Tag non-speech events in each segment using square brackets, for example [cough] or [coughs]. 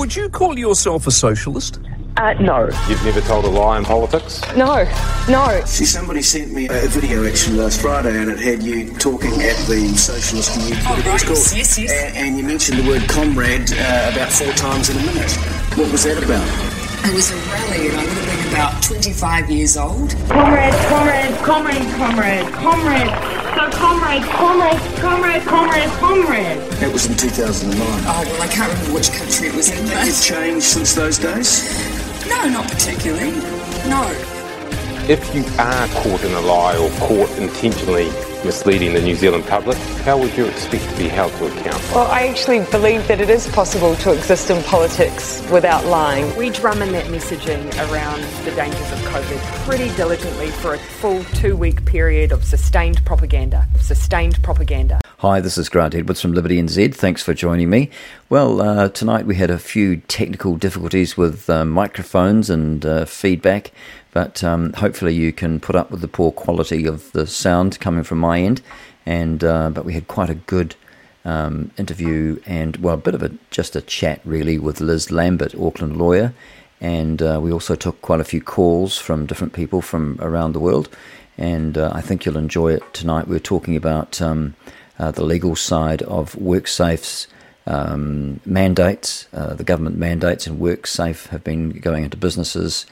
Would you call yourself a socialist? Uh, no. You've never told a lie in politics? No. No. See, somebody sent me a video actually last Friday and it had you talking at the Socialist Youth, whatever right, it's yes, yes. And, and you mentioned the word comrade uh, about four times in a minute. What was that about? It was a rally and I would have been about 25 years old. Comrade, comrade, comrade, comrade, comrade. So comrade, comrade, comrade, comrade, comrade. That was in 2009. Oh, well, I can't remember which country it was in, Have you but changed since those days? no, not particularly. No. If you are caught in a lie or caught intentionally misleading the New Zealand public, how would you expect to be held to account? Well, I actually believe that it is possible to exist in politics without lying. We drum in that messaging around the dangers of COVID pretty diligently for a full two week period of sustained propaganda. Sustained propaganda. Hi, this is Grant Edwards from Liberty NZ. Thanks for joining me. Well, uh, tonight we had a few technical difficulties with uh, microphones and uh, feedback, but um, hopefully you can put up with the poor quality of the sound coming from my end. And uh, but we had quite a good um, interview and well, a bit of a just a chat really with Liz Lambert, Auckland lawyer, and uh, we also took quite a few calls from different people from around the world. And uh, I think you'll enjoy it tonight. We're talking about um, uh, the legal side of WorkSafe's um, mandates. Uh, the government mandates and WorkSafe have been going into businesses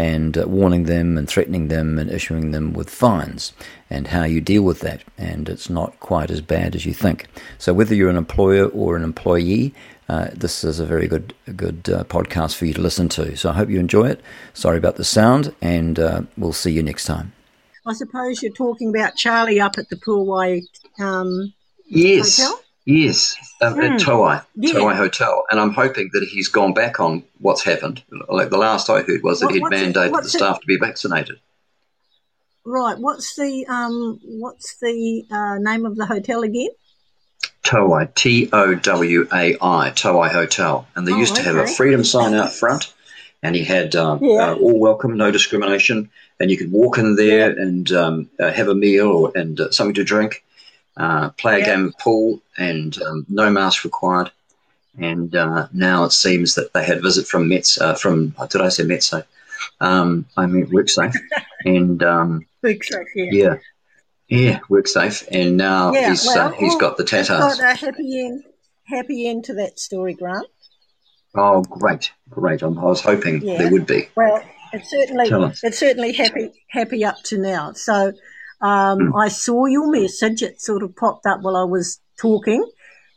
and uh, warning them and threatening them and issuing them with fines and how you deal with that. And it's not quite as bad as you think. So whether you're an employer or an employee, uh, this is a very good good uh, podcast for you to listen to. So I hope you enjoy it. Sorry about the sound, and uh, we'll see you next time. I suppose you're talking about Charlie up at the Poolway um, Yes. Hotel? Yes, um, Hmm. at Yeah. Hotel, and I'm hoping that he's gone back on what's happened. Like the last I heard was that What- he'd what's it- mandated the what's it- staff to be vaccinated. Right. What's the um, what's the uh, name of the hotel again? Towai, T O W A I, Towai Hotel, and they Oh, used to have a freedom sign out front, and he had um, Yeah. uh, all welcome, no discrimination, and you could walk in there and um, uh, have a meal or, and uh, something to drink, uh, play a Yeah. game of pool, and um, no mask required. And uh, now it seems that they had a visit from Mets, uh, from did I say Metso? Um, I meant WorkSafe, [laughs] and um, WorkSafe. Yeah. yeah, yeah, WorkSafe, and now Yeah, he's well, uh, he's got the tatars. Got a happy end. Happy end to that story, Grant. Oh, great, great! I was hoping Yeah. there would be. Well, it's certainly it's certainly happy happy up to now. So um, Hmm. I saw your message. It sort of popped up while I was talking,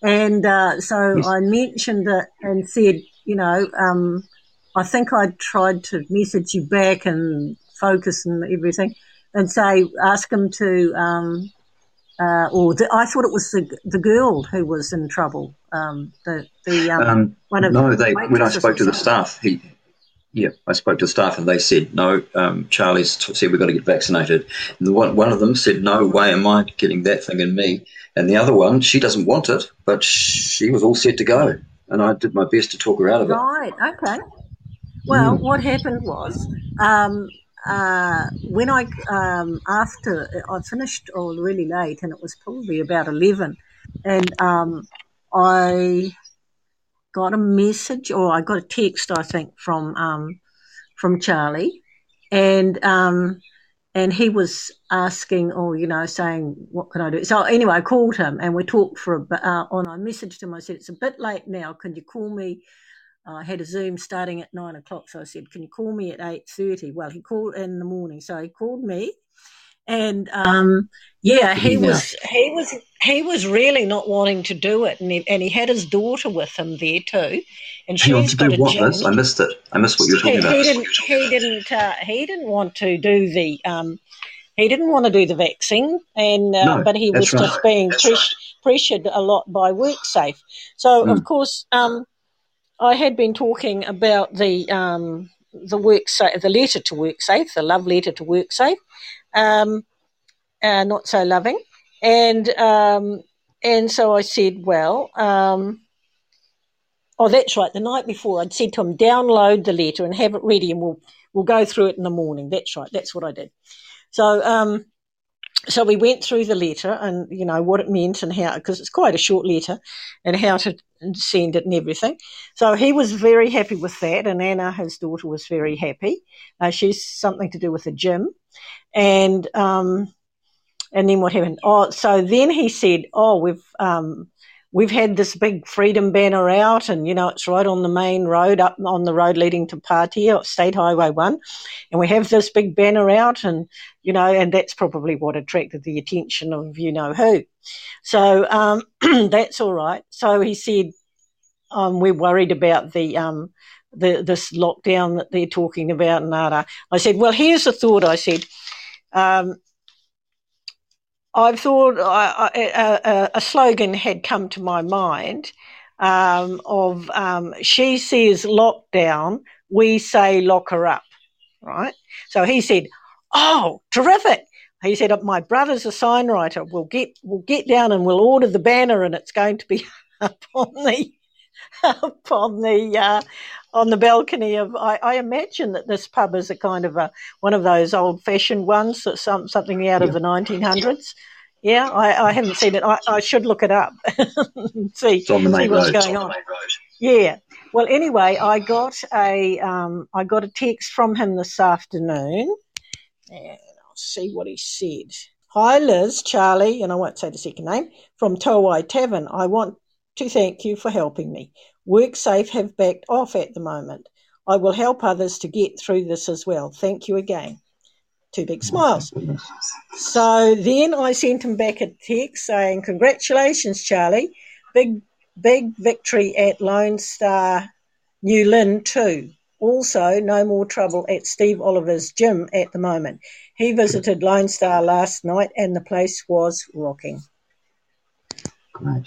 and uh, so Yes. I mentioned it and said, you know, um, I think I tried to message you back and focus and everything, and say ask him to. Um, uh, or the, I thought it was the the girl who was in trouble. Um, the the um, Um, one of no, the they when I spoke to the staff, he, yeah, I spoke to the staff and they said no. Um, Charlie's t- said we've got to get vaccinated. And the one, one of them said, "No way am I getting that thing in me." And the other one, she doesn't want it, but she was all set to go, and I did my best to talk her out of it. Right. Okay. Well, Mm. what happened was um, uh, when I um, after I finished all really late, and it was probably about eleven, and um, I got a message or I got a text, I think, from um, from Charlie, and um, and he was asking, or you know, saying, "What can I do?" So anyway, I called him and we talked for a bit. Uh, and I messaged him. I said, "It's a bit late now. Can you call me?" Uh, I had a Zoom starting at nine o'clock, so I said, "Can you call me at eight 30? Well, he called in the morning, so he called me, and um, yeah, he Yeah. was he was he was really not wanting to do it, and he, and he had his daughter with him there too, and He wants she's to do what? Liz? I missed it. I missed what you were He, talking about. he didn't. He didn't. Uh, he didn't want to do the. Um, he didn't want to do the vaccine, and uh, No, but he was right. just being pres- pressured a lot by WorkSafe. So of Mm. course, um, I had been talking about the um, the WorkSafe, the letter to WorkSafe, the love letter to WorkSafe, um, uh, not so loving, and um, and so I said, well. Um, Oh, that's right. The night before, I'd said to him, download the letter and have it ready, and we'll we'll go through it in the morning. That's right. That's what I did. So, um, so we went through the letter and you know what it meant and how because it's quite a short letter and how to send it and everything so he was very happy with that and anna his daughter was very happy uh, she's something to do with the gym and um, and then what happened? Oh so then he said oh we've um, we've had this big freedom banner out and you know it's right on the main road up on the road leading to Patea, State Highway 1 and we have this big banner out and you know and that's probably what attracted the attention of you know who. So um, [clears throat] that's all right. So he said um, we're worried about the um, the this lockdown that they're talking about and. I said well here's a thought I said. Um, I thought I, I, a, a, slogan had come to my mind um, of um, she says lockdown, we say lock her up, right? So he said, "Oh, terrific!" He said, "My brother's a sign writer. We'll get we'll get down and we'll order the banner, and it's going to be [laughs] up on the [laughs] up on the uh, on the balcony of. I, I, imagine that this pub is a kind of a one of those old fashioned ones, some something out yeah. of the 1900s. Yeah, I, I haven't seen it. I, I, should look it up. [laughs] see, it's on the main what's road. going on. Yeah. Well, anyway, I got a um, I got a text from him this afternoon, and I'll see what he said. Hi, Liz, Charlie, and I won't say the second name from Towai Tavern. I want to thank you for helping me. WorkSafe have backed off at the moment. I will help others to get through this as well. Thank you again. Two big smiles. So then I sent him back a text saying, Congratulations, Charlie. Big, big victory at Lone Star New Lynn, too. Also, no more trouble at Steve Oliver's gym at the moment. He visited Lone Star last night and the place was rocking. Great.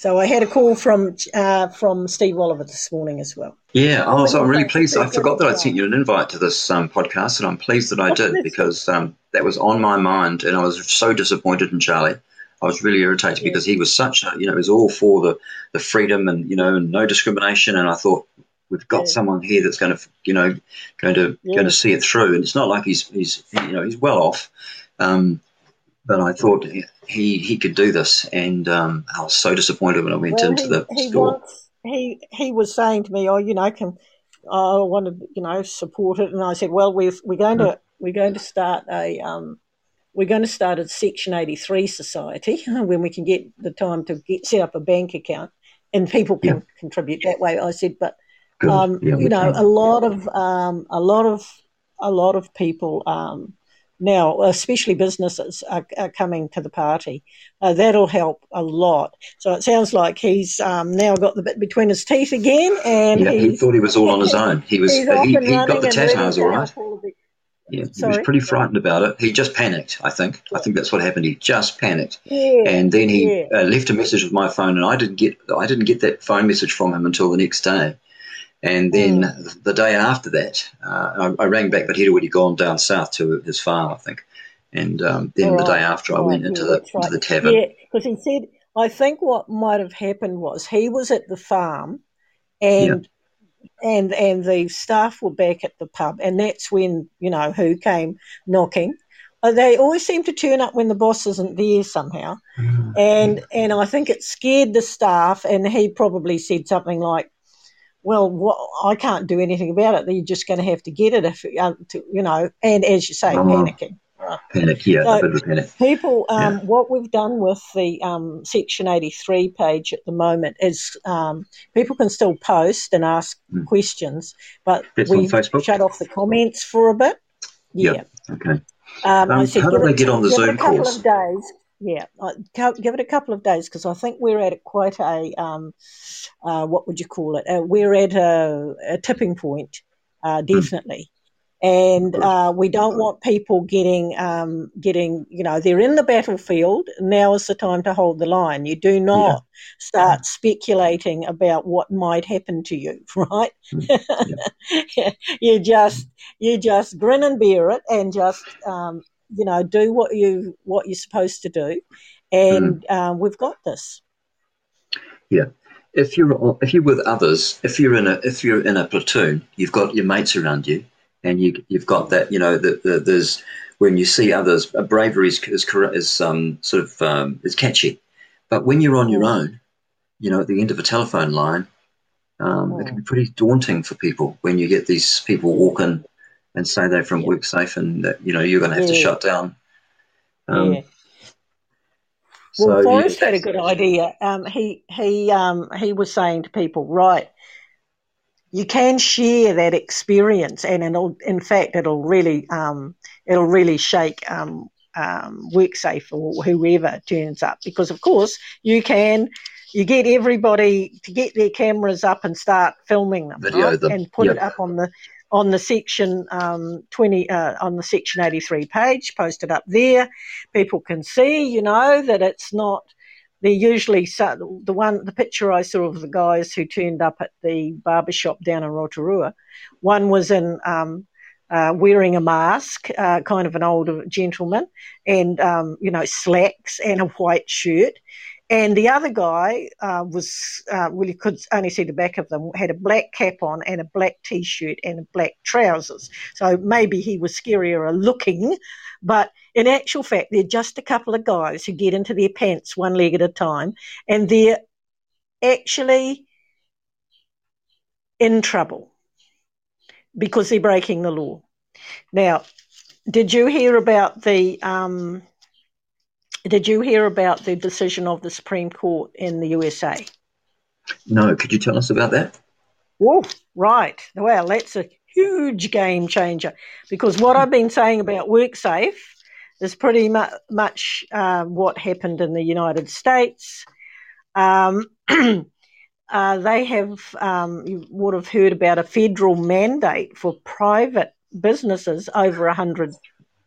So I had a call from uh, from Steve Oliver this morning as well. Yeah, oh, so I'm really pleased. I forgot that I'd sent you an invite to this um, podcast, and I'm pleased that I did because um, that was on my mind, and I was so disappointed in Charlie. I was really irritated yeah. because he was such a, you know, he was all for the, the freedom and you know no discrimination, and I thought we've got yeah. someone here that's going to, you know, going to yeah. going to see it through, and it's not like he's he's you know he's well off. Um, but I thought he he could do this, and um, I was so disappointed when I went well, into he, the he store. Wants, he he was saying to me, "Oh, you know, can I want to you know support it?" And I said, "Well, we're we're going to we're going to start a um, we're going to start a Section 83 society [laughs] when we can get the time to get set up a bank account and people can yeah. contribute that way." I said, "But um, yeah, you know, can. a lot of um, a lot of a lot of people." Now, especially businesses are, are coming to the party. Uh, that'll help a lot. So it sounds like he's um, now got the bit between his teeth again, and yeah, he thought he was all on his own. He was he, he got the tatars all right. Yeah, he was pretty frightened about it. He just panicked. I think. I think that's what happened. He just panicked, yeah, and then he yeah. uh, left a message with my phone, and I didn't get I didn't get that phone message from him until the next day. And then mm. the day after that, uh, I, I, rang back, but he'd already gone down south to his farm, I think. And um, then right. the day after, I went into, the, right. into the tavern. Yeah, because he said, I think what might have happened was he was at the farm and. Yeah. And and the staff were back at the pub, and that's when you know who came knocking. Uh, they always seem to turn up when the boss isn't there somehow, mm. and and I think it scared the staff, and he probably said something like, well, what, I can't do anything about it. You're just going to have to get it if uh, to, you know. And as you say, panicking. Panic, yeah, so a bit of panic. People, um, yeah. what we've done with the um, Section 83 page at the moment is um, people can still post and ask mm. questions, but we shut off the comments for a bit. Yeah. Yep. Okay. Um, um said, how do they get on the Zoom calls? Of days, yeah, give it a couple of days because I think we're at quite a um, uh, what would you call it? Uh, we're at a, a tipping point, uh, hmm. definitely, and uh, we don't want people getting um, getting you know they're in the battlefield. Now is the time to hold the line. You do not yeah. start speculating about what might happen to you, [laughs] right? Hmm. [laughs] Yeah. you just you just grin and bear it, and just um, you know, do what you what you're supposed to do, and mm. um, we've got this. Yeah, if you're if you're with others, if you're in a if you're in a platoon, you've got your mates around you, and you you've got that you know that the, there's when you see others. Uh, bravery is is, is um, sort of um, is catchy, but when you're on your own, you know, at the end of a telephone line, um, it can be pretty daunting for people when you get these people walking and say they're from WorkSafe and that you know you're going to have to shut down. Um, Yeah. Well, so, Forrest yeah, had a good idea. Um, he he um, he was saying to people, right, you can share that experience, and it'll, in fact, it'll really um, it'll really shake um, um, WorkSafe or whoever turns up, because of course you can. You get everybody to get their cameras up and start filming them, right? them, and put it up on the on the section um, twenty uh, on the section eighty three page. posted up there people can see, you know, that it's not. They're usually so, the one the picture I saw of the guys who turned up at the barber shop down in Rotorua. One was in um, uh, wearing a mask, uh, kind of an older gentleman, and um, you know slacks and a white shirt. And the other guy uh, was uh, really could only see the back of them. Had a black cap on and a black t-shirt and black trousers. So maybe he was scarier looking, but in actual fact, they're just a couple of guys who get into their pants one leg at a time, and they're actually in trouble because they're breaking the law. Now, did you hear about the um, did you hear about the decision of the Supreme Court in the USA? no, could you tell us about that? Whoa, right. Well, that's a huge game changer because what I've been saying about WorkSafe is pretty mu- much uh, what happened in the United States. Um, [clears throat] uh, they have, um, you would have heard about a federal mandate for private businesses over 100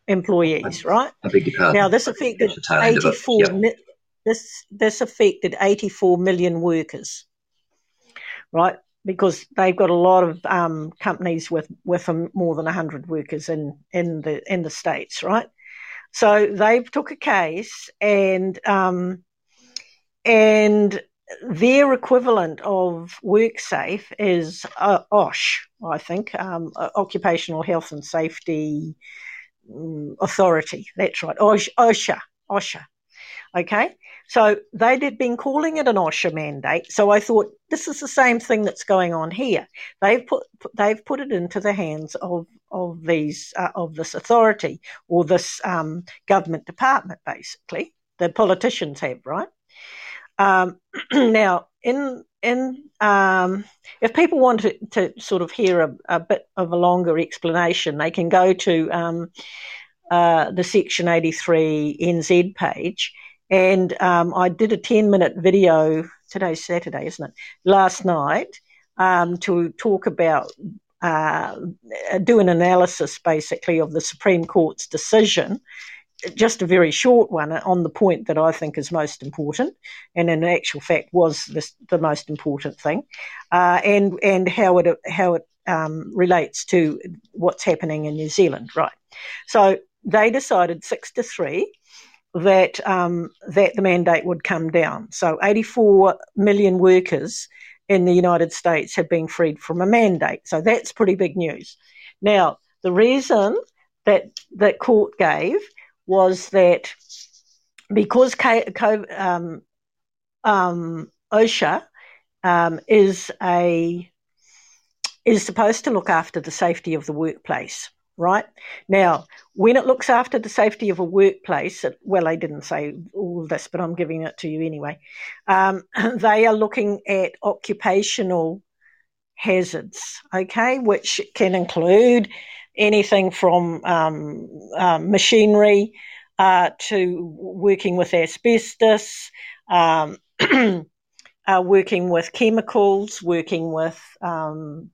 employees, right? I beg your pardon. Now, this affected That's the tail end of it. 84 Yep. mi- this this affected 84 million workers, right? Because they've got a lot of um, companies with with more than 100 workers in in the in the states, right? So they took a case and um, and their equivalent of WorkSafe is uh, OSH, I think, um, Occupational Health and Safety Authority. That's right, OSHA, OSHA. Okay, so they'd had been calling it an OSHA mandate. So I thought this is the same thing that's going on here. They've put they've put it into the hands of of these uh, of this authority or this um, government department, basically. The politicians have right. Um, [clears throat] now, in in um, if people want to, to sort of hear a, a bit of a longer explanation, they can go to um, uh, the Section 83 NZ page. And um, I did a 10 minute video, today's Saturday, isn't it? Last night um, to talk about, uh, do an analysis basically of the Supreme Court's decision just a very short one on the point that I think is most important, and in actual fact was this, the most important thing, uh, and and how it how it um, relates to what's happening in New Zealand, right? So they decided six to three that um, that the mandate would come down. So 84 million workers in the United States have been freed from a mandate. So that's pretty big news. Now the reason that that court gave was that because um, um, OSHA um, is a is supposed to look after the safety of the workplace, right? Now, when it looks after the safety of a workplace, it, well, they didn't say all this, but I'm giving it to you anyway. Um, [clears throat] they are looking at occupational hazards, okay, which can include anything from um, um, machinery uh, to working with asbestos, um, [clears throat] uh, working with chemicals, working with um,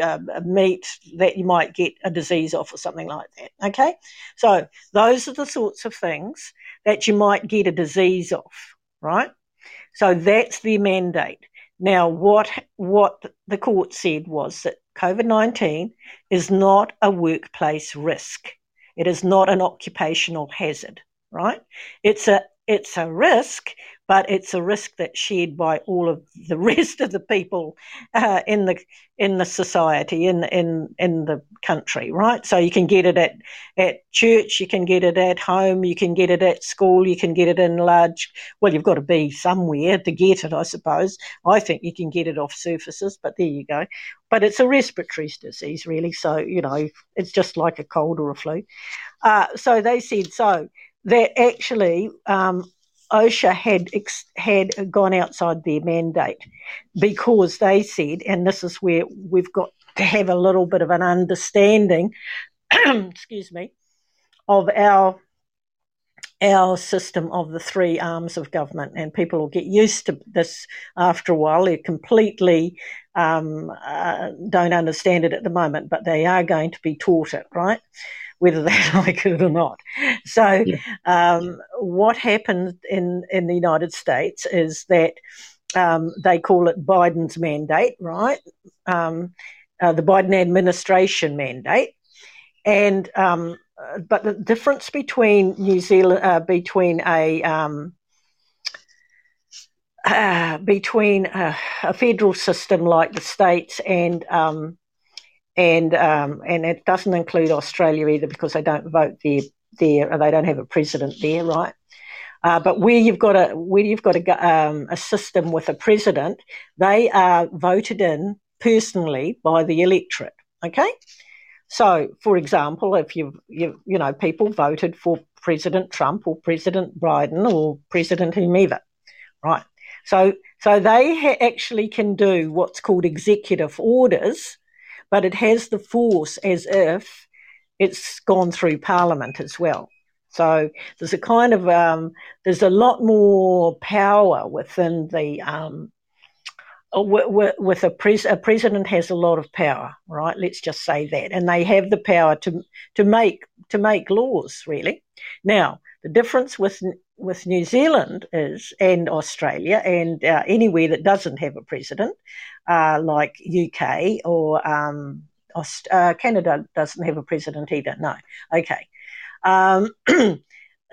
uh, meat that you might get a disease off or something like that. Okay, so those are the sorts of things that you might get a disease off, right? So that's the mandate. Now, what what the court said was that COVID nineteen is not a workplace risk. It is not an occupational hazard, right? It's a it's a risk, but it's a risk that's shared by all of the [laughs] rest of the people uh, in the in the society in in in the country, right? So you can get it at at church, you can get it at home, you can get it at school, you can get it in large. Well, you've got to be somewhere to get it, I suppose. I think you can get it off surfaces, but there you go. But it's a respiratory disease, really. So you know, it's just like a cold or a flu. Uh, so they said so that actually um, OSHA had had gone outside their mandate because they said, and this is where we've got to have a little bit of an understanding, [clears throat] excuse me, of our our system of the three arms of government, and people will get used to this after a while. They completely um, uh, don't understand it at the moment, but they are going to be taught it, right? whether [laughs] they like it or not. [laughs] So, yeah. um, what happened in, in the United States is that um, they call it Biden's mandate, right? Um, uh, the Biden administration mandate. And um, uh, but the difference between New Zealand, uh, between a um, uh, between a, a, federal system like the states and um, and um, and it doesn't include Australia either because they don't vote there there they don't have a president there, right? Uh, but where you've got a where you've got a, um, a system with a president, they are voted in personally by the electorate. Okay, so for example, if you you you know people voted for President Trump or President Biden or President whomever, right? So so they ha- actually can do what's called executive orders but it has the force as if it's gone through Parliament as well. So there's a kind of um, there's a lot more power within the um, with, with a, pres- a president has a lot of power, right? Let's just say that, and they have the power to to make to make laws. Really, now the difference with with New Zealand is and Australia and uh, anywhere that doesn't have a president uh, like UK or um, uh, Canada doesn't have a president either. No, okay. Um, [clears throat]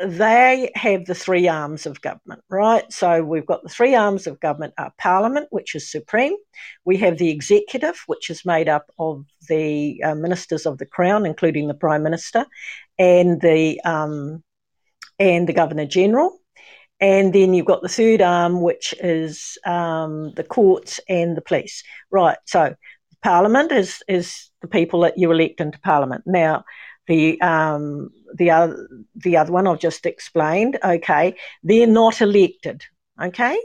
they have the three arms of government, right? So we've got the three arms of government are Parliament, which is supreme. We have the executive, which is made up of the uh, ministers of the Crown, including the Prime Minister, and the um, and the Governor General. And then you've got the third arm, which is um, the courts and the police. Right. So Parliament is is the people that you elect into Parliament. Now, the um, the other the other one I've just explained. Okay, they're not elected. Okay,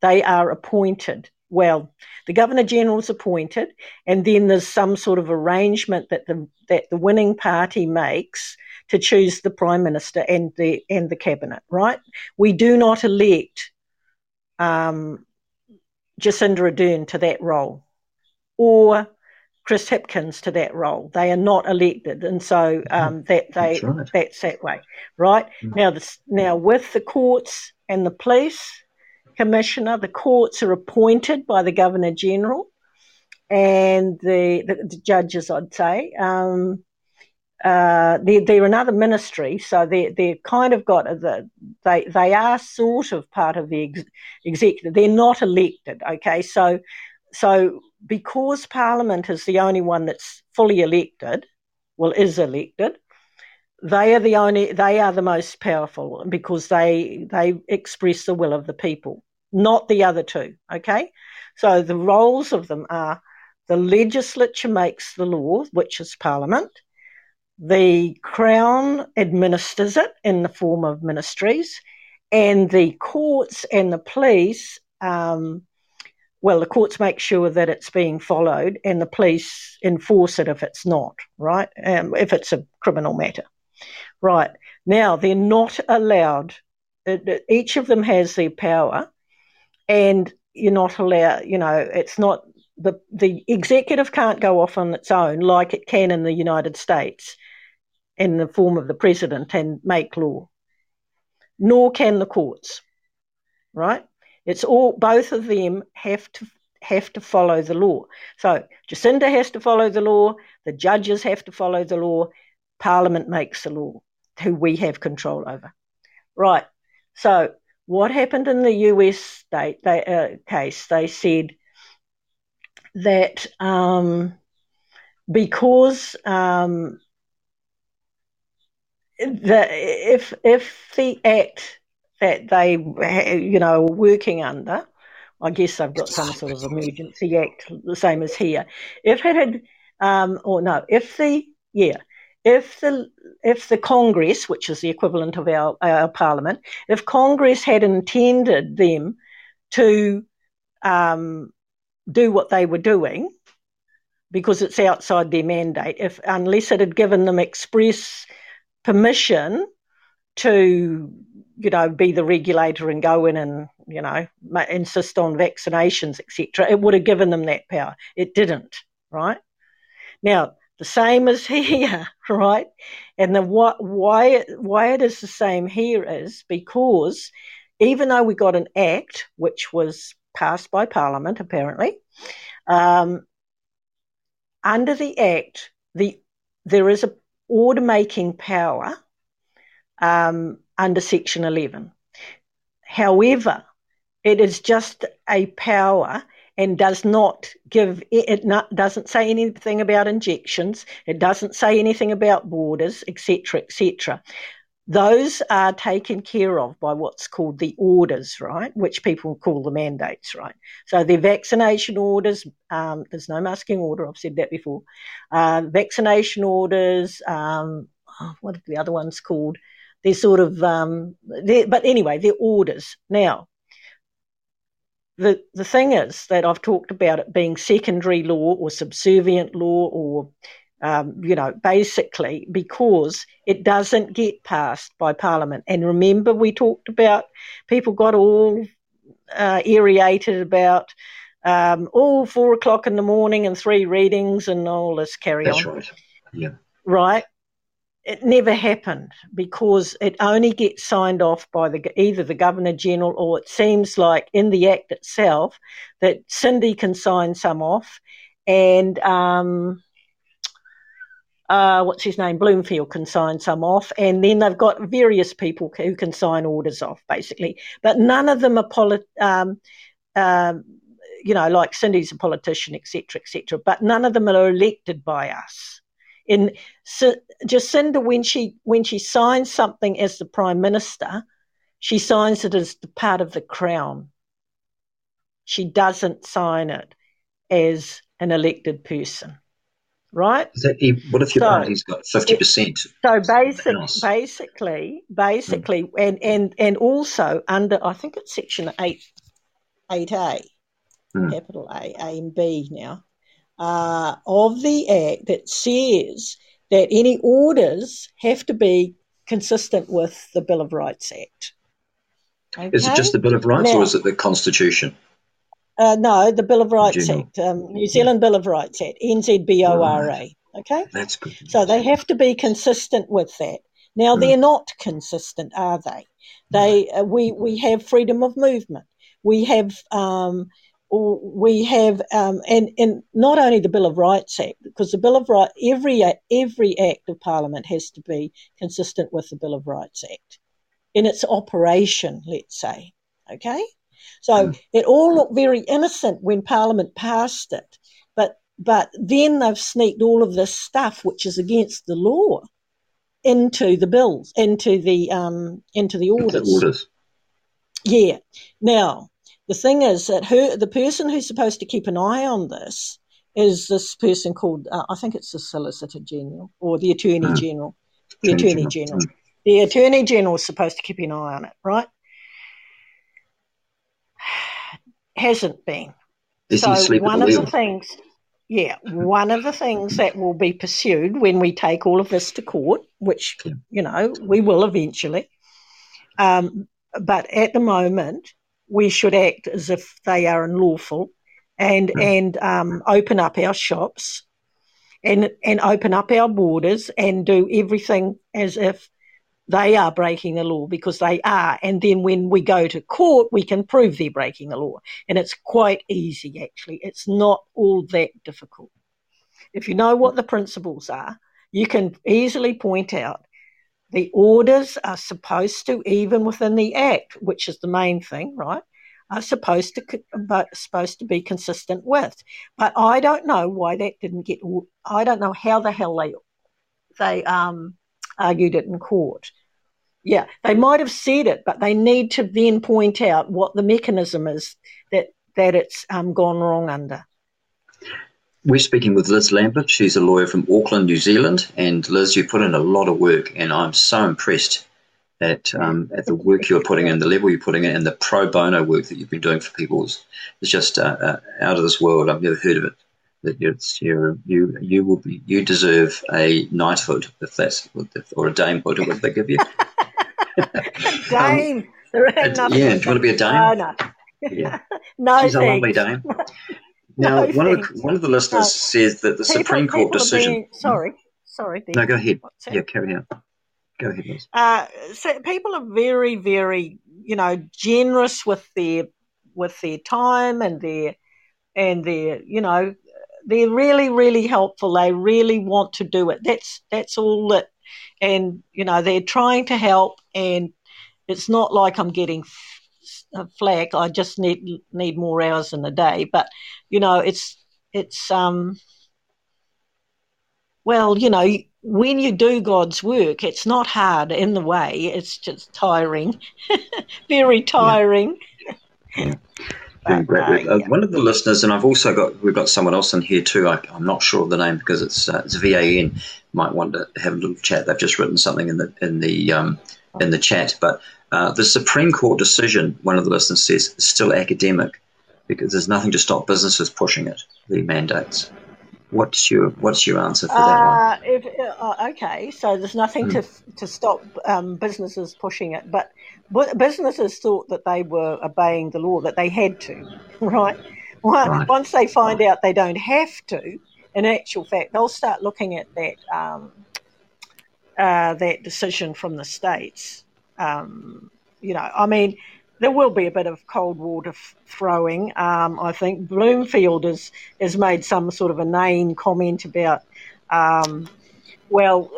they are appointed. Well, the Governor General is appointed, and then there's some sort of arrangement that the that the winning party makes to choose the prime minister and the and the cabinet. Right? We do not elect um, Jacinda Ardern to that role, or Chris Hipkins to that role. They are not elected, and so um, that they that's, right. that's, that way, right? Mm. Now, this, now with the courts and the police commissioner, the courts are appointed by the governor general and the, the, the judges. I'd say um, uh, they're, they're another ministry, so they they're kind of got the they they are sort of part of the ex- executive. They're not elected, okay. So so because Parliament is the only one that's fully elected, well, is elected, they are the only they are the most powerful because they they express the will of the people, not the other two. Okay, so the roles of them are the legislature makes the law, which is Parliament the Crown administers it in the form of ministries, and the courts and the police, um, well, the courts make sure that it's being followed, and the police enforce it if it's not, right? Um, if it's a criminal matter. Right. Now, they're not allowed, each of them has their power, and you're not allowed, you know, it's not the the executive can't go off on its own like it can in the United States in the form of the president and make law. Nor can the courts. Right? It's all both of them have to have to follow the law. So Jacinda has to follow the law, the judges have to follow the law, Parliament makes the law, who we have control over. Right. So what happened in the US state they, uh, case? They said that um, because um, the if if the act that they you know are working under, I guess they've got some sort of emergency act, the same as here. If it had, um, or no, if the yeah, if the if the Congress, which is the equivalent of our, our Parliament, if Congress had intended them to um, do what they were doing, because it's outside their mandate, if unless it had given them express permission to, you know, be the regulator and go in and, you know, insist on vaccinations, etc., it would have given them that power. It didn't, right? Now, the same as [laughs] here, right? And the why why it is the same here is because even though we got an act which was passed by Parliament, apparently, um, under the act, the there is a order making power um, under Section 11. However, it is just a power and does not give it not, doesn't say anything about injections it doesn't say anything about borders etc etc those are taken care of by what's called the orders, right? Which people call the mandates, right? So the vaccination orders, um, there's no masking order, I've said that before. Uh, vaccination orders, um, oh, what are the other ones called? They're sort of, um, they're, but anyway, they're orders. Now, the the thing is that I've talked about it being secondary law or subservient law or um, you know, basically because it doesn't get passed by Parliament. And remember, we talked about people got all uh, aerated about um, all four o'clock in the morning and three readings and all this carry That's on. right. Yeah. Right. It never happened because it only gets signed off by the either the Governor General or it seems like in the Act itself that Cindy can sign some off and um, uh, what's his name, Bloomfield can sign some off, and then they've got various people who can sign orders off, basically. But none of them are polit- um, um, you know, like Cindy's a politician, etc., etc. But none of them are elected by us. In so, Jacinda, when she when she signs something as the prime minister, she signs it as the part of the crown. She doesn't sign it as an elected person right? That, what if your so, party's got fifty percent? So basic, basically, basically, mm. and and and also under, I think it's section eight, eight A, mm. capital A, A and B now, uh, of the act that says that any orders have to be consistent with the Bill of Rights Act. Okay? Is it just the Bill of Rights, now, or is it the Constitution? Uh, no, the Bill of Rights Act, um, New Zealand Bill of Rights Act, NZBORA. Okay, that's good. So they have to be consistent with that. Now mm. they're not consistent, are they? They uh, we we have freedom of movement. We have um, we have um, and and not only the Bill of Rights Act because the Bill of Rights every every act of Parliament has to be consistent with the Bill of Rights Act in its operation. Let's say, okay. So mm. it all looked very innocent when Parliament passed it, but but then they've sneaked all of this stuff, which is against the law, into the bills, into the um, into the orders. Into orders. Yeah. Now the thing is that her the person who's supposed to keep an eye on this is this person called uh, I think it's the Solicitor General or the Attorney mm. General. The Attorney, General. General. The Attorney General is supposed to keep an eye on it, right? [sighs] hasn't been. Is so one of the, the things, yeah, one of the things that will be pursued when we take all of this to court, which you know we will eventually. Um, but at the moment, we should act as if they are unlawful, and mm. and um, open up our shops, and and open up our borders, and do everything as if they are breaking the law because they are. And then when we go to court, we can prove they're breaking the law. And it's quite easy, actually. It's not all that difficult. If you know what the principles are, you can easily point out the orders are supposed to, even within the Act, which is the main thing, right? Are supposed to but supposed to be consistent with. But I don't know why that didn't get. I don't know how the hell they they um, argued it in court. Yeah, they might have said it, but they need to then point out what the mechanism is that that it's um, gone wrong under. We're speaking with Liz Lambert. She's a lawyer from Auckland, New Zealand. And Liz, you put in a lot of work, and I'm so impressed at um, at the work you're putting in, the level you're putting in, and the pro bono work that you've been doing for people is, is just uh, uh, out of this world. I've never heard of it. That you're, you you will be you deserve a knighthood if that's or a damehood or what they give you. [laughs] dame. Um, [laughs] yeah, do you want to be a dame? Oh, no. Yeah. [laughs] no, She's thanks. a lovely dame. [laughs] Now, No, one of the one of the listeners No. says that the People- Supreme Court decision. being- sorry, sorry. No, go ahead. Yeah, carry on. Go ahead, Liz. Uh, so people are very, very, you know, generous with their with their time and their and their, you know, they're really, really helpful. They really want to do it. That's that's all that, and you know, they're trying to help. And it's not like I'm getting f- flack. I just need need more hours in the day. But you know, it's it's um. Well, you know, when you do God's work, it's not hard in the way. It's just tiring, [laughs] very tiring. [laughs] Great uh. Uh, yeah. One of the listeners, and I've also got we've got someone else in here too. I, I'm not sure of the name because it's uh, it's VAN. Might want to have a little chat. They've just written something in the in the um, in the chat. But uh, the Supreme Court decision, one of the listeners says, is still academic because there's nothing to stop businesses pushing it. The mandates. What's your What's your answer for that one? Uh, if, uh, okay, so there's nothing to to stop um, businesses pushing it, but bu- businesses thought that they were obeying the law, that they had to, [laughs] right? Once Right. once they find out they don't have to, in actual fact, they'll start looking at that um, uh, that decision from the states. Um, you know, I mean, there will be a bit of cold water f- throwing. Um, I think Bloomfield has has made some sort of inane comment about, um, well,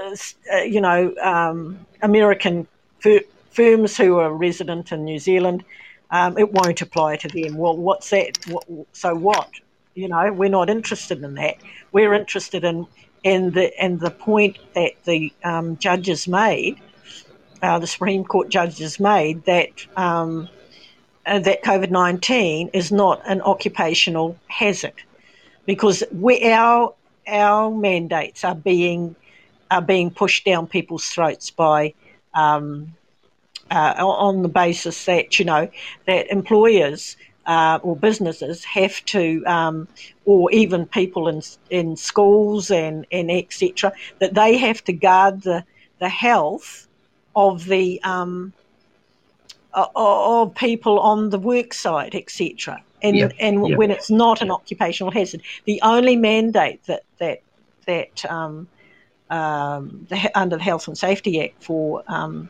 uh, you know, um, American fir- firms who are resident in New Zealand, um, it won't apply to them. Well, what's that? What, so what? You know, we're not interested in that. We're interested in in the and the point that the um, judges made, uh, the Supreme Court judges made that um, uh, that COVID nineteen is not an occupational hazard because we our our mandates are being are being pushed down people's throats by um, uh, on the basis that you know that employers uh, or businesses have to, um, or even people in in schools and and etc. that they have to guard the the health of the um, of people on the work site, etc. And Yep, and yep. when it's not an occupational hazard, the only mandate that that that um, um, the, under the Health and Safety Act for um,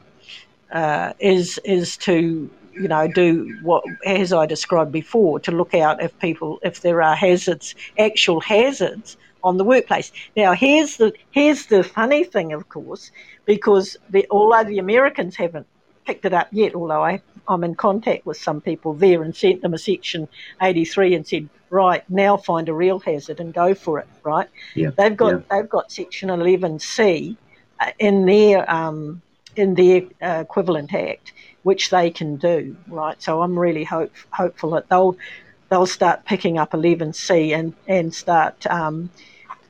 uh, is is to you know do what as I described before to look out if people if there are hazards actual hazards on the workplace. Now here's the here's the funny thing, of course, because the, although the Americans haven't picked it up yet, although I, I'm in contact with some people there and sent them a section 83 and said, right now find a real hazard and go for it. Right? Yeah, They've got yeah. they've got section 11C uh, in their um, in their uh, equivalent act, which they can do. Right? So I'm really hope, hopeful that they'll they'll start picking up 11C and and start um,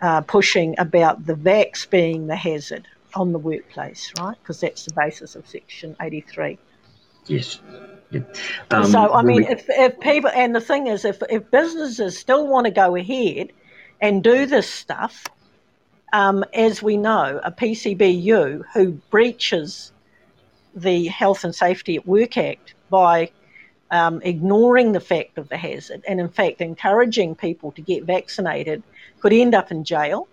uh, pushing about the vax being the hazard on the workplace, right? Because that's the basis of Section 83. Yes. Yeah. Um, so, I mean, we- if, if people, and the thing is, if, if businesses still want to go ahead and do this stuff, um, as we know, a PCBU who breaches the Health and Safety at Work Act by um, ignoring the fact of the hazard and, in fact, encouraging people to get vaccinated could end up in jail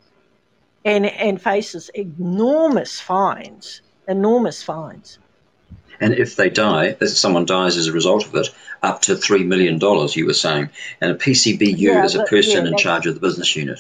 and, and faces enormous fines, enormous fines. And if they die, if someone dies as a result of it, up to $3 million, you were saying. And a PCBU Yeah, is a person yeah, in charge of the business unit.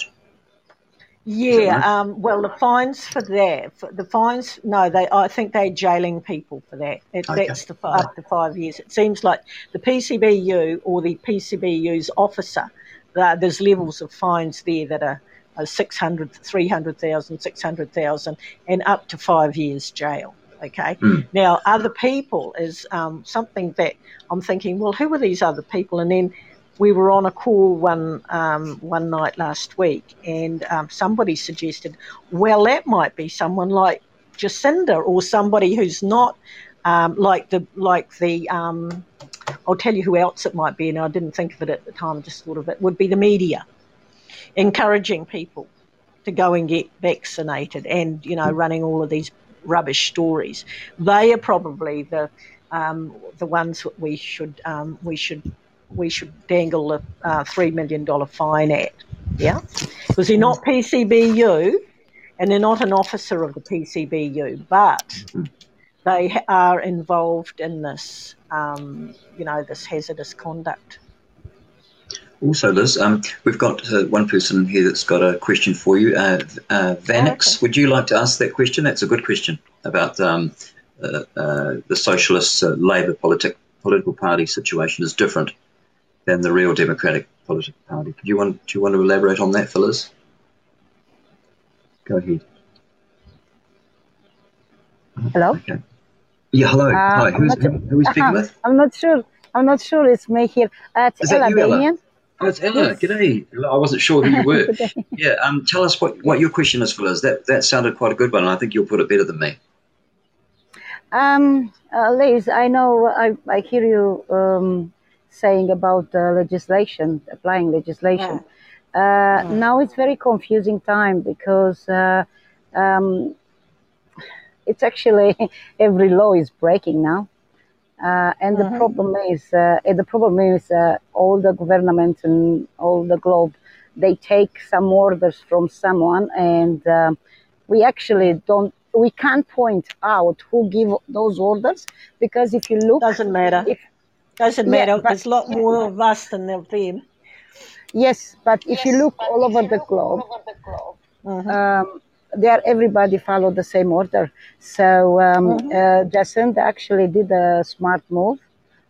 Yeah, um, well, the fines for that, for the fines, no, they. I think they're jailing people for that. It, Okay. That's the, up to five years. It seems like the PCBU or the PCBU's officer, uh, there's levels of fines there that are, are 600, 300,000, 600,000, and up to five years jail. Okay. Now, other people is um, something that I'm thinking. Well, who are these other people? And then we were on a call one um, one night last week, and um, somebody suggested, well, that might be someone like Jacinda or somebody who's not um, like the like the. I'll tell you who else it might be, and I didn't think of it at the time. Just thought of it would be the media, encouraging people to go and get vaccinated, and you know, running all of these rubbish stories. They are probably the um, the ones that we should um, we should we should dangle a uh, three million dollar fine at. Yeah, because they're not PCBU, and they're not an officer of the PCBU, but they are involved in this. Um, you know, this hazardous conduct. Also, Liz, um, we've got uh, one person here that's got a question for you. Uh, uh, Vanix, would you like to ask that question? That's a good question about um, uh, uh, the Socialist uh, Labour politic, political party situation is different than the real Democratic political party. Do you want do you want to elaborate on that, for Liz? Go ahead. Hello. Okay. Yeah. Hello. Uh, Hi. I'm Who's not- who, who are we speaking with? I'm not sure. I'm not sure it's me here. Uh, it's Is that Ella you, Ella? Damien. Oh, it's Ella. Yes. G'day. I wasn't sure who you [laughs] were. yeah. Um, tell us what, what your question is, for Liz. That that sounded quite a good one. and I think you'll put it better than me. Um, uh, Liz, I know I, I hear you um, saying about uh, legislation, applying legislation. Uh, Now it's very confusing time because uh, um, it's actually [laughs] every law is breaking now. Uh, and the problem is, uh, the problem is, uh, all the governments and all the globe, they take some orders from someone, and um we actually don't, we can't point out who give those orders because if you look, doesn't matter. If, Doesn't Yeah, matter. but- There's a lot more of us than of them. Yes, but if you look all over the globe, um, there everybody follow the same order. So um, uh, Jacinda actually did a smart move,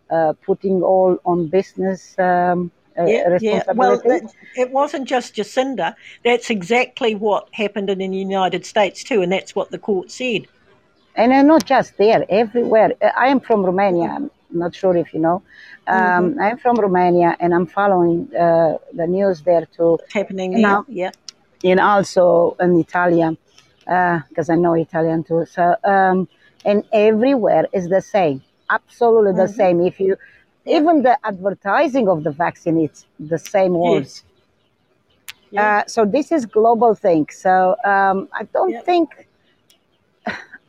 uh, putting all on business um, uh, Yeah, yeah. Well, that, it wasn't just Jacinda. That's exactly what happened in the United States too, and that's what the court said. and uh, not just there, everywhere. Uh, I am from Romania. I'm not sure if you know. Um, I'm from Romania, and I'm following uh, the news there too. Happening Now- yeah. And also in Italian, because I know Italian too. So, um, and everywhere is the same, absolutely the same. If you, even the advertising of the vaccine, it's the same words. Uh, so this is global thing. So um, I don't think.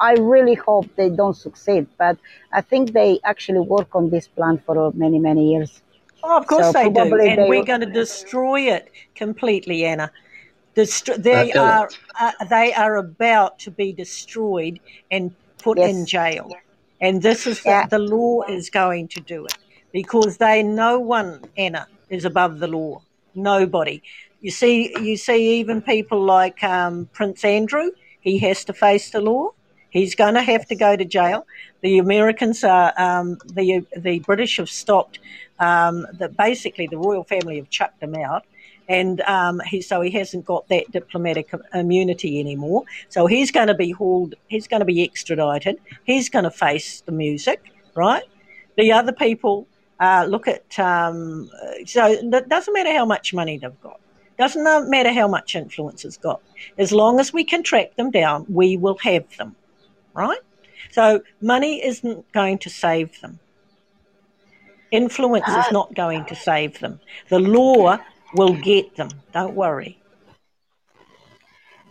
I really hope they don't succeed, but I think they actually work on this plan for many, many years. Oh, of course So they do, and they we're will- going to destroy it completely, Anna. Destro- they are uh, they are about to be destroyed and put in jail, and this is Yeah. the law is going to do it because they no one Anna is above the law. Nobody. You see, you see, even people like um, Prince Andrew, he has to face the law. He's going to have to go to jail. The Americans are um, the the British have stopped. Um, that basically the royal family have chucked him out, and um, he so he hasn't got that diplomatic immunity anymore. So he's going to be hauled. He's going to be extradited. He's going to face the music, right? The other people uh, look at. Um, so it doesn't matter how much money they've got. Doesn't matter how much influence it's got. As long as we can track them down, we will have them, right? So money isn't going to save them. Influence is not going to save them. The law will get them. Don't worry.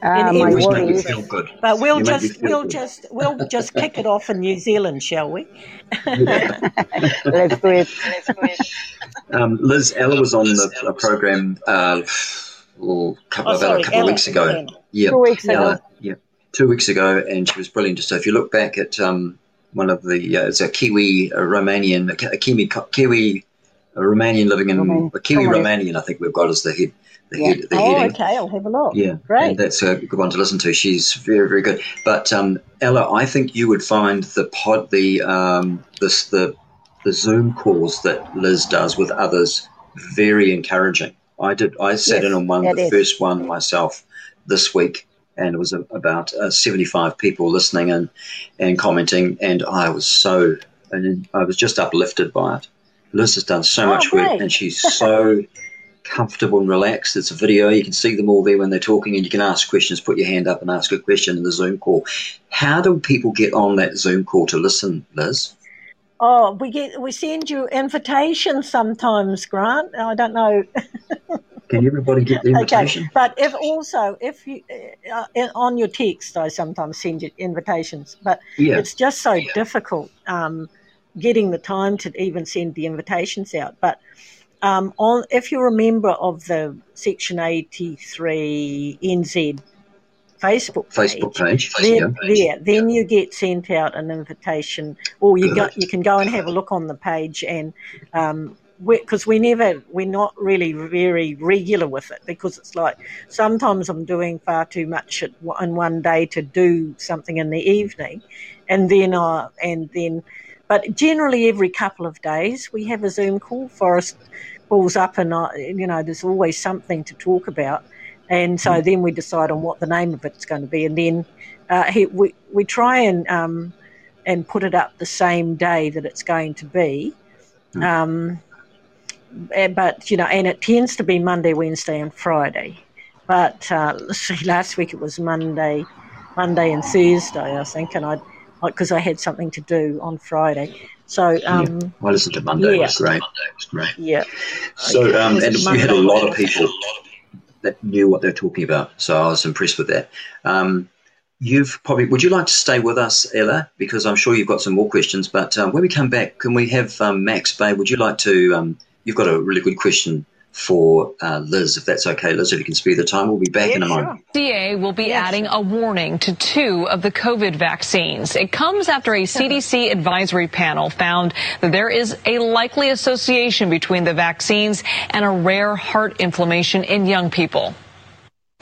Uh, my You always make worry is feel good. But we'll You just feel we'll good. just we'll just kick it off in New Zealand, shall we? [laughs] let's do it. Um, Liz, Ella was on the a program uh, oh, couple, Oh, about sorry, a couple Ella, of weeks ago. Ella. Yeah, Two weeks ago. Ella, yeah, two weeks ago, and she was brilliant. So if you look back at um, one of the, uh, it's a Kiwi, a Romanian, a Kiwi, Kiwi a Romanian living in a Kiwi Romanian. I think we've got as the head. The Yeah. head, the Oh, heading. okay. I'll have a look. Yeah, Great. And that's a good one to listen to. She's very, very good. But um, Ella, I think you would find the pod, the um, this the the Zoom calls that Liz does with others very encouraging. I did. I sat Yes, in on one, the is. first one myself this week, and it was a, about uh, seventy five people listening and and commenting, and I was so and I was just uplifted by it. Liz has done so Oh, much work, great. and she's [laughs] so comfortable and relaxed. It's a video. You can see them all there when they're talking, and you can ask questions. Put your hand up and ask a question in the Zoom call. How do people get on that Zoom call to listen, Liz? Oh, we get we send you invitations sometimes, Grant. I don't know. [laughs] Can everybody get the invitation? Okay, but if also if you uh, on your text, I sometimes send you invitations, but Yeah. it's just so difficult um, getting the time to even send the invitations out. But um, on if you're a member of the Section 83 NZ Facebook page, Facebook page. then, yeah. there, then you get sent out an invitation, or you go, you can go and have a look on the page, and Um, because we never, we're not really very regular with it because it's like sometimes I'm doing far too much at, in one day to do something in the evening, and then I and then, but generally every couple of days we have a Zoom call. Forest balls up, and I, you know there's always something to talk about. And so then we decide on what the name of it's going to be, and then uh, he, we we try and um, and put it up the same day that it's going to be. Um, eh, but you know, and it tends to be Monday, Wednesday, and Friday. But uh, see, [laughs] last week it was Monday, Monday and Thursday, I think, and I because I had something to do on Friday. So um, I listened to Monday. It was Yeah. great. Was great. yeah, So, Okay. um, and it we had a lot of people that knew what they were talking about. So I was impressed with that. Um, you've probably, would you like to stay with us, Ella? Because I'm sure you've got some more questions. But um, when we come back, can we have um, Max Bay? Would you like to? Um, you've got a really good question for uh, Liz, if that's okay, Liz. If you can spare the time, we'll be back in a moment. FDA will be adding a warning to two of the COVID vaccines. It comes after a CDC advisory panel found that there is a likely association between the vaccines and a rare heart inflammation in young people.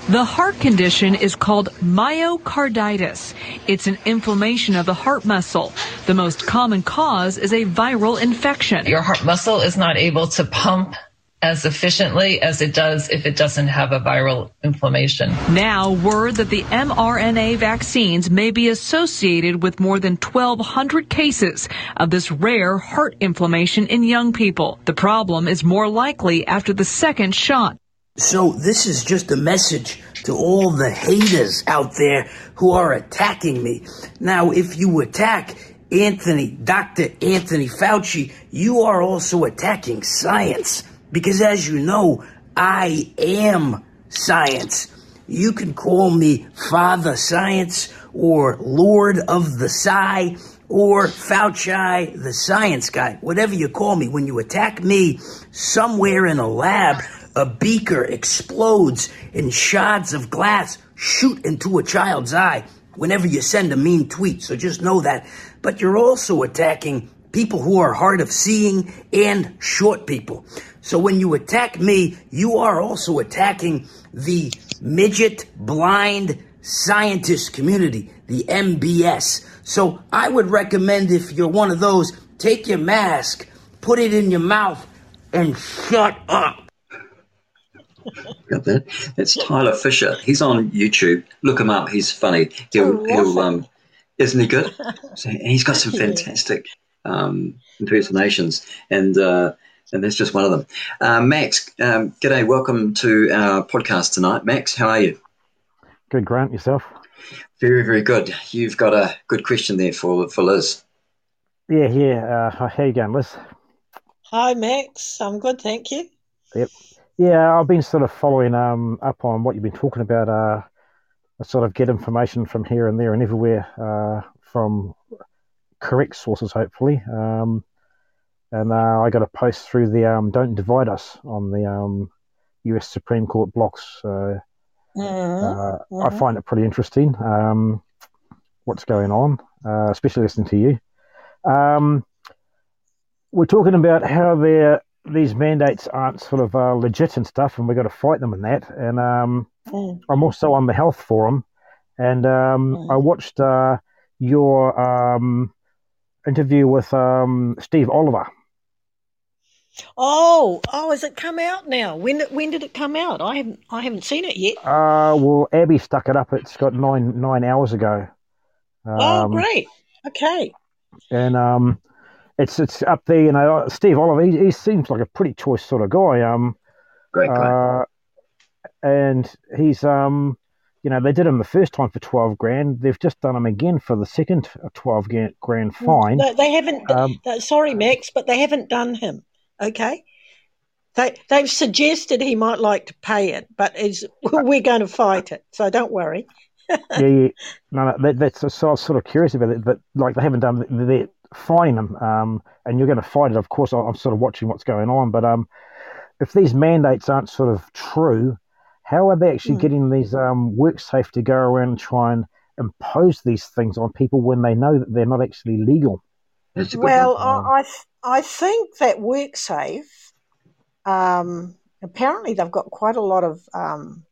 The heart condition is called myocarditis. It's an inflammation of the heart muscle. The most common cause is a viral infection. Your heart muscle is not able to pump as efficiently as it does if it doesn't have a viral inflammation. Now, word that the mRNA vaccines may be associated with more than 1,200 cases of this rare heart inflammation in young people. The problem is more likely after the second shot. So this is just a message to all the haters out there who are attacking me. Now, if you attack Anthony, Dr. Anthony Fauci, you are also attacking science. Because as you know, I am science. You can call me Father Science or Lord of the Sci or Fauci the Science Guy. Whatever you call me, when you attack me somewhere in a lab, a beaker explodes and shards of glass shoot into a child's eye whenever you send a mean tweet. So just know that. But you're also attacking people who are hard of seeing and short people. So when you attack me, you are also attacking the midget blind scientist community, the MBS. So I would recommend if you're one of those, take your mask, put it in your mouth, and shut up. Got that? That's Tyler Fischer. He's on YouTube. Look him up. He's funny. He'll, Oh, he'll um, isn't he good? [laughs] So he's got some fantastic um, impersonations, and uh, and that's just one of them. Uh, Max, um, g'day. Welcome to our podcast tonight. Max, how are you? Good, Grant. Yourself? Very, very good. You've got a good question there for for Liz. Yeah, yeah. Uh, how you going, Liz? Hi, Max. I'm good, thank you. Yep. Yeah, I've been sort of following um, up on what you've been talking about. Uh, I sort of get information from here and there and everywhere uh, from correct sources, hopefully. Um, and uh, I got a post through the um, "Don't Divide Us" on the um, U.S. Supreme Court blocks. So uh, I find it pretty interesting. Um, what's going on, uh, especially listening to you. Um, we're talking about how these mandates aren't sort of uh, legit and stuff, and we've got to fight them in that. And um, Mm. I'm also on the health forum, and um, Mm. I watched uh, your um, interview with um, Steve Oliver. Oh, oh, has it come out now? When when did it come out? I haven't I haven't seen it yet. Uh, well, Abby stuck it up. It's got nine nine hours ago. oh, Um, great. Okay. and um, it's it's up there. You know, Steve Oliver. He, he seems like a pretty choice sort of guy. Um, Great guy. uh, and he's um, you know, they did him the first time for twelve grand. They've just done him again for the second twelve grand, grand fine. No, they haven't. Um, sorry, Max, but they haven't done him. Okay. They they've suggested he might like to pay it, but is [laughs] we're going to fight it. So don't worry. [laughs] yeah, yeah. No, no, that, that's so I was sort of curious about it. But like they haven't done, they're fining them, um, and you're going to fight it. Of course, I'm sort of watching what's going on. But um, if these mandates aren't sort of true, how are they actually Hmm. getting these um, WorkSafe to go around and try and impose these things on people when they know that they're not actually legal? Well, I, I I think that WorkSafe, um, apparently they've got quite a lot of um,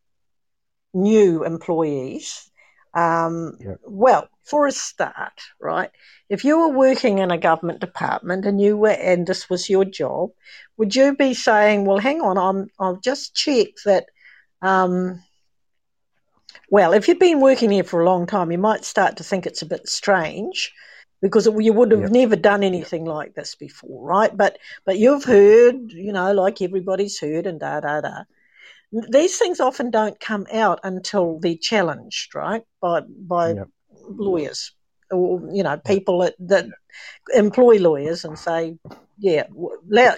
new employees. Um, Well, for a start, right? If you were working in a government department and you were, and this was your job, would you be saying, "Well, hang on, I'm, I'll just check that." Um, well, if you've been working here for a long time, you might start to think it's a bit strange because you would have never done anything like this before, right? But but you've heard, you know, like everybody's heard, and da da da. These things often don't come out until they're challenged, right, by by lawyers or you know people that, that employ lawyers and say, yeah,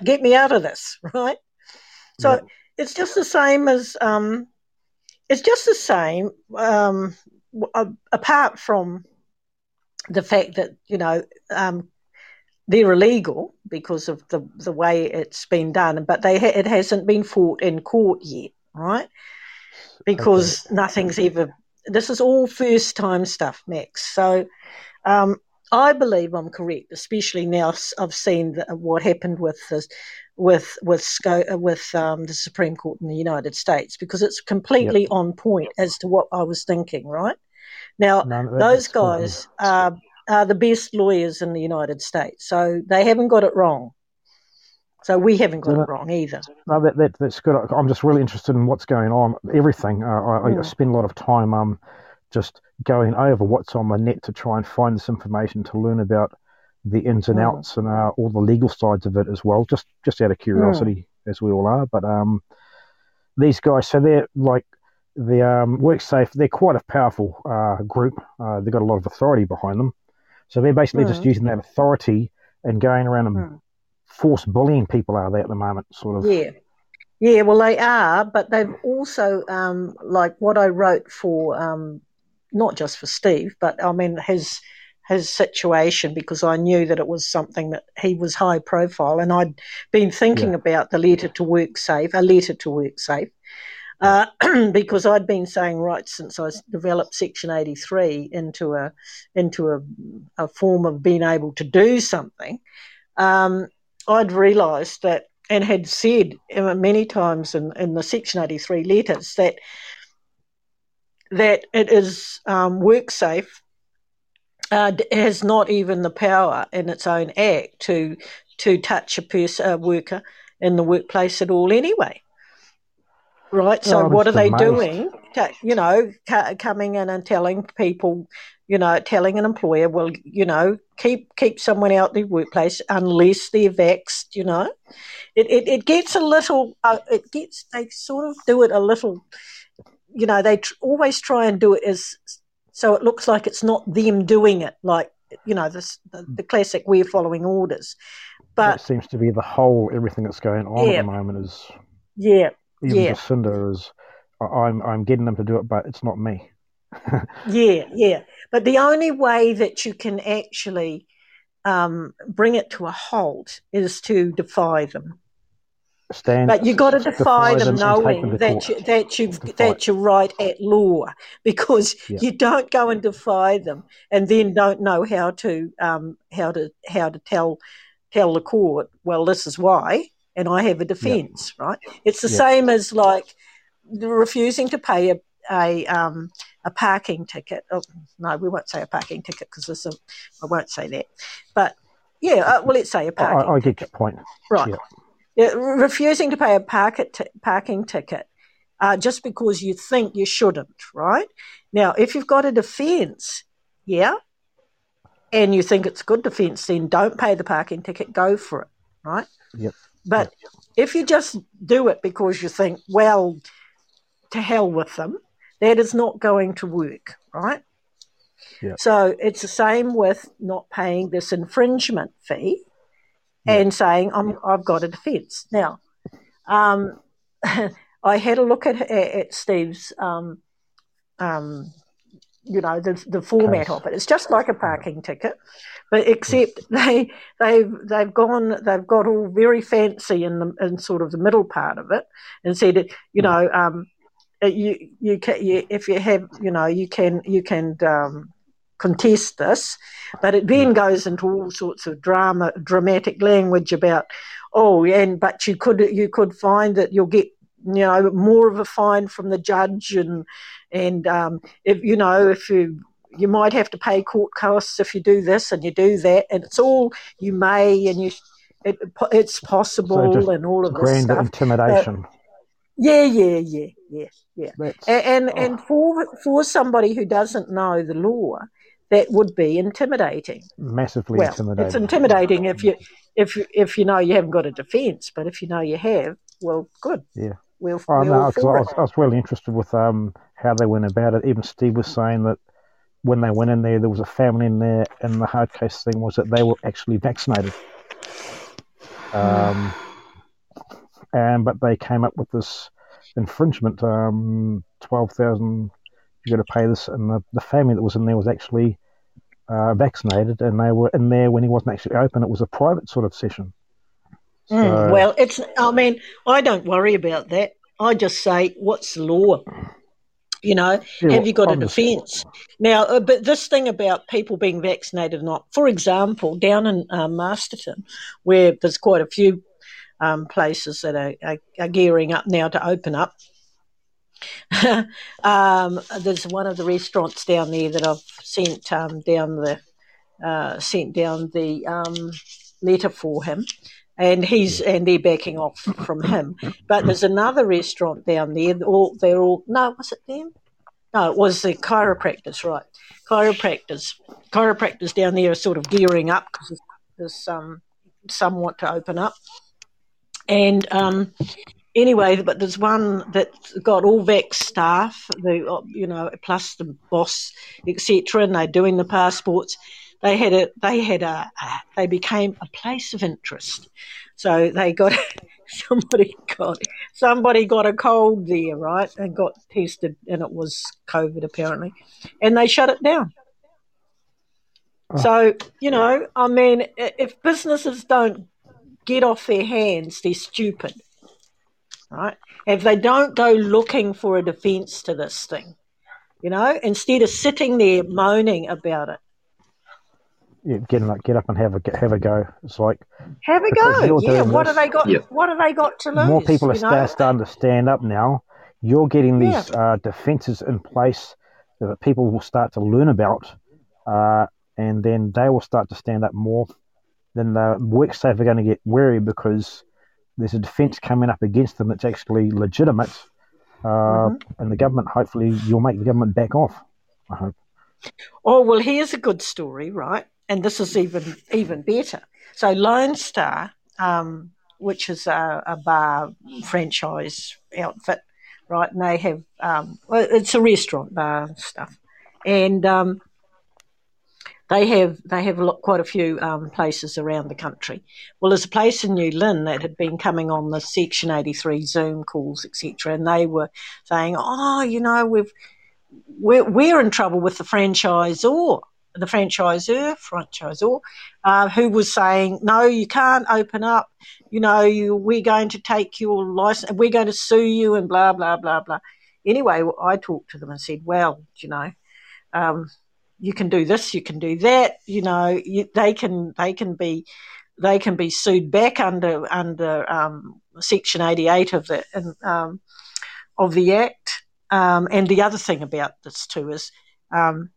get me out of this, [laughs] right? So it's just the same as um, it's just the same um, apart from the fact that you know um, they're illegal because of the the way it's been done, but they ha- it hasn't been fought in court yet, right? Because nothing's ever. This is all first time stuff, Max. So um, I believe I'm correct, especially now I've seen the, what happened with this. With with Sco- uh, with um, the Supreme Court in the United States because it's completely on point as to what I was thinking. Right now, No, those cool. guys are, are the best lawyers in the United States, so they haven't got it wrong. So we haven't got No, it wrong either. No, that, that that's good. I'm just really interested in what's going on. Everything. Uh, I, I Mm. spend a lot of time um just going over what's on the net to try and find this information to learn about the ins and Mm. outs and uh, all the legal sides of it as well. Just just out of curiosity, as we all are. But um, these guys, so they're like the um, WorkSafe. They're quite a powerful uh, group. Uh, they've got a lot of authority behind them. So they're basically just Mm. using that authority and going around and Mm. force bullying people. Are there at the moment? Sort of. Yeah. Yeah, well, they are, but they've also, um, like what I wrote for, um, not just for Steve, but I mean his his situation because I knew that it was something that he was high profile, and I'd been thinking about the letter to WorkSafe, a letter to WorkSafe, uh, [clears throat] because I'd been saying right since I developed Section 83 into a into a, a form of being able to do something. Um, I'd realised that and had said uh, many times in, in the Section 83 letters that that it is um, WorkSafe uh, has not even the power in its own act to to touch a person, a worker in the workplace at all anyway. Right. So Oh, what are they amazed. doing? You know, coming in and telling people, you know, telling an employer, well, you know, keep keep someone out the workplace unless they're vaxxed. You know, it it, it gets a little. Uh, it gets they sort of do it a little. You know, they tr- always try and do it as so it looks like it's not them doing it, like you know, this the, the classic we're following orders. But that seems to be the whole everything that's going on Yeah. at the moment is yeah, even yeah. Jacinda is I'm I'm getting them to do it, but it's not me. [laughs] Yeah, yeah. But the only way that you can actually um, bring it to a halt is to defy them. Stand, But you got to defy, them, take knowing them that you, that you that you're right at law, because Yeah. you don't go and defy them and then don't know how to um, how to how to tell tell the court. Well, this is why. and I have a defence, right? It's the Yeah. same as like refusing to pay a a um, a parking ticket. Oh, no, we won't say a parking ticket because a. I won't say that, but yeah, uh, well, let's say a parking. I get your point. Right. Refusing to pay a t- parking ticket uh, just because you think you shouldn't, right? Now, if you've got a defence, yeah, and you think it's good defence, then don't pay the parking ticket, go for it, right? Yep. But if you just do it because you think, well, to hell with them, that is not going to work, right? Yeah. So it's the same with not paying this infringement fee and saying I'm, I've got a defence. Now, um, [laughs] I had a look at, at Steve's, um, um, you know, the, the format of it. It's just like a parking ticket, but except they they've they've gone they've got all very fancy in the in sort of the middle part of it and said, you know, um, you you can you, if you have you know you can you can um, contest this, but it then goes into all sorts of drama dramatic language about oh and but you could you could find that you'll get you know more of a fine from the judge and and um, if you know if you you might have to pay court costs if you do this and you do that and it's all you may and you it, it's possible So and all of this grand stuff. But- intimidation. yeah, yeah, yeah, yeah, yeah. That's- A- And and, for for somebody who doesn't know the law, that would be intimidating. Massively well, intimidating. it's intimidating if you if if you know you haven't got a defence, but if you know you have, well, good. Yeah. We'll, Oh, we're no, all 'cause for I, was, I was really interested with um, how they went about it. Even Steve was saying that when they went in there, there was a family in there, and the hard case thing was that they were actually vaccinated. Um, and but they came up with this infringement, um, twelve thousand. You got to pay this, and the, the family that was in there was actually uh, vaccinated, and they were in there when he wasn't actually open. It was a private sort of session. Mm, well, it's. I mean, I don't worry about that. I just say, what's the law? You know, Yeah, have you got a I'm just- defence? Now, uh, but this thing about people being vaccinated or not, for example, down in uh, Masterton, where there's quite a few um, places that are, are, are gearing up now to open up. [laughs] um, there's one of the restaurants down there that I've sent um, down the uh, sent down the um, letter for him, and he's and they're backing off from him. But there's another restaurant down there. All they're all no, was it them? No, it was the chiropractors, right? Chiropractors, chiropractors down there are sort of gearing up because there's um, some want to open up, and um, anyway, but there's one that's got all Vex staff, the you know, plus the boss, etc., and they're doing the passports. They had a, they had a, a, they became a place of interest. So they got [laughs] somebody got somebody got a cold there, right, and got tested, and it was COVID apparently, and they shut it down. Ah. So you know, I mean, if businesses don't get off their hands, they're stupid right? If they don't go looking for a defence to this thing, you know, instead of sitting there moaning about it, Yeah, get up, get up and have a have a go. It's like have a go. Yeah, what this- have they got? Yeah. What have they got to lose? more people are you know? starting to stand up now. You're getting these uh, defences in place that people will start to learn about, uh, and then they will start to stand up more. Then the WorkSafe are going to get wary because there's a defence coming up against them that's actually legitimate, uh, Mm-hmm. and the government hopefully you'll make the government back off. I hope. Oh well, here's a good story, right? And this is even even better. So Lone Star, um, which is a, a bar franchise outfit, right? And they have um, well, it's a restaurant bar stuff, and um, they have they have quite a few um, places around the country. Well, there's a place in New Lynn that had been coming on the Section 83 Zoom calls, etc., and they were saying, "Oh, you know, we've we're, we're in trouble with the franchisor, the franchisor, franchisor, uh, who was saying, no, you can't open up. You know, you, we're going to take your license, we're going to sue you, and blah blah blah blah. Anyway, I talked to them and said, well, you know, um, you can do this, you can do that. You know, you, they can they can be they can be sued back under under um, Section 88 of the um, of the Act. Um, and the other thing about this too is um,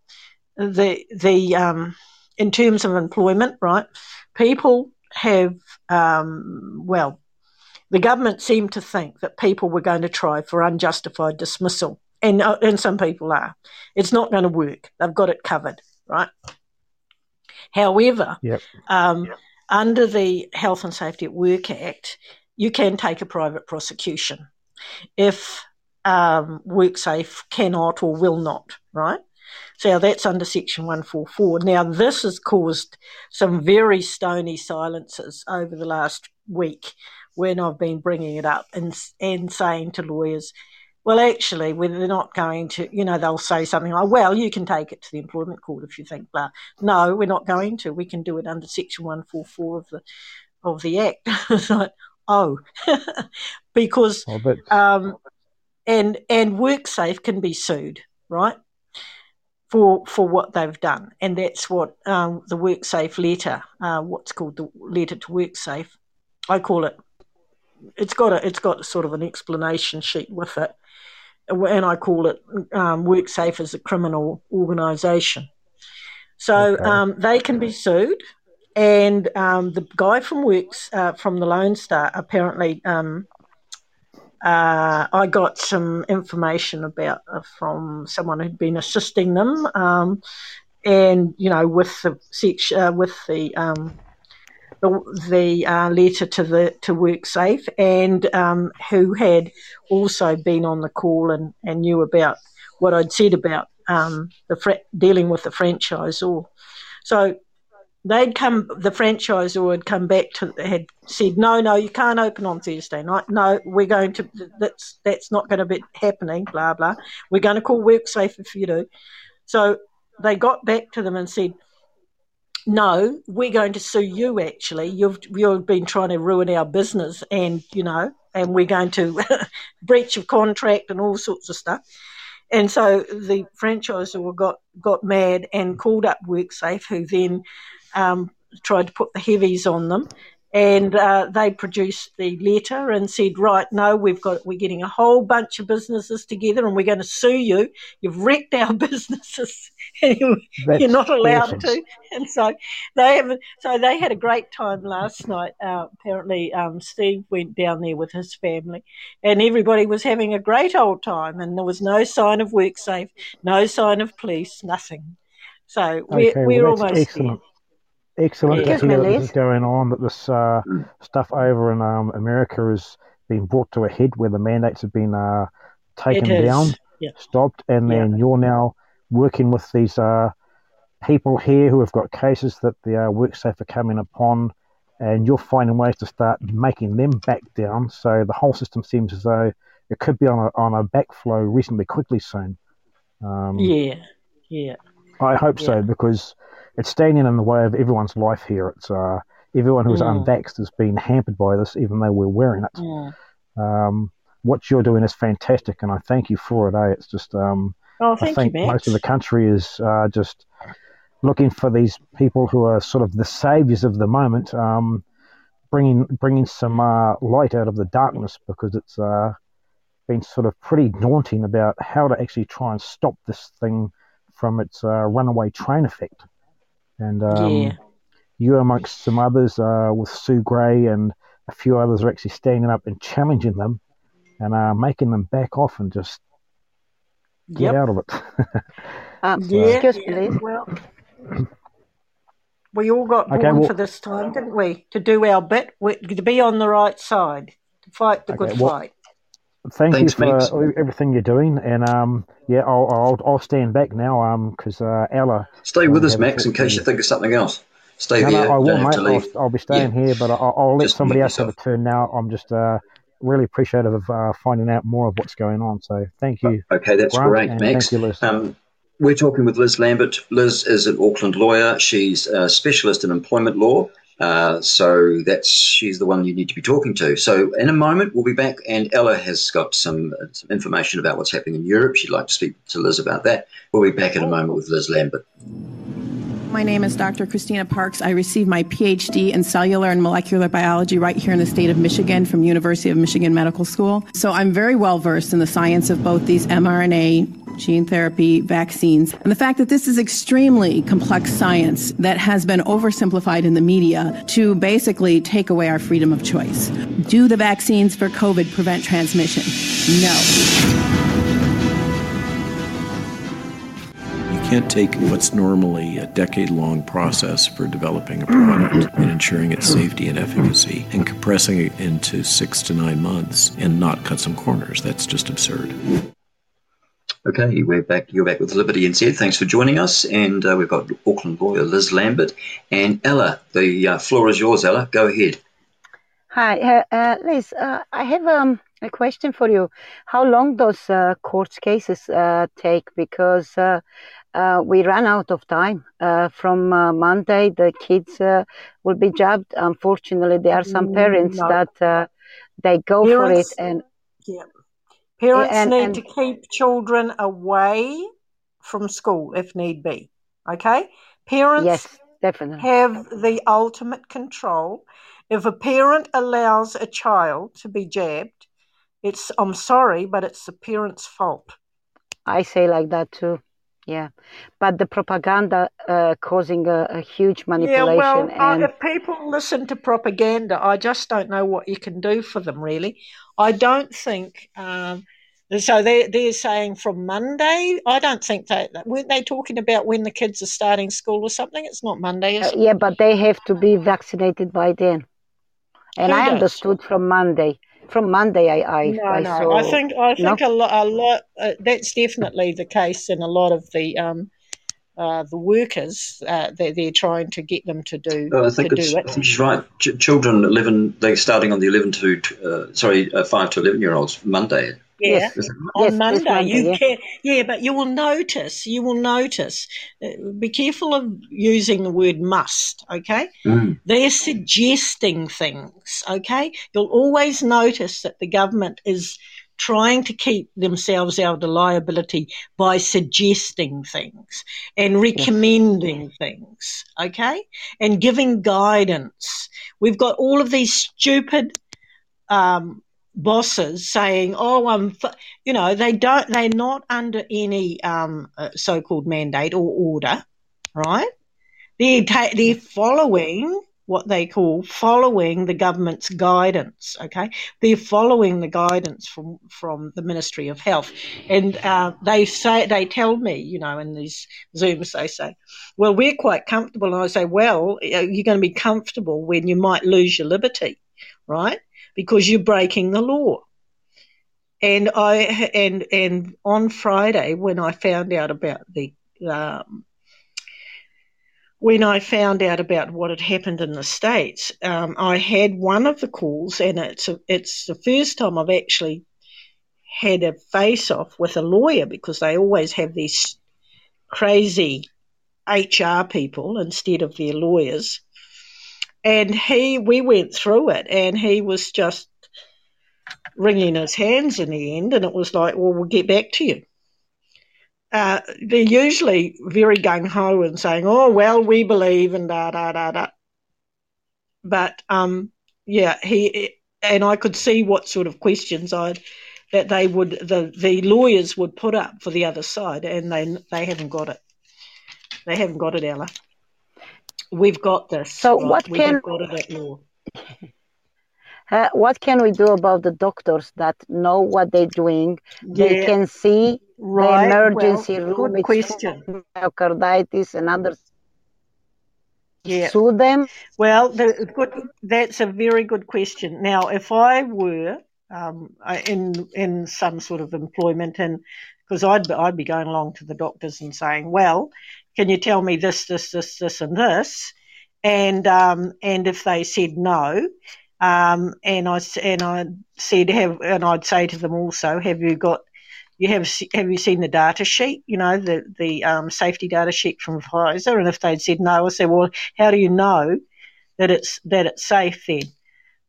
the the um, in terms of employment, right? People have um, well, the government seemed to think that people were going to try for unjustified dismissal, and uh, and some people are. It's not going to work. They've got it covered, right? However, yep. Um, yep. under the Health and Safety at Work Act, you can take a private prosecution if um, WorkSafe cannot or will not, right? So that's under Section 144. Now, this has caused some very stony silences over the last week when I've been bringing it up and, and saying to lawyers, well, actually, they're not going to, you know, they'll say something like, well, you can take it to the employment court if you think, blah. No, we're not going to. We can do it under Section 144 of the of the Act. [laughs] it's like, oh, [laughs] because, oh, but- um, and, and WorkSafe can be sued, right? For, for what they've done, and that's what um, the WorkSafe letter, uh, what's called the letter to WorkSafe, I call it. It's got a, it's got sort of an explanation sheet with it, and I call it um, WorkSafe as a criminal organisation. So Okay. um, they can be sued, and um, the guy from Works uh, from the Lone Star apparently. Um, uh, I got some information about uh, from someone who'd been assisting them, um, and you know, with the sex, uh, with the um, the, the uh, letter to the to WorkSafe, and um, who had also been on the call and, and knew about what I'd said about um, the fr- dealing with the franchisor. So they'd come, the franchisor had come back to, had said, no, no, you can't open on Thursday night. No, we're going to, that's that's not going to be happening. Blah blah. We're going to call WorkSafe if you do. So they got back to them and said, no, we're going to sue you. Actually, you've you've been trying to ruin our business, and you know, and we're going to [laughs] breach of contract and all sorts of stuff. And so the franchisor got got mad and called up WorkSafe, who then um, tried to put the heavies on them. And uh, they produced the letter and said, "Right, no, we've got we're getting a whole bunch of businesses together, and we're going to sue you. You've wrecked our [laughs] businesses, [laughs] you're not allowed to." And so they have, so they had a great time last night. Uh, apparently, um, Steve went down there with his family, and everybody was having a great old time. And there was no sign of WorkSafe, no sign of police, nothing. So we're Okay, we're that's almost excellent. Excellent Yeah. to hear that this is going on, that this uh, stuff over in um, America has been brought to a head where the mandates have been uh, taken down, yeah. stopped, and then you're now working with these uh, people here who have got cases that the uh, WorkSafe are coming upon, and you're finding ways to start making them back down. So the whole system seems as though it could be on a, on a backflow reasonably quickly soon. Um, Yeah, yeah. I hope so because it's standing in the way of everyone's life here. It's uh, everyone who's Mm. unvaxxed has been hampered by this, even though we're wearing it. Mm. Um, what you're doing is fantastic, and I thank you for it. Eh? It's just um, Oh, I think you, most of the country is uh, just looking for these people who are sort of the saviors of the moment, um, bringing bringing some uh, light out of the darkness because it's uh, been sort of pretty daunting about how to actually try and stop this thing from its uh, runaway train effect. And um, Yeah. you, amongst some others, uh, with Sue Grey and a few others, are actually standing up and challenging them and uh, making them back off and just get Yep. out of it. [laughs] Um, Yeah, excuse me, please. well, [clears throat] we all got Okay, born well- for this time, didn't we? To do our bit, we, to be on the right side, to fight the Okay, good well- fight. Thank Thanks, you for everything you're doing, and um, yeah, I'll, I'll I'll stand back now, because uh, Ella. Stay with um, us, Max, in case you think of something else. Stay No, no. I will, mate. I'll, I'll be staying Yeah. here, but I'll, I'll let Just somebody else have a turn now. I'm just uh, really appreciative of uh, finding out more of what's going on. So thank you. Okay, that's Grant, great, Max. Thank you, Liz. Um, we're talking with Liz Lambert. Liz is an Auckland lawyer. She's a specialist in employment law. Uh, so that's she's the one you need to be talking to. So in a moment we'll be back, and Ella has got some, uh, some information about what's happening in Europe. She'd like to speak to Liz about that. We'll be back in a moment with Liz Lambert. My name is Dr. Christina Parks. I received my PhD in cellular and molecular biology right here in the state of Michigan from University of Michigan Medical School. So I'm very well versed in the science of both these mRNA gene therapy, vaccines, and the fact that this is extremely complex science that has been oversimplified in the media to basically take away our freedom of choice. Do the vaccines for COVID prevent transmission? No. Can't take what's normally a decade long process for developing a product and ensuring its safety and efficacy and compressing it into six to nine months and not cut some corners. That's just absurd. Okay, we're back. You're back with Liberty and NZ. Thanks for joining us. And uh, we've got Auckland lawyer Liz Lambert and Ella. The uh, floor is yours, Ella. Go ahead. Hi, uh, uh Liz. Uh, I have um, a question for you. How long does uh, court cases take? Because uh, we ran out of time. Uh, from uh, Monday, the kids uh, will be jabbed. Unfortunately, there are some parents no. that uh, they go parents, for it, and yeah, parents and, need and, to keep children away from school if need be. Okay, parents yes, definitely have the ultimate control. If a parent allows a child to be jabbed, it's I'm sorry, but it's the parent's fault. I say like that too. Yeah, but the propaganda uh, causing a, a, huge manipulation. Yeah, well, and... uh, if people listen to propaganda, I just don't know what you can do for them. Really, I don't think. Um, so they're they're saying from Monday. I don't think they weren't they talking about when the kids are starting school or something. It's not Monday. Uh, yeah, but they have to be vaccinated by then. And Who I does? understood from Monday from Monday. I I, no, I no. Saw, I think I think no? a lot. A lot uh, that's definitely the case in a lot of the um, uh, the workers. Uh, they're, they're trying to get them to do. Oh, I think to it's, do it. I think she's right. Ch- children eleven. They're starting on the eleven to uh, sorry uh, five to eleven year olds Monday. Yeah, yes. on yes, Monday, Monday you yeah. can. Yeah, but you will notice. You will notice. Uh, be careful of using the word must. Okay, mm. they're suggesting things. Okay, you'll always notice that the government is trying to keep themselves out of liability by suggesting things and recommending yes. things, okay? And giving guidance. We've got all of these stupid um, bosses saying, "Oh, I'm," you know, they don't, they're not under any um, uh, so-called mandate or order, right? They're ta- they're following what they call following the government's guidance. Okay, they're following the guidance from from the Ministry of Health, and uh, they say they tell me, you know, in these zooms, they say, "Well, we're quite comfortable," and I say, "Well, you're going to be comfortable when you might lose your liberty, right?" Because you're breaking the law. And I and and on Friday when I found out about the um, when I found out about what had happened in the states, um, I had one of the calls, and it's a, it's the first time I've actually had a face off with a lawyer because they always have these crazy HR people instead of their lawyers and he we went through it and he was just wringing his hands in the end and it was like well we'll get back to you. Uh, they're usually very gung-ho and saying oh well we believe and da da da da. But um yeah he and i could see what sort of questions i'd that they would the the lawyers would put up for the other side and they they haven't got it. They haven't got it ella We've got this. So right? what we can got it more. [laughs] Uh, what can we do about the doctors that know what they're doing? Yeah. They can see right. the emergency well, room. Good question. Myocarditis and others. Yeah. Sue them. Well, the, good. That's a very good question. Now, if I were um, in in some sort of employment, and because I'd I'd be going along to the doctors and saying, well, can you tell me this, this, this, this, and this? And um, and if they said no, um, and I and I said have, and I'd say to them also, have you got, you have have you seen the data sheet? You know the the um, safety data sheet from Pfizer, and if they'd said no, I said, well, how do you know that it's that it's safe then?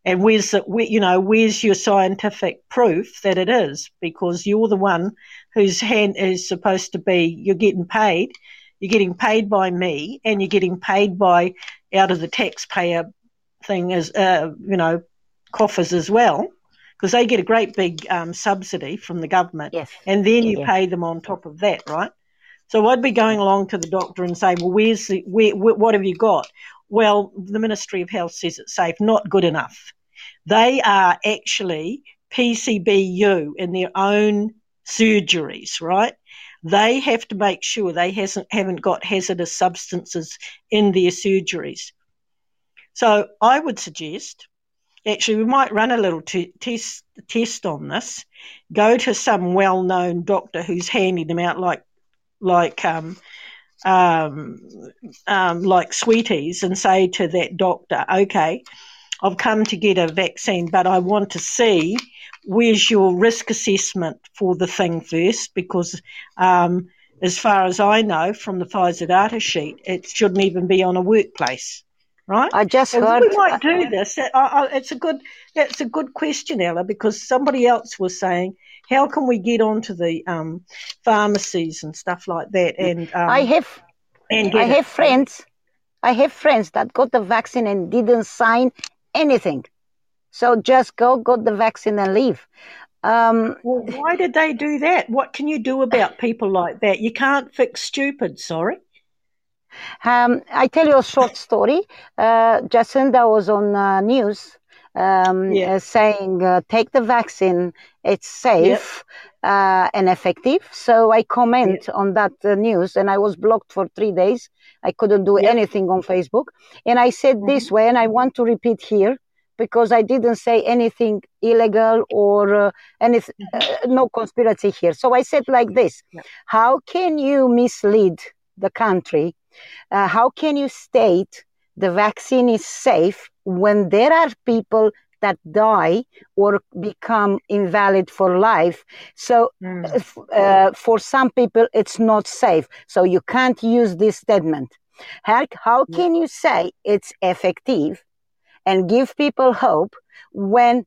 And where's the, you know, where's your scientific proof that it is? Because you're the one whose hand is supposed to be, you're getting paid you're getting paid by me, and you're getting paid by out of the taxpayer thing as uh, you know coffers as well because they get a great big um, subsidy from the government, yes. and then you Yeah. pay them on top of that, right? So I'd be going along to the doctor and saying, "Well, where's the where, wh- what have you got?" Well, the Ministry of Health says it's safe. Not good enough. They are actually PCBU in their own surgeries, right? They have to make sure they hasn't haven't got hazardous substances in their surgeries. So I would suggest, actually, we might run a little t- test test on this. Go to some well-known doctor who's handing them out, like like um, um, um, like sweeties, and say to that doctor, "Okay, I've come to get a vaccine, but I want to see where's your risk assessment for the thing first, because." Um, as far as I know from the Pfizer data sheet, it shouldn't even be on a workplace right? I just so heard- we might do this. I, I, it's a good. It's a good question, Ella, because somebody else was saying, how can we get onto the um, pharmacies and stuff like that? And um, I have and I have it? friends I have friends that got the vaccine and didn't sign anything. So just go, got the vaccine and leave. Um, well, why did they do that? What can you do about people like that? You can't fix stupid. Sorry. Um, I tell you a short story. Uh, Jacinda was on uh, news um, uh, saying, uh, "Take the vaccine; it's safe uh, and effective." So I comment on that uh, news, and I was blocked for three days. I couldn't do anything on Facebook, and I said this way, and I want to repeat here because I didn't say anything illegal or uh, anything, uh, no conspiracy here. So I said like this: How can you mislead the country? Uh, how can you state the vaccine is safe when there are people that die or become invalid for life? So, f- uh, for some people, it's not safe. So, you can't use this statement. How, how can you say it's effective and give people hope when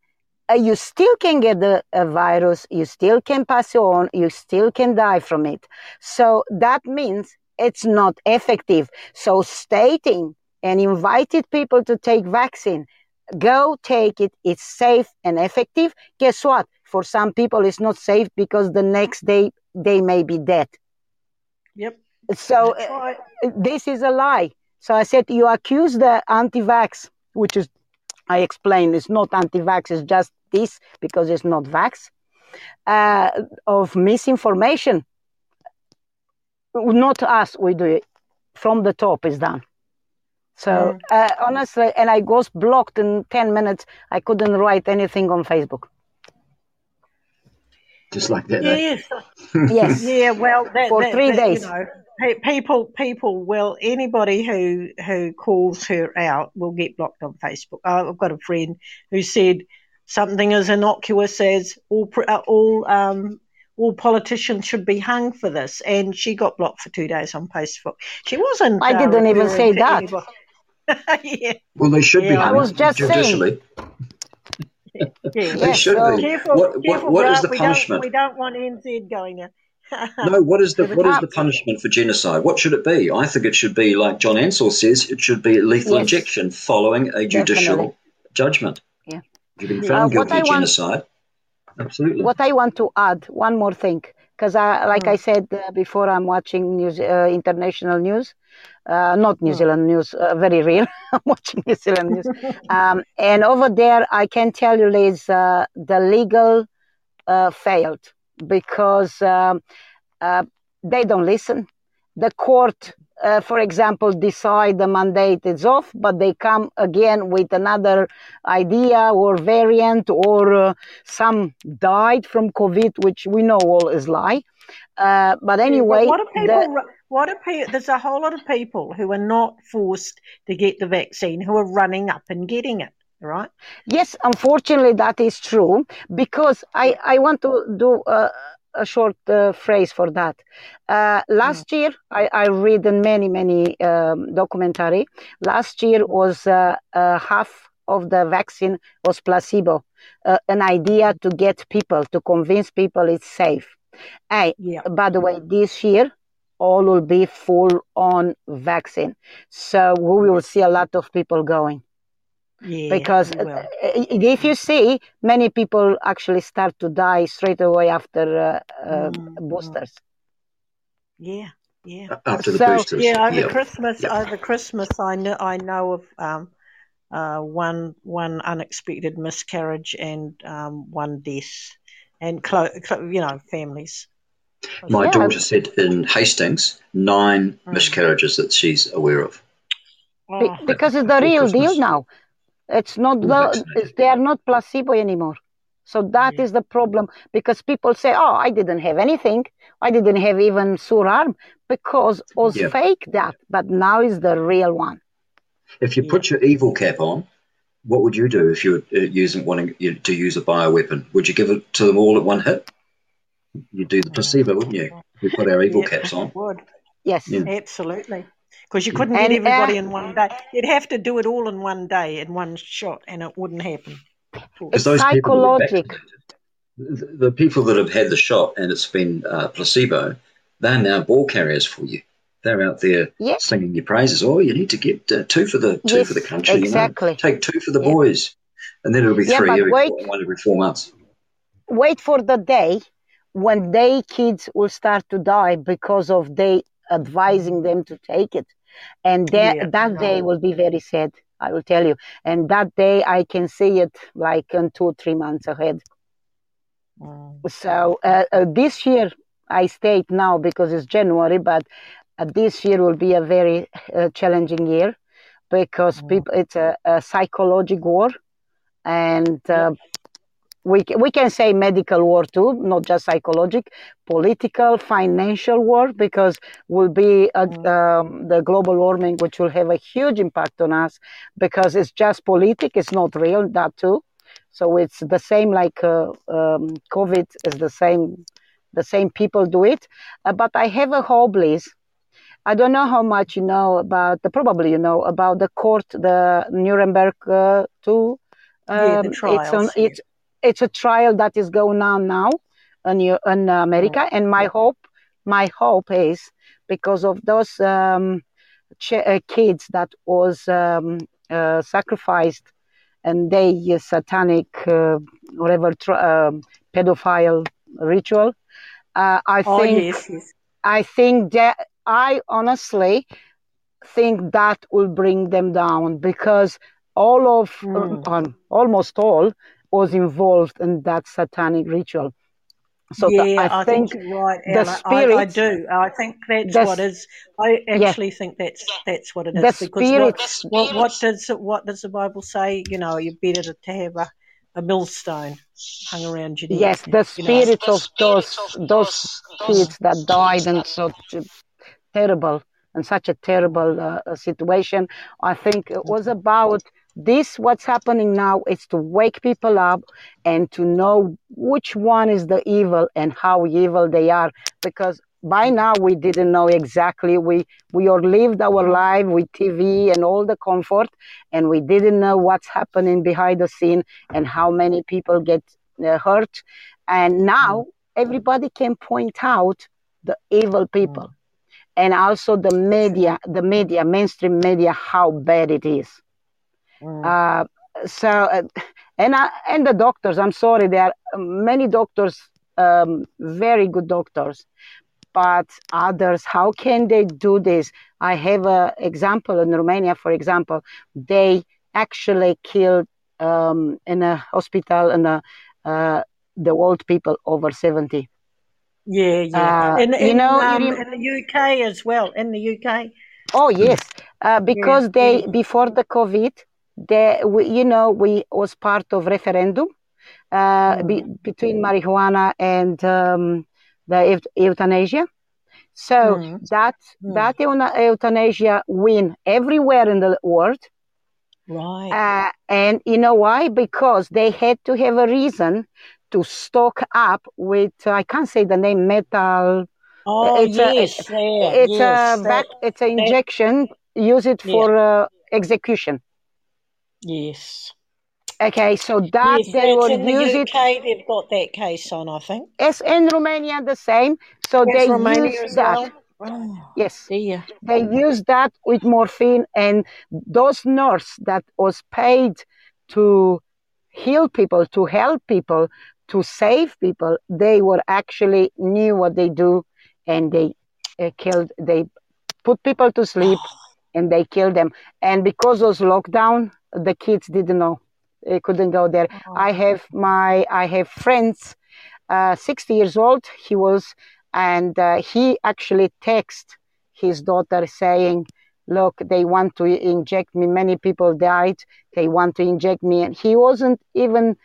uh, you still can get the uh, virus, you still can pass it on, you still can die from it? So, that means it's not effective. So stating and invited people to take vaccine, go take it. It's safe and effective. Guess what? For some people, it's not safe because the next day they may be dead. Yep. So uh, this is a lie. So I said you accuse the anti-vax, which is I explained it's not anti-vax, it's just this because it's not vax, uh, of misinformation not us we do it from the top is done so uh, honestly and i was blocked in 10 minutes i couldn't write anything on facebook Just like that. eh? Yes. [laughs] Yes. Yeah. Well, that, For that- three that, days. You know, people, people. Well, anybody who who calls her out will get blocked on Facebook. Uh, I've got a friend who said something as innocuous as all uh, all um all politicians should be hung for this, and she got blocked for two days on Facebook. She wasn't. I uh, didn't even say that. anybody- [laughs] yeah. Well, they should be Yeah, I was just saying. judicially. [laughs] Yeah, They should be. Careful, What- what- careful, what is Grant, the we punishment? Don't, we don't want NZ going there. [laughs] No, what is the what is the punishment for genocide? What should it be? I think it should be like John Ansell says. It should be lethal Yes. injection following a judicial Definitely. judgment. Yeah. If you've been Uh, found what guilty I of want- genocide, absolutely. what I want to add, one more thing, because I, like I said uh, before, I'm watching news, uh, international news, uh, not New Zealand news, uh, very real. [laughs] I'm watching New Zealand news, um, and over there, I can tell you, Liz, uh, the legal uh, failed because um, uh, they don't listen. The court, uh, for example, decide the mandate is off, but they come again with another idea or variant, or uh, some died from COVID, which we know all is lie. Uh, but anyway, what are people? the- what are people? There's a whole lot of people who are not forced to get the vaccine who are running up and getting it. Right? Yes, unfortunately, that is true because I, I want to do a, a short uh, phrase for that. Uh, last year, I, I read in many, many um, documentary. Last year was uh, uh, half of the vaccine was placebo, uh, an idea to get people, to convince people it's safe. Hey, by the way, this year, all will be full on vaccine. So we will see a lot of people going. Yeah, because we will. uh, if you see many people actually start to die straight away after uh, uh, Mm, boosters Yeah, yeah. After the So- boosters. Yeah, over yeah. Christmas, Yeah. over Christmas, I know I know of um, uh, one one unexpected miscarriage and um, one death, and clo- clo- you know families. My Yeah. daughter said in Hastings, nine Mm. miscarriages that she's aware of. Be- Oh, because it's the Before real deal now. It's not the it's, they are not placebo anymore. So that is the problem because people say, "Oh, I didn't have anything. I didn't have even sore arm because it was Yeah. fake that, but now is the real one." If you put your evil cap on, what would you do if you were uh, using wanting to use a bioweapon? Would you give it to them all at one hit? You'd do the placebo, wouldn't you? We put our evil yeah, caps on. would Yes. Yeah. absolutely because you couldn't And, get everybody uh, in one day. You'd have to do it all in one day in one shot, and it wouldn't happen. Because It's those people are psychologic. vaccinated, the, the people that have had the shot and it's been uh, placebo, they're now ball carriers for you. They're out there Yeah. singing your praises. Oh, you need to get uh, two for the two for the Yes, country. You know, exactly. take two for the Yeah. boys, and then it'll be Yeah, three every wait. four, one every four months. Wait for the day when they kids will start to die because of they advising them to take it, and that Yeah. that day will be very sad. I will tell you, and that day I can see it like in two three months ahead. Mm. So uh, uh, this year I state now because it's January, but this year will be a very uh, challenging year because people it's a, a psychological war, and uh, we we can say medical war too, not just psychological, political, financial war because will be uh, um, the global warming, which will have a huge impact on us because it's just politic, it's not real. That too. So it's the same like uh, um, COVID is the same, the same people do it. Uh, but I have a hope, Liz. I don't know how much you know about, probably you know about the court, the Nuremberg uh, two. Yeah, the it's trials, on, yeah. it's it's a trial that is going on now in in America, and my hope, my hope is because of those um, ch- uh, kids that was um, uh, sacrificed and they uh, satanic uh, whatever tr- um pedophile ritual. Uh, I Oh think yes, yes. I think that I honestly think that will bring them down because all of Mm. um, almost all was involved in that satanic ritual. So the- yeah, I, think, you're right, the Ella. I, I do. I think that's the what s- is. I Yeah. actually think that's that's what it is. The because what, spirits- what what does what does the Bible say? You know, you're better to, to have a, a millstone hung around your neck. Yes, the you know. spirits of those those kids that died and so a terrible in such a terrible uh, situation. I think it was about this. What's happening now is to wake people up and to know which one is the evil and how evil they are, because by now we didn't know exactly. We we all lived our life with TV and all the comfort, and we didn't know what's happening behind the scene and how many people get uh, hurt. And now everybody can point out the evil people, and also the media, the media, mainstream media, how bad it is. Uh, so, uh, and I, and the doctors. I'm sorry, there are many doctors, um, very good doctors, but others. How can they do this? I have an example in Romania, for example. They actually killed um, in a hospital in a, uh, the old people over seventy. Yeah, yeah. Uh, in, you in, know, um, you- in the UK as well. In the UK. Oh yes, uh, because Yeah, they before the COVID, they we, you know we was part of referendum uh, be, between marijuana and um, the euthanasia. So Mm. that that euthan- euthanasia win everywhere in the world. Right. Uh, and you know why? Because they had to have a reason to stock up with I can't say the name metal. Oh it's a, yes, it's yes, a that- back, it's an that- injection. Use it Yeah. for uh, execution. Yes. Okay, so that yes, they that's will in the UK. it. They've got that case on, I think. As in Romania, the same. So Yes, they Romania use as that. well. yes, dear. they used that with morphine, and those nurse that was paid to heal people, to help people, to save people, they were actually knew what they do, and they uh, killed. They put people to sleep, [sighs] and they killed them. And because of lockdown, the kids didn't know they couldn't go there. I have my I have friends, uh, 60 years old. He was, and uh, he actually text his daughter saying, "Look, they want to inject me. Many people died. They want to inject me." And he wasn't even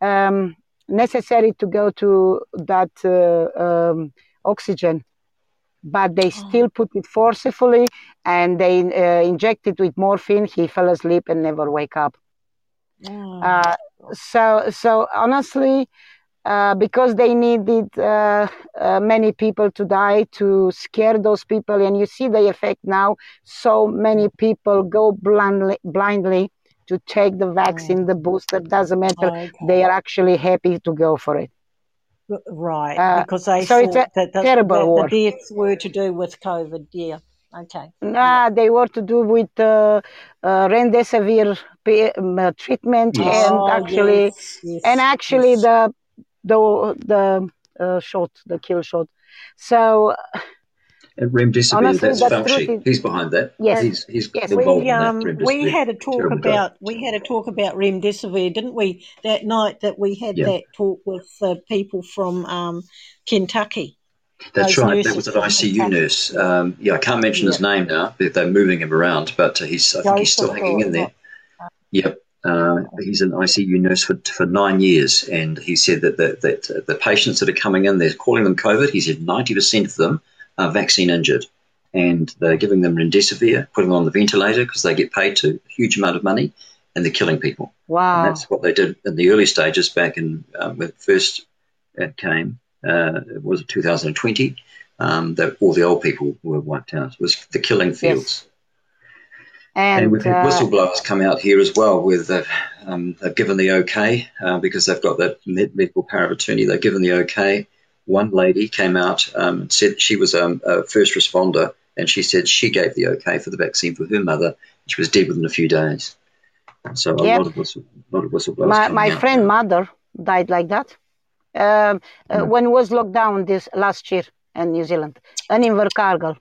um, necessary to go to that uh, um, oxygen. But they still put it forcefully, and they uh, injected with morphine. He fell asleep and never wake up. Uh, so so honestly, uh, because they needed uh, uh, many people to die to scare those people, and you see the effect now. So many people go blindly blindly to take the vaccine, the booster. Doesn't matter. Okay. They are actually happy to go for it. Right, Uh, because they so it's thought a that, the, war. the deaths were to do with COVID. Yeah. Okay. Nah, they were to do with uh, uh, um, uh, treatment Yes. and Oh, actually yes, yes, and actually the the the uh, shot, the kill shot. So And remdesivir, Honestly, that's the Fauci. he's behind that. Yes. He's, he's Yes. involved we in that. um we had a talk about we had a talk about remdesivir, didn't we? That night that we had Yeah. that talk with the people from um Kentucky. That's right. That was an ICU nurse. Um, yeah, I can't mention his name now. but They're moving him around, but uh, he's. I think he's still hanging in there. Yep. Uh, he's an ICU nurse for, for nine years, and he said that the, that uh, the patients that are coming in, they're calling them COVID. He said ninety percent of them are vaccine injured, and they're giving them remdesivir, putting them on the ventilator because they get paid to a huge amount of money, and they're killing people. wow, And that's what they did in the early stages back in um, when first it came. Uh, it was 2020. Um, that all the old people were wiped out. It was the killing fields. And, and we've had uh, whistleblowers come out here as well with they've, um, they've given the okay uh, because they've got that med- medical power of attorney. They've given the okay. One lady came out um, and said she was um, a first responder and she said she gave the okay for the vaccine for her mother. She was dead within a few days. So a Yep. lot of whistle, lot of whistleblowers. my my friend mother died like that um, uh, when it was lockdown this last year in New Zealand and in Invercargill.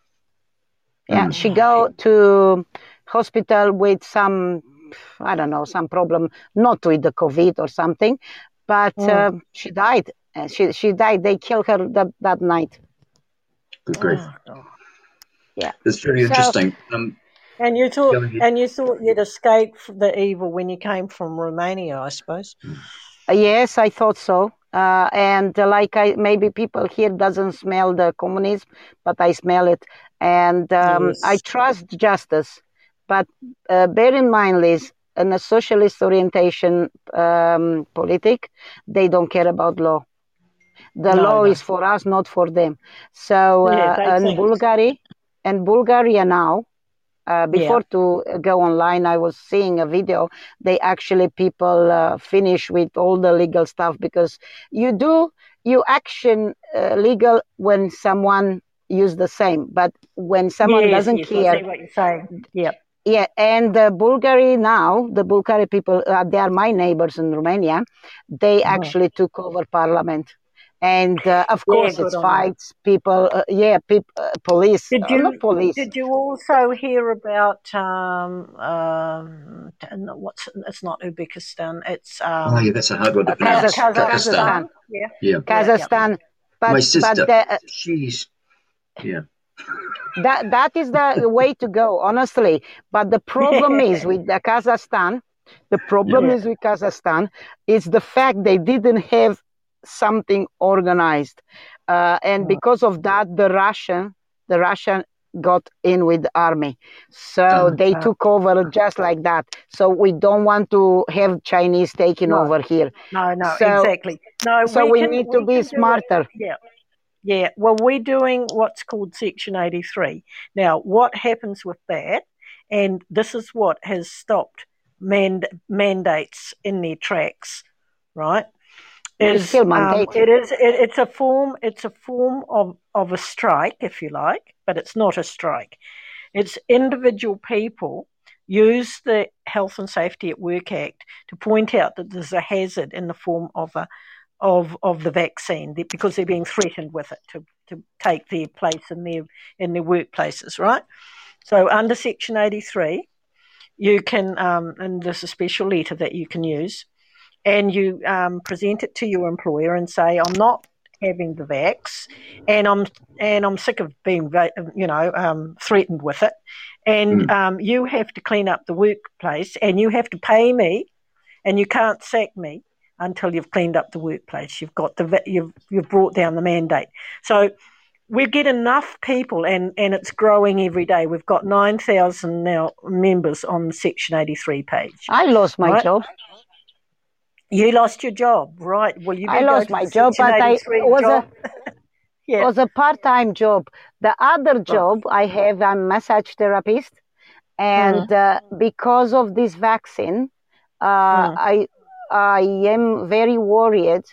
Yeah, she go to hospital with some I don't know some problem, not with the COVID or something, but Mm. uh, she died. Uh, she she died. They killed her that that night. Good grief. Yeah. It's very So- interesting. Um, And you thought and you thought you'd escape the evil when you came from Romania, I suppose. Uh, Yes, I thought so. Uh, and uh, like I, maybe people here doesn't smell the communism, but I smell it, and um, Yes. I trust justice. But uh, bear in mind, Liz, in a socialist orientation um, politic, they don't care about law. The No, law no. is for us, not for them. So Yeah, uh, in Bulgaria, and Bulgaria now, uh, before to go online, I was seeing a video. They actually people uh, finish with all the legal stuff because you do you action uh, legal when someone use the same, but when someone yes, doesn't yes, care, I see what you're saying. Yep. yeah, and the Bulgari now, the Bulgari people, uh, they are my neighbors in Romania. They Uh-huh. actually took over parliament. And uh, of course, good it's on them. fights, people, uh, yeah, peop- uh, police, Did you not police. did you also hear about um, um, what's it's not Uzbekistan, it's um, oh, yeah, that's a hard one to Uh, pronounce. Kazakh- Kazakhstan. Yeah. Yeah. Kazakhstan. But, My sister. but the, uh, She's. Yeah. that that is the way to go, honestly. But the problem [laughs] is with the Kazakhstan. The problem Yeah. is with Kazakhstan is the fact they didn't have something organized, uh, and because of that, the Russian the Russian got in with the army, so they Uh, took over just like that. So we don't want to have Chinese taking No. over here. No, no, So- exactly. No, so we can- need to be can it. smarter. Yeah. Yeah. Well, we're doing what's called Section 83. Now, what happens with that, and this is what has stopped mand- mandates in their tracks, right? It's Is still um, it is it, it's a form it's a form of, of a strike, if you like, but it's not a strike. It's individual people use the Health and Safety at Work Act to point out that there's a hazard in the form of a of of the vaccine because they're being threatened with it to, to take their place in their in their workplaces, right? So under Section 83, you can um, and there's a special letter that you can use, and you um, present it to your employer and say, "I'm not having the vax, and I'm and I'm sick of being you know um, threatened with it, and mm. um, you have to clean up the workplace, and you have to pay me, and you can't sack me until you've cleaned up the workplace. You've got the you've you've brought down the mandate. So we get enough people, and and it's growing every day. We've got nine thousand now members on the Section eighty three page. I lost my right? job. You lost your job, right? Well, you I lost my job, but I was job. a [laughs] yeah. was a part time job. The other job I have, I'm massage therapist, and Mm. uh, because of this vaccine, uh, I I am very worried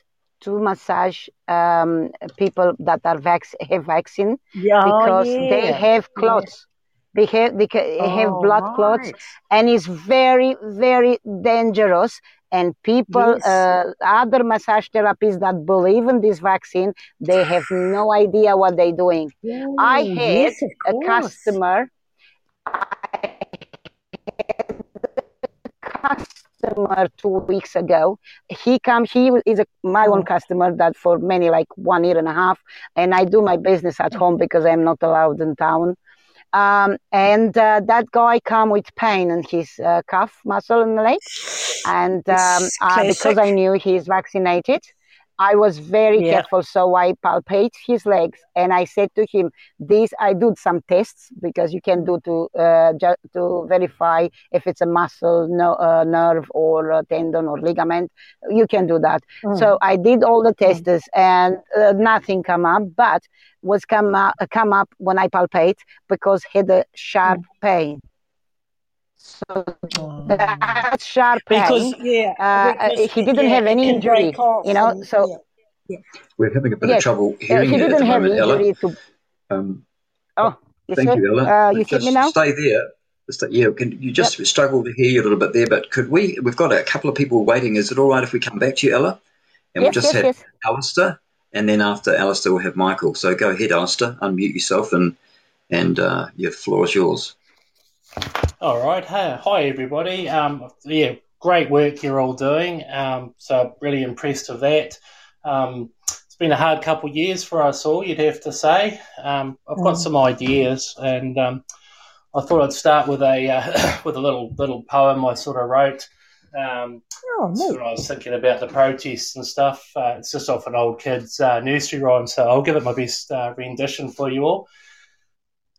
to massage um, people that are vac- have vaccine Yeah, because they yeah, have yeah. clots. They have they have Oh, blood clots, and it's very very dangerous. And people, Yes. uh, other massage therapists that believe in this vaccine, they have no [sighs] idea what they're doing. I had yes, a customer customer two weeks ago. He come. He is a, my own customer that for many like one year and a half, and I do my business at home because I'm not allowed in town. Um, and uh, that guy come with pain in his uh, calf muscle in the leg, and um, uh, because. I knew he's vaccinated. I was very Yeah. careful, so I palpate his legs, and I said to him, this, I do some tests because you can do to uh, ju- to verify if it's a muscle, no, uh, nerve, or a tendon or ligament. You can do that." Mm. So I did all the tests, and uh, nothing come up, but was come up, come up when I palpate because he had a sharp Mm. pain. So that sharp pain, Because yeah, uh, because, he didn't yeah, have any can injury, you know. and- So yeah. We're having a bit yes, of trouble uh, hearing he you didn't the have moment, Ella. to. Um, Oh, you thank said you, Ella. uh, you Just hear me now? stay there. Just, yeah, can, you just struggle to hear you a little bit there, but could we? We've got a couple of people waiting. Is it all right if we come back to you, Ella? And we'll just yes, have yes. Alistair, and then after Alistair, we'll have Michael. So go ahead, Alistair. Unmute yourself, and and uh, your floor is yours. All right. Hi, hi everybody. Um, yeah, great work you're all doing. Um, so really impressed with that. Um, it's been a hard couple of years for us all, you'd have to say. Um, I've got Mm. some ideas, and um, I thought I'd start with a uh, [coughs] with a little little poem I sort of wrote. Um, Oh, when I was thinking about the protests and stuff. Uh, it's just off an old kid's uh, nursery rhyme, so I'll give it my best uh, rendition for you all.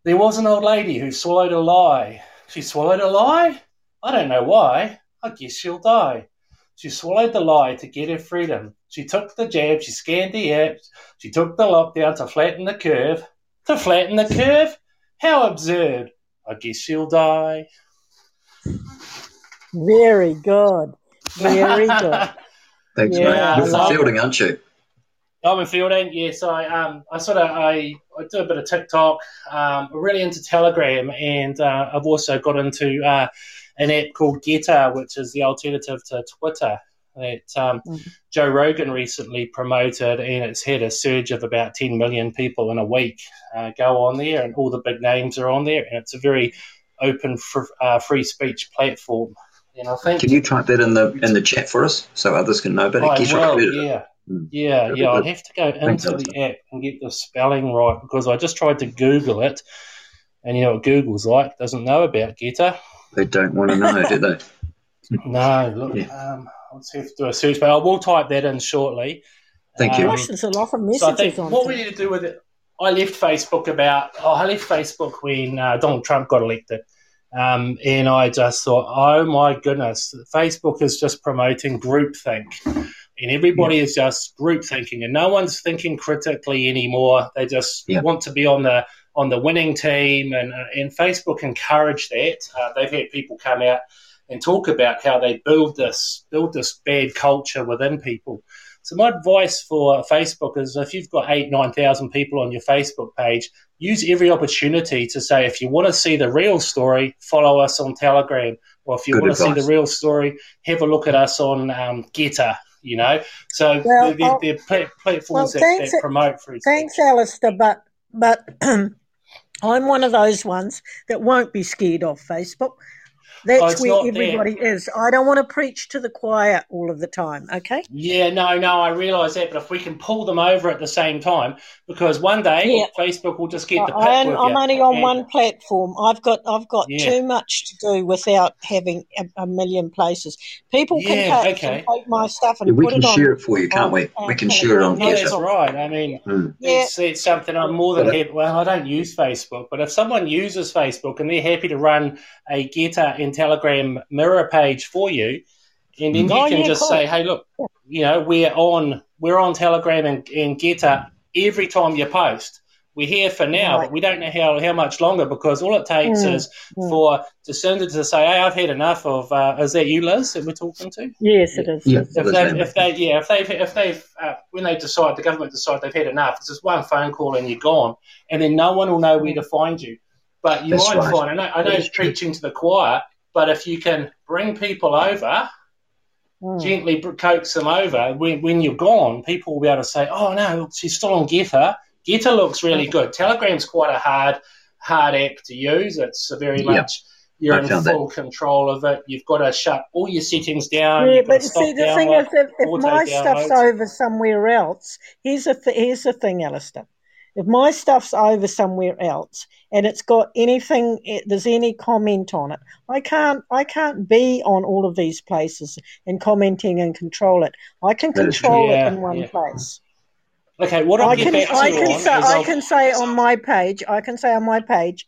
There was an old lady who swallowed a lie. She swallowed a lie? I don't know why. I guess she'll die. She swallowed the lie to get her freedom. She took the jab, she scanned the app, she took the lockdown to flatten the curve. To flatten the curve? How absurd. I guess she'll die. Very good. Very good. [laughs] Thanks, Yeah, mate. You're love. Feilding, aren't you? I'm in Feilding, yes. I um I sort of I, I do a bit of TikTok. Um, I'm really into Telegram, and uh, I've also got into uh, an app called Gettr, which is the alternative to Twitter that um, Joe Rogan recently promoted, and it's had a surge of about 10 million people in a week uh, go on there, and all the big names are on there, and it's a very open, fr- uh, free speech platform. And I think Can you type that in the in the chat for us so others can know? But I guess will, it. yeah. Mm. Yeah, yeah, I'll good. have to go into Alistair. the app and get the spelling right because I just tried to Google it, and you know what Google's like, doesn't know about Gettr. They don't want to know, do they? [laughs] [laughs] No, look, um, let's have to do a search, but I will type that in shortly. Thank you. Um, Gosh, there's a lot of so I messages think on what we there. need to do with it, I left Facebook about, oh, I left Facebook when uh, Donald Trump got elected. Um, and I just thought, oh my goodness, Facebook is just promoting groupthink. And everybody is just group thinking, and no one's thinking critically anymore. They just Yeah. want to be on the on the winning team, and uh, and Facebook encourage that. Uh, they've had people come out and talk about how they build this build this bad culture within people. So my advice for Facebook is if you've got eight, nine thousand people on your Facebook page, use every opportunity to say if you want to see the real story, follow us on Telegram, or if you Good want to see the real story, have a look at us on um, Gettr. You know, so Well, they're oh, pla- platforms well, that, thanks- that promote free Thanks, Alistair, but but [clears throat] I'm one of those ones that won't be scared off Facebook. Oh, That's it's where everybody is. I don't want to preach to the choir all of the time. Okay. Yeah, no, no, I realise that, but if we can pull them over at the same time, because one day Yeah. Facebook will just get the pick I'm, with I'm you. only on and- one platform. I've got I've got Yeah. too much to do without having a, a million places. People can, Yeah, take, okay. can take my stuff and Yeah, we put can it on. share it for you, can't we? uh, We can share it on Yeah, that's Gettr. right. I mean, Hmm. it's, it's something I'm more than happy. Well, I don't use Facebook, but if someone uses Facebook and they're happy to run a Gettr and Telegram mirror page for you, and then you Oh, can yeah, just cool. say, "Hey, look, you know, we're on we're on Telegram and, and Gettr every time you post. We're here for now, Right. but we don't know how, how much longer because all it takes Mm, is mm. for Jacinda to say, "Hey, I've had enough of." Uh, is that you, Liz, that we're talking to? Yes, it is. Yeah, if they, Lambert. if they, yeah, if they've, if they've, uh, when they decide, the government decide they've had enough, it's just one phone call and you're gone, and then no one will know where to find you. But you That's might right. find, I know, I know it's preaching to the choir, but if you can bring people over, Mm. gently coax them over, when, when you're gone, people will be able to say, oh no, she's still on Gettr. Gettr looks really good. Telegram's quite a hard, hard app to use. It's a very Yep. much you're I in found that. full control of it. You've got to shut all your settings down. Yeah, but see, the thing is, if, if my stuff's over somewhere else, here's the th- here's the thing, Alistair. If my stuff's over somewhere else and it's got anything, there's any comment on it, I can't I can't be on all of these places and commenting and control it. I can That is true. control Yeah, it in one yeah. place. Okay, what I'll I get can back I you can say I can say on my page I can say on my page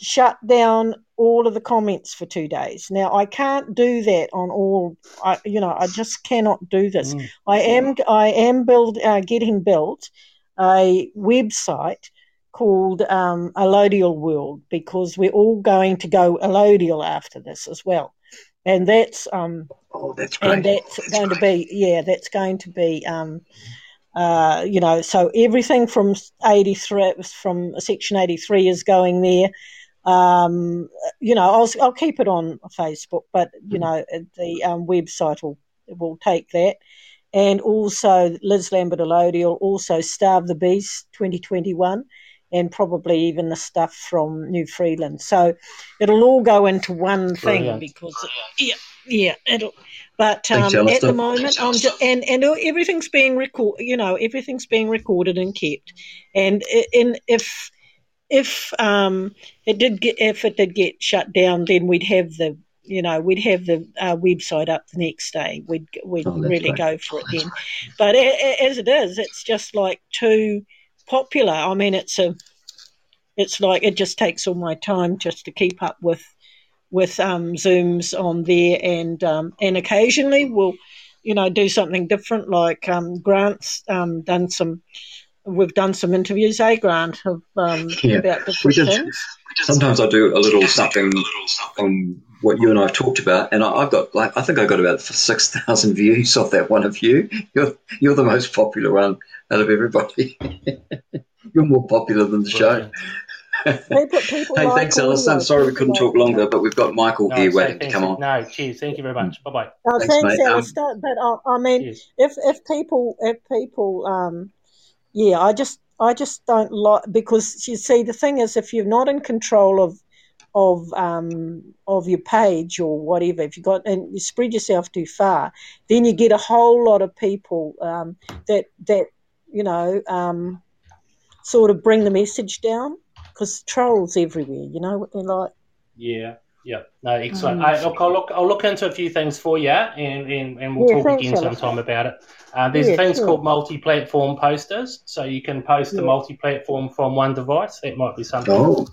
shut down all of the comments for two days. Now I can't do that on all. I you know I just cannot do this. Mm. I am I am build uh, getting built a website called um, Allodial World because we're all going to go Allodial after this as well, and that's um, Oh, that's great. and that's, going to be yeah that's going to be um uh you know so everything from 83 from section 83 is going there. Um you know I'll I'll keep it on Facebook but you know the um, website will will take that and also Liz Lambert Allodial also Starve the Beast 2021 and probably even the stuff from New Freeland so it'll all go into one thing Brilliant. because yeah yeah it'll but um, at the moment, I'm just, and and everything's being record, you know, everything's being recorded and kept. And in if if um it did get if it did get shut down, then we'd have the you know we'd have the uh, website up the next day. We'd we'd Oh, really go for it then. But as it is, it's just like too popular. I mean, it's a it's like it just takes all my time just to keep up with with um, zooms on there, and um, and occasionally we'll, you know, do something different. Like um, Grant's um, done some, we've done some interviews. Eh, Grant, of um, Yeah, about different did. things. Sometimes I do a little something on what you and I have talked about, and I, I've got like I think I got about six thousand views off that one of you. You're you're the most popular one out of everybody. [laughs] you're more popular than the show. People, [laughs] people Hey, like thanks, Alistair. I'm sorry we couldn't like talk longer, but we've got Michael No, here so waiting to come on. No, cheers. Thank you very much. Bye bye. Oh, Thanks, thanks, mate. Um, but I, I mean, Cheers. if if people if people um, yeah, I just I just don't like because you see the thing is if you're not in control of of um of your page or whatever, if you got and you spread yourself too far, then you get a whole lot of people um, that that you know um, sort of bring the message down because trolls everywhere. You know what they're like. Yeah, yeah. No, excellent. Mm. I, look, I'll look. I'll look into a few things for you, and and, and we'll Yeah, talk again Alistair. sometime about it. Uh, there's Yeah, things sure. called multi-platform posters, so you can post a multi-platform from one device. That might be something. Oh,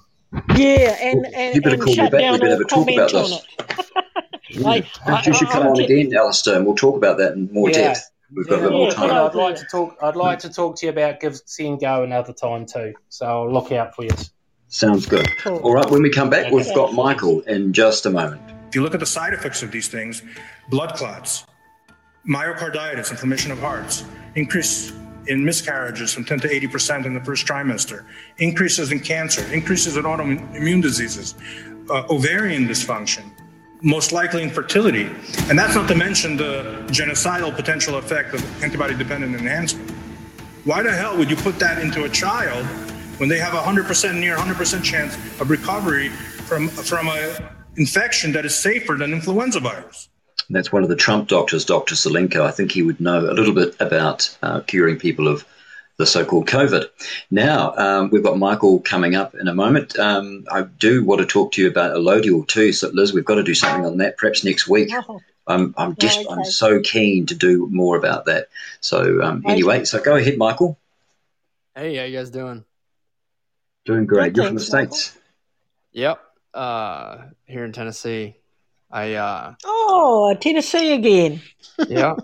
Yeah, and and, you better and call me shut back. We down better all have a talk comment about on this. it. [laughs] I, Perhaps you should come on again, Alistair, and we'll talk about that in more Yeah. depth. We've got a Yeah, bit more yeah, time. I'd like to talk. I'd like to talk to you about GiveSendGo another time too. So I'll look out for you. Sounds good. Cool. All right, when we come back, we've got Michael in just a moment. If you look at the side effects of these things, blood clots, myocarditis, inflammation of hearts, increase in miscarriages from 10 to 80% in the first trimester, increases in cancer, increases in autoimmune diseases, uh, ovarian dysfunction, most likely infertility. And that's not to mention the genocidal potential effect of antibody dependent enhancement. Why the hell would you put that into a child when they have a 100% near 100% chance of recovery from, from an infection that is safer than influenza virus? That's one of the Trump doctors, Dr. Zelenko. I think he would know a little bit about uh, curing people of the so-called COVID. Now um, we've got Michael coming up in a moment. Um, I do want to talk to you about Allodial too. So Liz, we've got to do something on that perhaps next week. I'm I'm just okay. I'm so keen to do more about that. So um, anyway, so go ahead, Michael. Hey, how you guys doing? Doing great. You're from the states. Yep. Uh, here in Tennessee. I uh Oh, Tennessee again. yeah.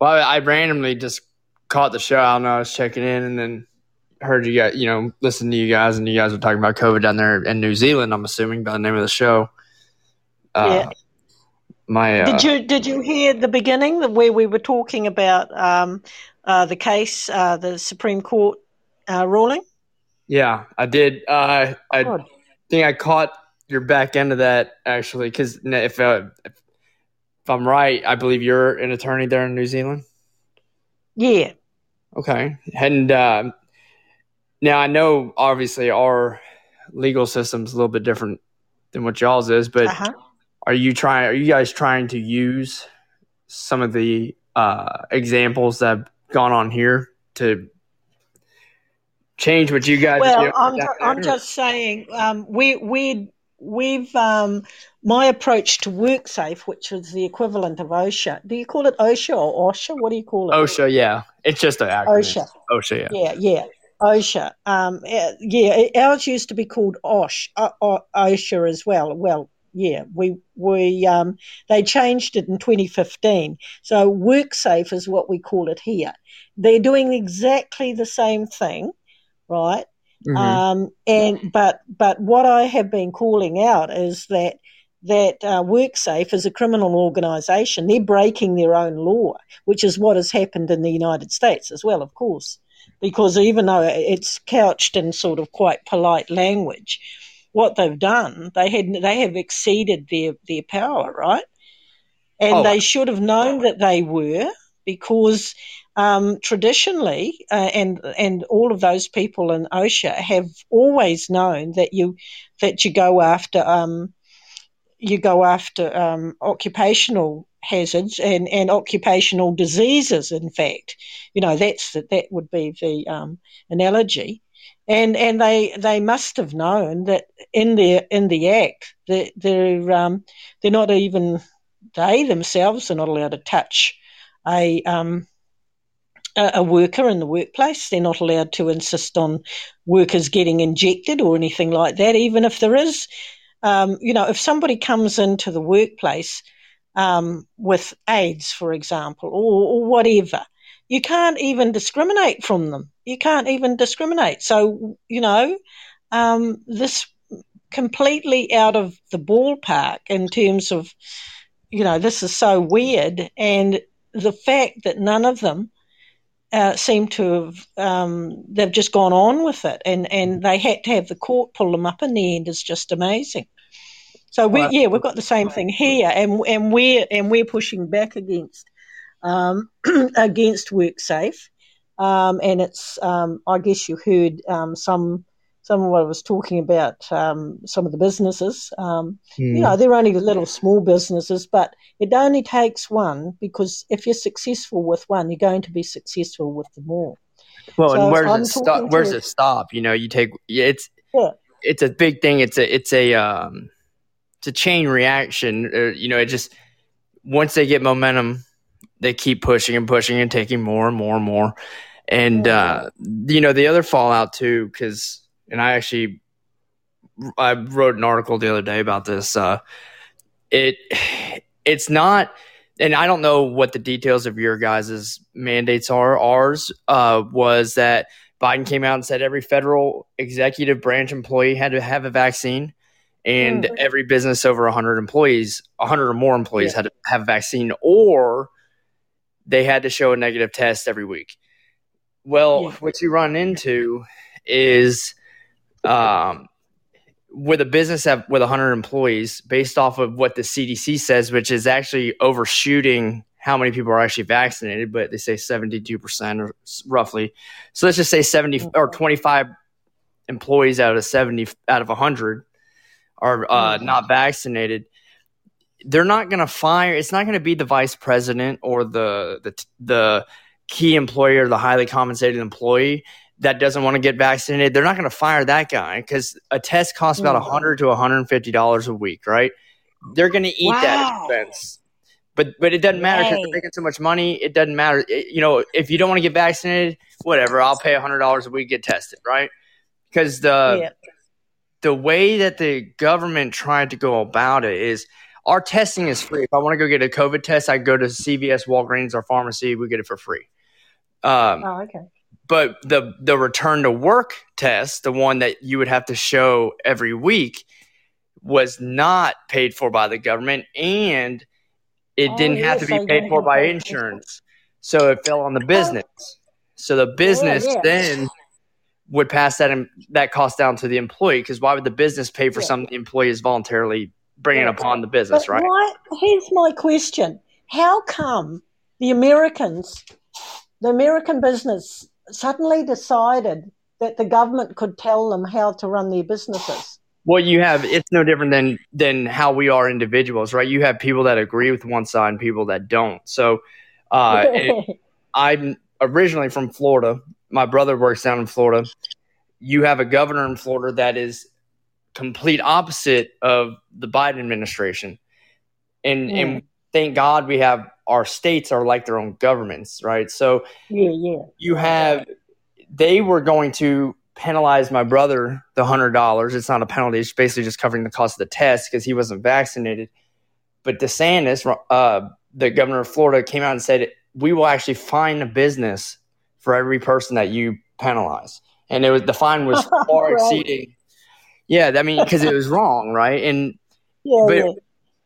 Well, I, randomly just caught the show. I don't know. I was checking in and then heard you guys, you know, listened to you guys, and you guys were talking about COVID down there in New Zealand. I'm assuming by the name of the show. Uh, yeah. My uh, did you did you hear the beginning where we were talking about um, uh, the case, uh, the Supreme Court uh, ruling? Yeah, I did. Uh, I think I caught your back end of that actually, because if, if if I'm right, I believe you're an attorney there in New Zealand. Yeah. Okay. And uh, now I know obviously our legal system's a little bit different than what y'all's is, but uh-huh. are you trying? Are you guys trying to use some of the uh, examples that have gone on here to change what you guys? Well, I'm, I'm just saying um, we we we've um, my approach to WorkSafe, which is the equivalent of OSHA. Do you call it OSHA or OSHA? What do you call it? OSHA, yeah. It's just an acronym. OSHA. OSHA, yeah. Yeah, yeah. OSHA. Um, eh, yeah, ours used to be called OSH, OSHA as well. Well, yeah, we we um, they changed it in 2015. So WorkSafe is what we call it here. They're doing exactly the same thing, right? Mm-hmm. Um, and but but what I have been calling out is that that uh, WorkSafe is a criminal organisation. They're breaking their own law, which is what has happened in the United States as well, of course, because even though it's couched in sort of quite polite language, what they've done they had they have exceeded their their power, right? And oh. they should have known that they were because um, traditionally, uh, and and all of those people in OSHA have always known that you that you go after um, you go after um, occupational hazards and, and occupational diseases. In fact, you know that's the, that would be the um, analogy, and and they they must have known that in their in the act that they're um, they're not even they themselves are not allowed to touch a um, a worker in the workplace. They're not allowed to insist on workers getting injected or anything like that, even if there is. Um, you know, if somebody comes into the workplace um, with AIDS, for example, or, or, whatever, you can't even discriminate from them. You can't even discriminate. So, you know, um, this completely out of the ballpark in terms of, you know, this is so weird. And the fact that none of them uh, seem to have um, they've just gone on with it, and and they had to have the court pull them up in the end is just amazing. So we yeah we've got the same thing here, and and we're and we're pushing back against um, [clears throat] against WorkSafe, um, and it's um, I guess you heard um, some someone was talking about um, some of the businesses. Um, mm. You hmm. know, they're only little small businesses, but it only takes one because if you're successful with one, you're going to be successful with them all. Well, so and where's it stop? Where's it stop? You know, you take it's yeah. it's a big thing. It's a it's a um, it's a chain reaction. Uh, you know, it just once they get momentum, they keep pushing and pushing and taking more and more and more. And uh, you know, the other fallout too, because and I actually I wrote an article the other day about this. Uh, it it's not, and I don't know what the details of your guys' mandates are. Ours uh, was that Biden came out and said every federal executive branch employee had to have a vaccine, and mm-hmm. every business over 100 employees, 100 or more employees, yeah. had to have a vaccine, or they had to show a negative test every week. Well, yeah. what you run into is um, with a business have, with 100 employees, based off of what the CDC says, which is actually overshooting how many people are actually vaccinated, but they say 72% or roughly. So let's just say 70 or 25 employees out of 70 out of 100 are uh, mm-hmm. not vaccinated. They're not going to fire. It's not going to be the vice president or the the the key employer, the highly compensated employee that doesn't want to get vaccinated. They're not going to fire that guy because a test costs about 100 mm-hmm. to 150 dollars a week, right? They're going to eat wow. that expense but but it doesn't matter because they're making so much money. It doesn't matter. It, you know, if you don't want to get vaccinated, whatever. I'll pay hundred dollars a week to get tested, right? Because the the way that the government tried to go about it is our testing is free. If I want to go get a COVID test, I go to CVS, Walgreens, or pharmacy. We get it for free. Um, oh, okay. But the the return to work test, the one that you would have to show every week, was not paid for by the government, and it oh, didn't have to be paid for by insurance. So it fell on the oh. business. So the oh, business yeah, yeah. then would pass that that cost down to the employee because why would the business pay for yeah. something the employee is voluntarily bringing upon the business, but right? Why, here's my question: How come the Americans, the American business, suddenly decided that the government could tell them how to run their businesses? Well, you have it's no different than than how we are individuals, right? You have people that agree with one side and people that don't. So, uh, [laughs] I'm originally from Florida. My brother works down in Florida. You have a governor in Florida that is complete opposite of the Biden administration, and mm. and thank God we have our states are like their own governments, right? So, yeah, yeah. You have they were going to penalize my brother the hundred dollars. It's not a penalty; it's basically just covering the cost of the test because he wasn't vaccinated. But DeSantis, uh, the governor of Florida, came out and said we will actually fine a business for every person that you penalize, and it was the fine was [laughs] far right. exceeding. Yeah, I mean, because it was wrong, right? And yeah, but yeah.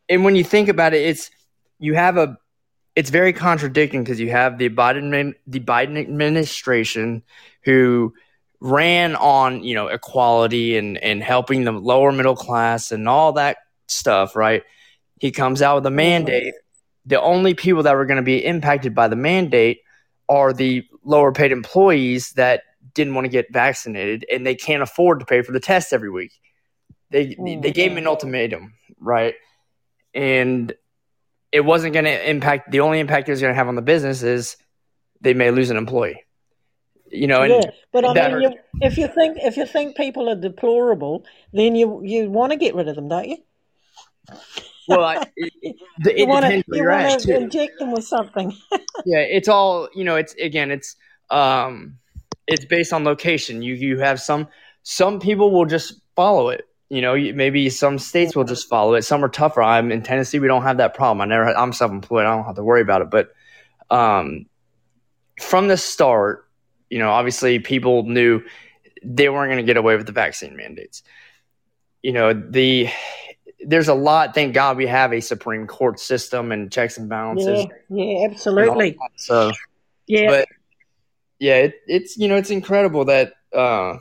and when you think about it, it's you have a it's very contradicting because you have the Biden the Biden administration who ran on you know equality and and helping the lower middle class and all that stuff right? He comes out with a mandate. The only people that were going to be impacted by the mandate are the lower paid employees that didn't want to get vaccinated and they can't afford to pay for the test every week. They mm-hmm. they gave him an ultimatum right? And it wasn't going to impact the only impact it was going to have on the business is they may lose an employee you know, yeah, but I mean, you, if you think if you think people are deplorable, then you you want to get rid of them, don't you? Well, I, [laughs] it, it, you want to inject them with something. [laughs] yeah, it's all you know. It's again, it's um, it's based on location. You you have some some people will just follow it. You know, maybe some states will just follow it. Some are tougher. I'm in Tennessee. We don't have that problem. I never. I'm self-employed. I don't have to worry about it. But um, from the start, you know, obviously people knew they weren't going to get away with the vaccine mandates. You know, the there's a lot. Thank God we have a Supreme Court system and checks and balances. Yeah, yeah absolutely. So, yeah, but yeah, it, it's you know it's incredible that uh,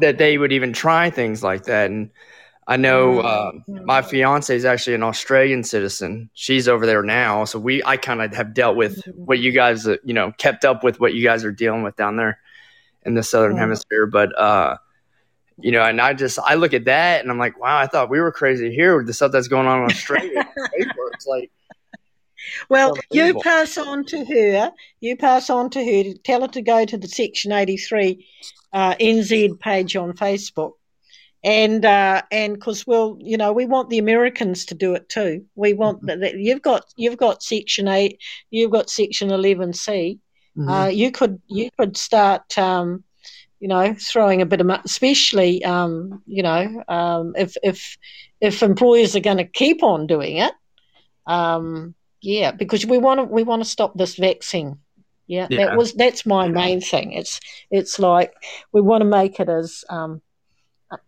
that they would even try things like that. And I know uh, my fiance is actually an Australian citizen. She's over there now, so we I kind of have dealt with what you guys, uh, you know, kept up with what you guys are dealing with down there in the southern hemisphere. But uh, you know, and I just I look at that and I'm like, wow, I thought we were crazy here with the stuff that's going on in Australia. [laughs] it's like. Well, you pass on to her. You pass on to her. Tell her to go to the Section 83 uh, NZ page on Facebook and uh, and because we'll you know we want the Americans to do it too. We want mm-hmm. that you've got you've got Section Eight, you've got Section Eleven C. Mm-hmm. Uh, you could you could start. Um, you know, throwing a bit of, especially, um, you know, um, if if if employers are going to keep on doing it, um, yeah, because we want to we want to stop this vaccine. Yeah, yeah, that was that's my main thing. It's it's like we want to make it as um,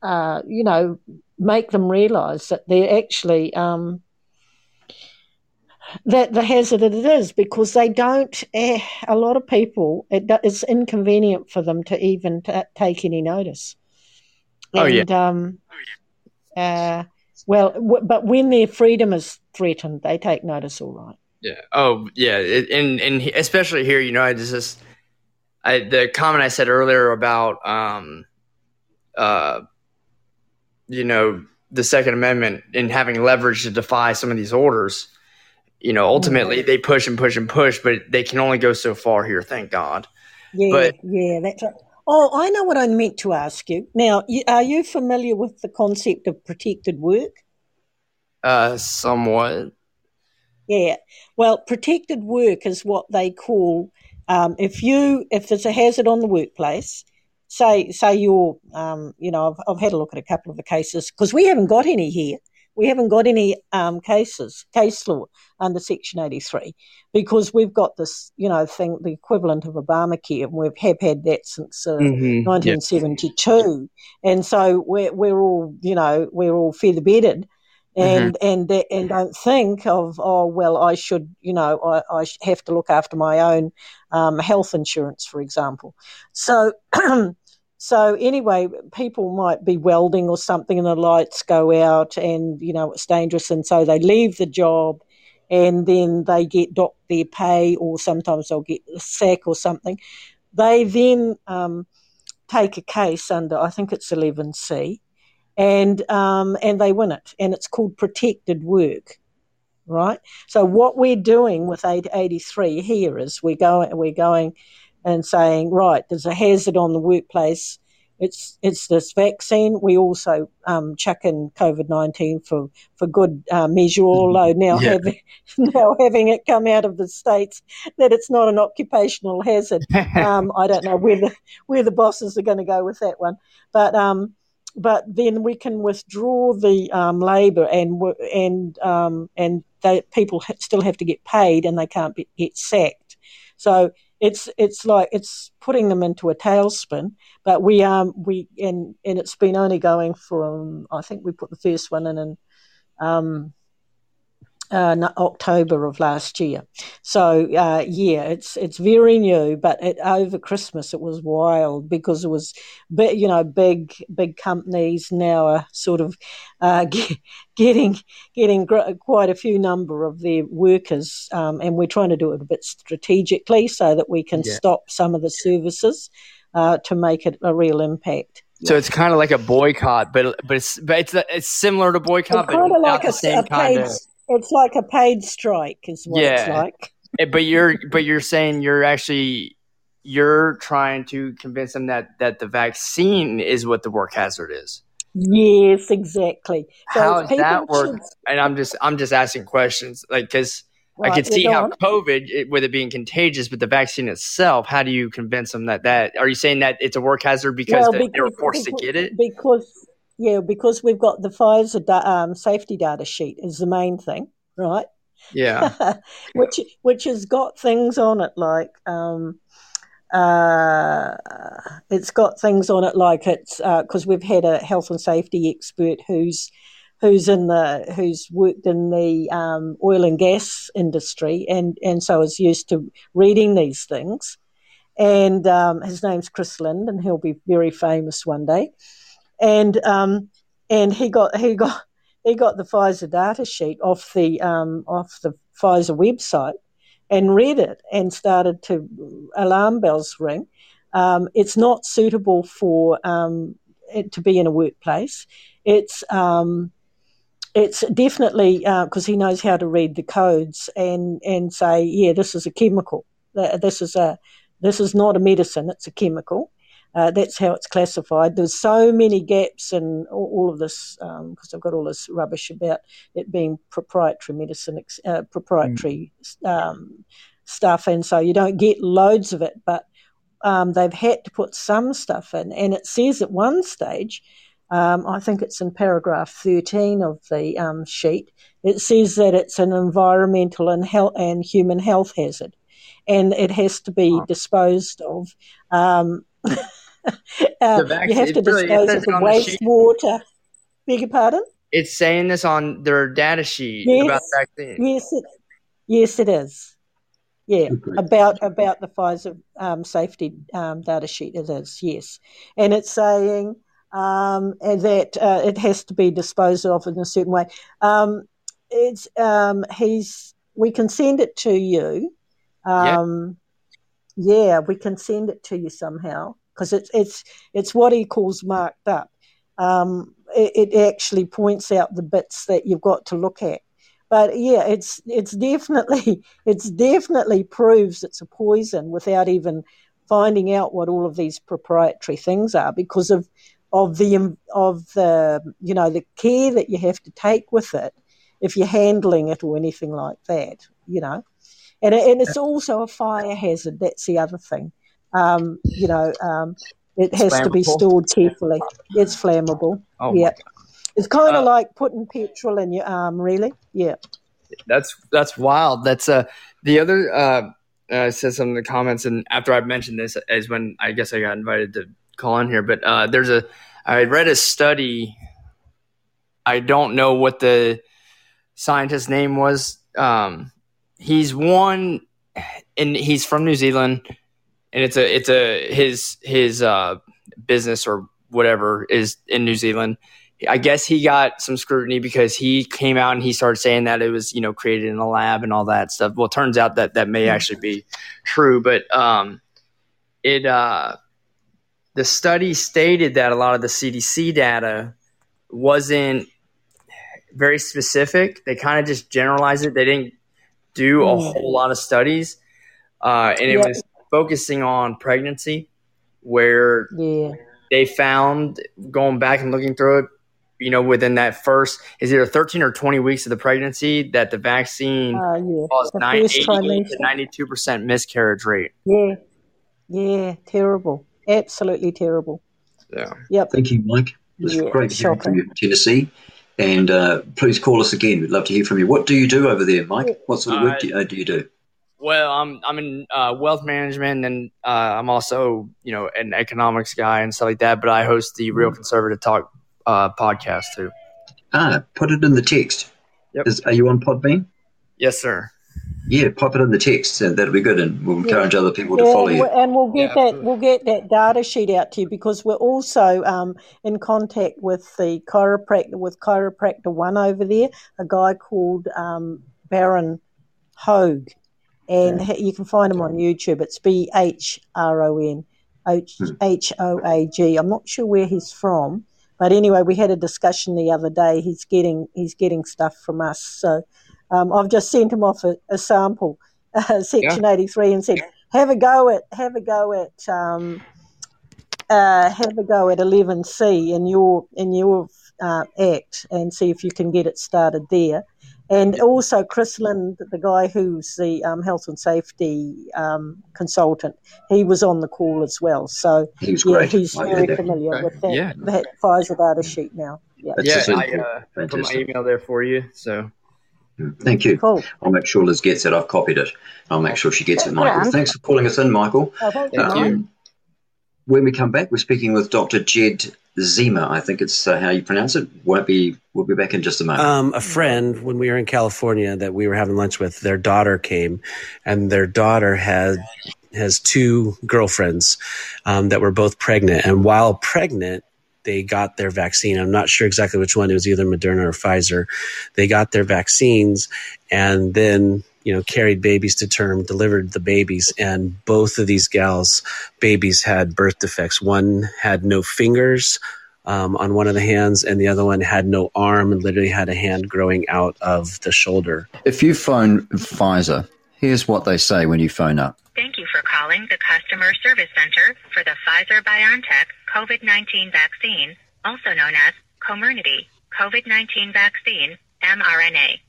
uh, you know, make them realise that they're actually, um, that the hazard it is because they don't. Eh, a lot of people, it, it's inconvenient for them to even t- take any notice. Oh, yeah. And, um, uh, well, w- but when their freedom is threatened, they take notice, all right. Yeah. Oh, yeah. It, and and especially here, you know, I just, just I, the comment I said earlier about, um, uh, you know, the Second Amendment and having leverage to defy some of these orders. You know, ultimately they push and push and push, but they can only go so far here. Thank God. Yeah, But- yeah, that's right. Oh, I know what I meant to ask you. Now, are you familiar with the concept of protected work? Uh, somewhat. Yeah. Well, protected work is what they call um, if you if there's a hazard on the workplace. Say say you're um, you know I've, I've had a look at a couple of the cases because we haven't got any here. We haven't got any um, cases case law under Section 83 because we've got this you know thing the equivalent of Obamacare and we've have had that since uh, Mhm, yeah. 1972 and so we're we're all you know we're all feather bedded and and that- and don't think of oh well I should you know I, I have to look after my own um, health insurance for example. So [clears throat] so anyway people might be welding or something and the lights go out and you know it's dangerous and so they leave the job and then they get docked their pay or sometimes they'll get a sack or something. They then um, take a case under I think it's 11C and um, and they win it, and it's called protected work, right? So what we're doing with 883 here is we're going we're going and saying right, there's a hazard on the workplace. It's it's this vaccine. We also um, chuck in COVID nineteen for for good uh, measure. Although now Yeah. having [laughs] now having it come out of the states that it's not an occupational hazard, [laughs] um, I don't know where the where the bosses are going to go with that one. But um, but then we can withdraw the um, labour and and um, and they, people still have to get paid and they can't be, get sacked. So it's it's like it's putting them into a tailspin. But we um we and and it's been only going from I think we put the first one in in um, uh, October of last year. So uh, yeah, it's it's very new. But it, over Christmas, it was wild because it was, bi- you know, big big companies now are sort of uh, [laughs] ge- getting getting quite a few number of their workers, um, and we're trying to do it a bit strategically so that we can Yeah. stop some of the services uh, to make it a real impact. So it's kind of like a boycott, but but it's but it's it's similar to boycott, It's but kind of not like the a, same a kind of. It's like a paid strike, is what it's like. Eh, But you're but you're saying you're actually you're trying to convince them that that the vaccine is what the work hazard is. Yes, exactly. So How does that work? should- And I'm just I'm just asking questions, like because I Right, could yeah, see how on. COVID, it, with it being contagious, but the vaccine itself, how do you convince them that that? Are you saying that it's a work hazard because, Well, the, they were forced because- to get it? Because yeah, because we've got the Pfizer da- um, safety data sheet is the main thing, right? Yeah. [laughs] which which has got things on it like um, uh, it's got things on it like it's because we've had a health and safety expert who's who's in the who's worked in the um, oil and gas industry and and so is used to reading these things and um, his name's Chris Lind and he'll be very famous one day and um, and he got he got he got the Pfizer data sheet off the um, off the Pfizer website and read it and started to alarm bells ring. Um, it's not suitable for um, it to be in a workplace. It's um, it's definitely because he knows how to read the codes and and say, yeah, this is a chemical. This is a this is not a medicine. It's a chemical. Uh, that's how it's classified. There's so many gaps in all, all of this because I've got all this rubbish about it being proprietary medicine, uh, proprietary um, stuff, and so you don't get loads of it. But um, they've had to put some stuff in, and it says at one stage, um, I think it's in paragraph 13 of the um, sheet, it says that it's an environmental and health and human health hazard, and it has to be disposed of. [laughs] Uh, vac- you have to it really- dispose of the on the sheet. wastewater. Beg your pardon? It's saying this on their data sheet Yes. about the vaccine. Yes, it, Yes, it is. Yeah, about about the Pfizer um, safety um, data sheet. It is yes, and it's saying um, that uh, it has to be disposed of in a certain way. Um, it's um, he's we can send it to you. Um, yeah, we can send it to you somehow because it's it's it's what he calls marked up. Um, it, it actually points out the bits that you've got to look at. But yeah, it's it's definitely [laughs] it's definitely proves it's a poison without even finding out what all of these proprietary things are because of of the of the you know the care that you have to take with it if you're handling it or anything like that, you know. And, and it's also a fire hazard. That's the other thing. Um, you know, um, it has to be stored carefully. It's flammable. Oh yeah. It's kind of uh, like putting petrol in your arm, really. Yeah. That's that's wild. That's uh the other uh, uh said some of the comments, and after I mentioned this is when I guess I got invited to call in here. But uh, there's a I read a study. I don't know what the scientist's name was. Um, he's one, and he's from New Zealand, and it's a it's a his his uh, business or whatever is in New Zealand. I guess he got some scrutiny because he came out and he started saying that it was you know created in a lab and all that stuff. Well, it turns out that that may actually be true, but um, it uh, the study stated that a lot of the CDC data wasn't very specific. They kind of just generalized it. They didn't do a mm. whole lot of studies, uh, and it yeah. was focusing on pregnancy, where yeah. they found going back and looking through it. You know, within that first is either 13 or 20 weeks of the pregnancy that the vaccine uh, yeah. caused 90, to 92 percent miscarriage rate. Yeah, yeah, terrible, absolutely terrible. Yeah. Yep. Thank you, Mike. It's yeah, great to hear from you, Tennessee. And uh, please call us again. We'd love to hear from you. What do you do over there, Mike? What sort of work do you, uh, do, you do? Well, I'm I'm in uh, wealth management, and uh, I'm also you know an economics guy and stuff like that. But I host the Real Conservative Talk uh, podcast too. Ah, put it in the text. Yep. Is, are you on Podbean? Yes, sir. Yeah, pop it in the text, and that'll be good, and we'll encourage yeah. other people to yeah, follow you. And we'll get yeah, that we'll get that data sheet out to you because we're also um, in contact with the chiropractor with chiropractor one over there, a guy called um, Baron Hoag, and you can find him on YouTube. It's B H R O N H O A G. I'm not sure where he's from, but anyway, we had a discussion the other day. He's getting he's getting stuff from us, so um, I've just sent him off a, a sample, [laughs] uh, Section yeah. 83, and said, have a go at have a go at um, uh, have a go at 11C in your in your uh, act and see if you can get it started there. And also Chris Lind, the guy who's the um, health and safety um, consultant, he was on the call as well. So he's yeah, great. he's very familiar okay. with that, yeah. that Pfizer data sheet now. Yeah, yeah I uh, put my email there for you. So Thank you. Cool. I'll make sure Liz gets it. I've copied it. I'll make sure she gets it, Michael. Thanks for calling us in, Michael. Oh, thank you. Um, when we come back, we're speaking with Dr. Jed Zima. I think it's uh, how you pronounce it. Won't be. We'll be back in just a moment. Um, a friend, when we were in California, that we were having lunch with, their daughter came, and their daughter had has two girlfriends um, that were both pregnant, and while pregnant, they got their vaccine. I'm not sure exactly which one. It was either Moderna or Pfizer. They got their vaccines and then, you know, carried babies to term, delivered the babies. And both of these gals' babies had birth defects. One had no fingers um, on one of the hands, and the other one had no arm and literally had a hand growing out of the shoulder. If you phone Pfizer, here's what they say when you phone up. Thank you for calling the Customer Service Center for the Pfizer BioNTech COVID 19 vaccine, also known as Comirnaty COVID 19 vaccine mRNA.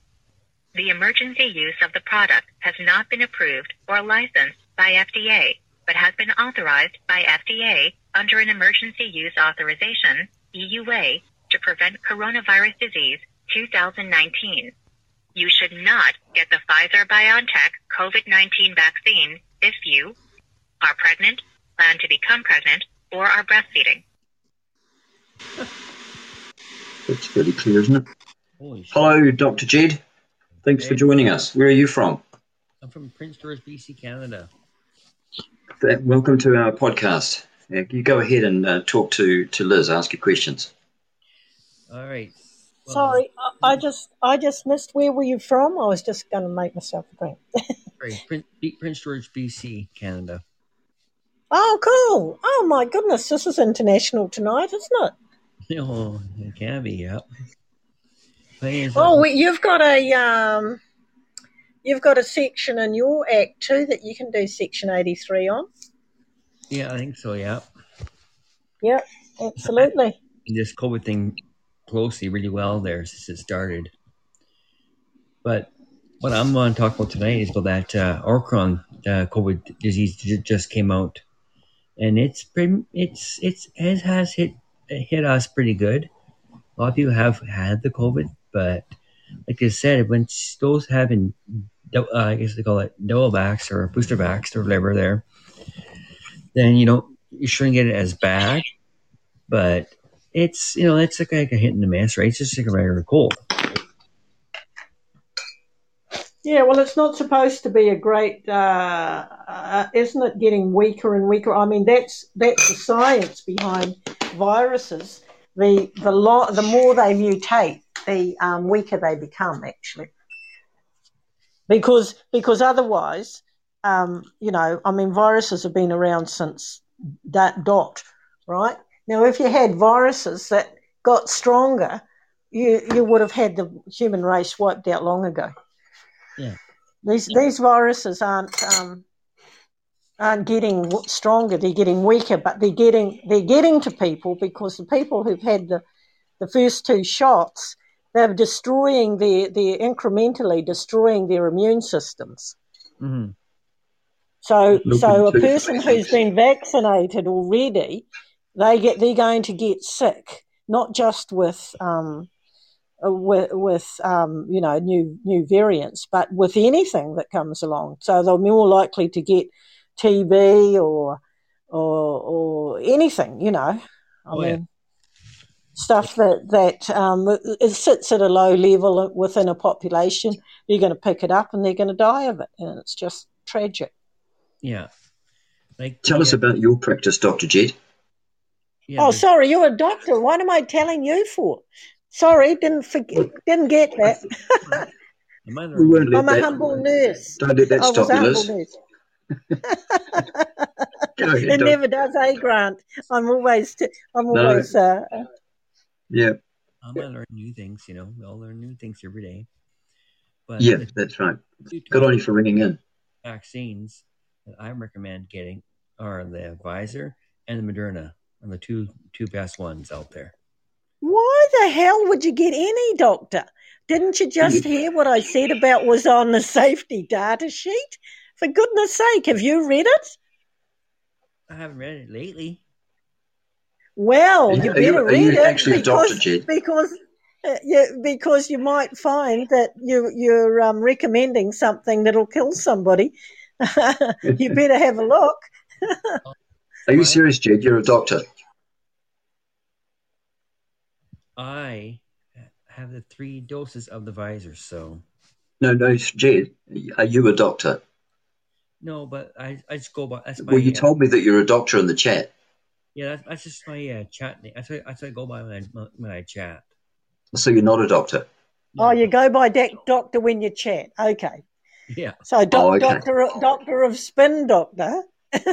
The emergency use of the product has not been approved or licensed by FDA, but has been authorized by FDA under an emergency use authorization, EUA, to prevent coronavirus disease 2019. You should not get the Pfizer BioNTech COVID 19 vaccine if you are pregnant, plan to become pregnant, or are breastfeeding. That's pretty clear, isn't it? Hello, Dr. Jed. Thanks for joining us. Where are you from? I'm from Prince George, BC, Canada. Welcome to our podcast. You go ahead and uh, talk to, to Liz, ask your questions. All right. Well, Sorry, I, I, just I just missed. Where were you from? I was just going to make myself a drink. right, Prince, Prince George, BC, Canada. Oh, cool! Oh my goodness, this is international tonight, isn't it? [laughs] Oh, it can be. Yep. Oh, you've got a um, you've got a section in your act too that you can do Section eighty three on. Yeah, I think so. Yeah. Yep, absolutely. [laughs] this COVID thing closely really well there since it started. But what I'm going to talk about tonight is about that uh, Omicron uh, COVID disease just came out, and it's pretty, it's it's it has hit hit us pretty good. A lot of people have had the COVID, but like I said, when those having, uh, I guess they call it double vax or booster vax or whatever there, then you know you shouldn't get it as bad. But it's you know it's like, like a hit in the mass, right? It's just like a regular cold. Yeah, well, it's not supposed to be a great, uh, uh, isn't it? Getting weaker and weaker. I mean, that's that's the science behind viruses. The the lo- the more they mutate, the um, weaker they become. Actually, because because otherwise, um, you know, I mean, viruses have been around since that dot, right? Now, if you had viruses that got stronger, you you would have had the human race wiped out long ago. Yeah. These these viruses aren't um, aren't getting stronger; they're getting weaker. But they're getting they're getting to people because the people who've had the the first two shots, they're destroying the they're incrementally destroying their immune systems. Mm-hmm. So so a person who's been vaccinated already they get they're going to get sick, not just with um, uh, with, with um, you know new new variants, but with anything that comes along. So they're more likely to get TB or or or anything. You know, I oh, mean. Yeah. Stuff that that um, it sits at a low level within a population, you're going to pick it up and they're going to die of it, and it's just tragic. Yeah. Like, Tell yeah. us about your practice, Dr. Jed. Yeah, oh, sorry, you're a doctor. What am I telling you for? Sorry, didn't forget, didn't get that. we won't I'm a that, humble nurse. Don't let that I stop you, Liz. [laughs] ahead, it never does, eh, Grant? I'm always, t- I'm always. No. Uh, yeah. I'm gonna learn new things. You know, we all learn new things every day. But yeah, that's right. Good on you for ringing in. Vaccines that I recommend getting are the Pfizer and the Moderna are the two two best ones out there. Why the hell would you get any doctor? Didn't you just [laughs] hear what I said about was on the safety data sheet? For goodness sake, have you read it? I haven't read it lately. Well, you, you better you, read you it because, Dr. Because uh, yeah, because you might find that you you're um, recommending something that'll kill somebody. [laughs] you better have a look. Are you serious, Jed? You're a doctor. I have the three doses of the Pfizer, so. No, no, Jed. Are you a doctor? No, but I, I just go by. That's my, well, you uh, told me that you're a doctor in the chat. Yeah, that's, that's just my uh, chat name. That's what, that's what I go by when I, when I chat. So you're not a doctor? Oh, you go by de- doctor when you chat. Okay. Yeah. So, doc- Oh, okay. doctor, doctor of spin, doctor. [laughs]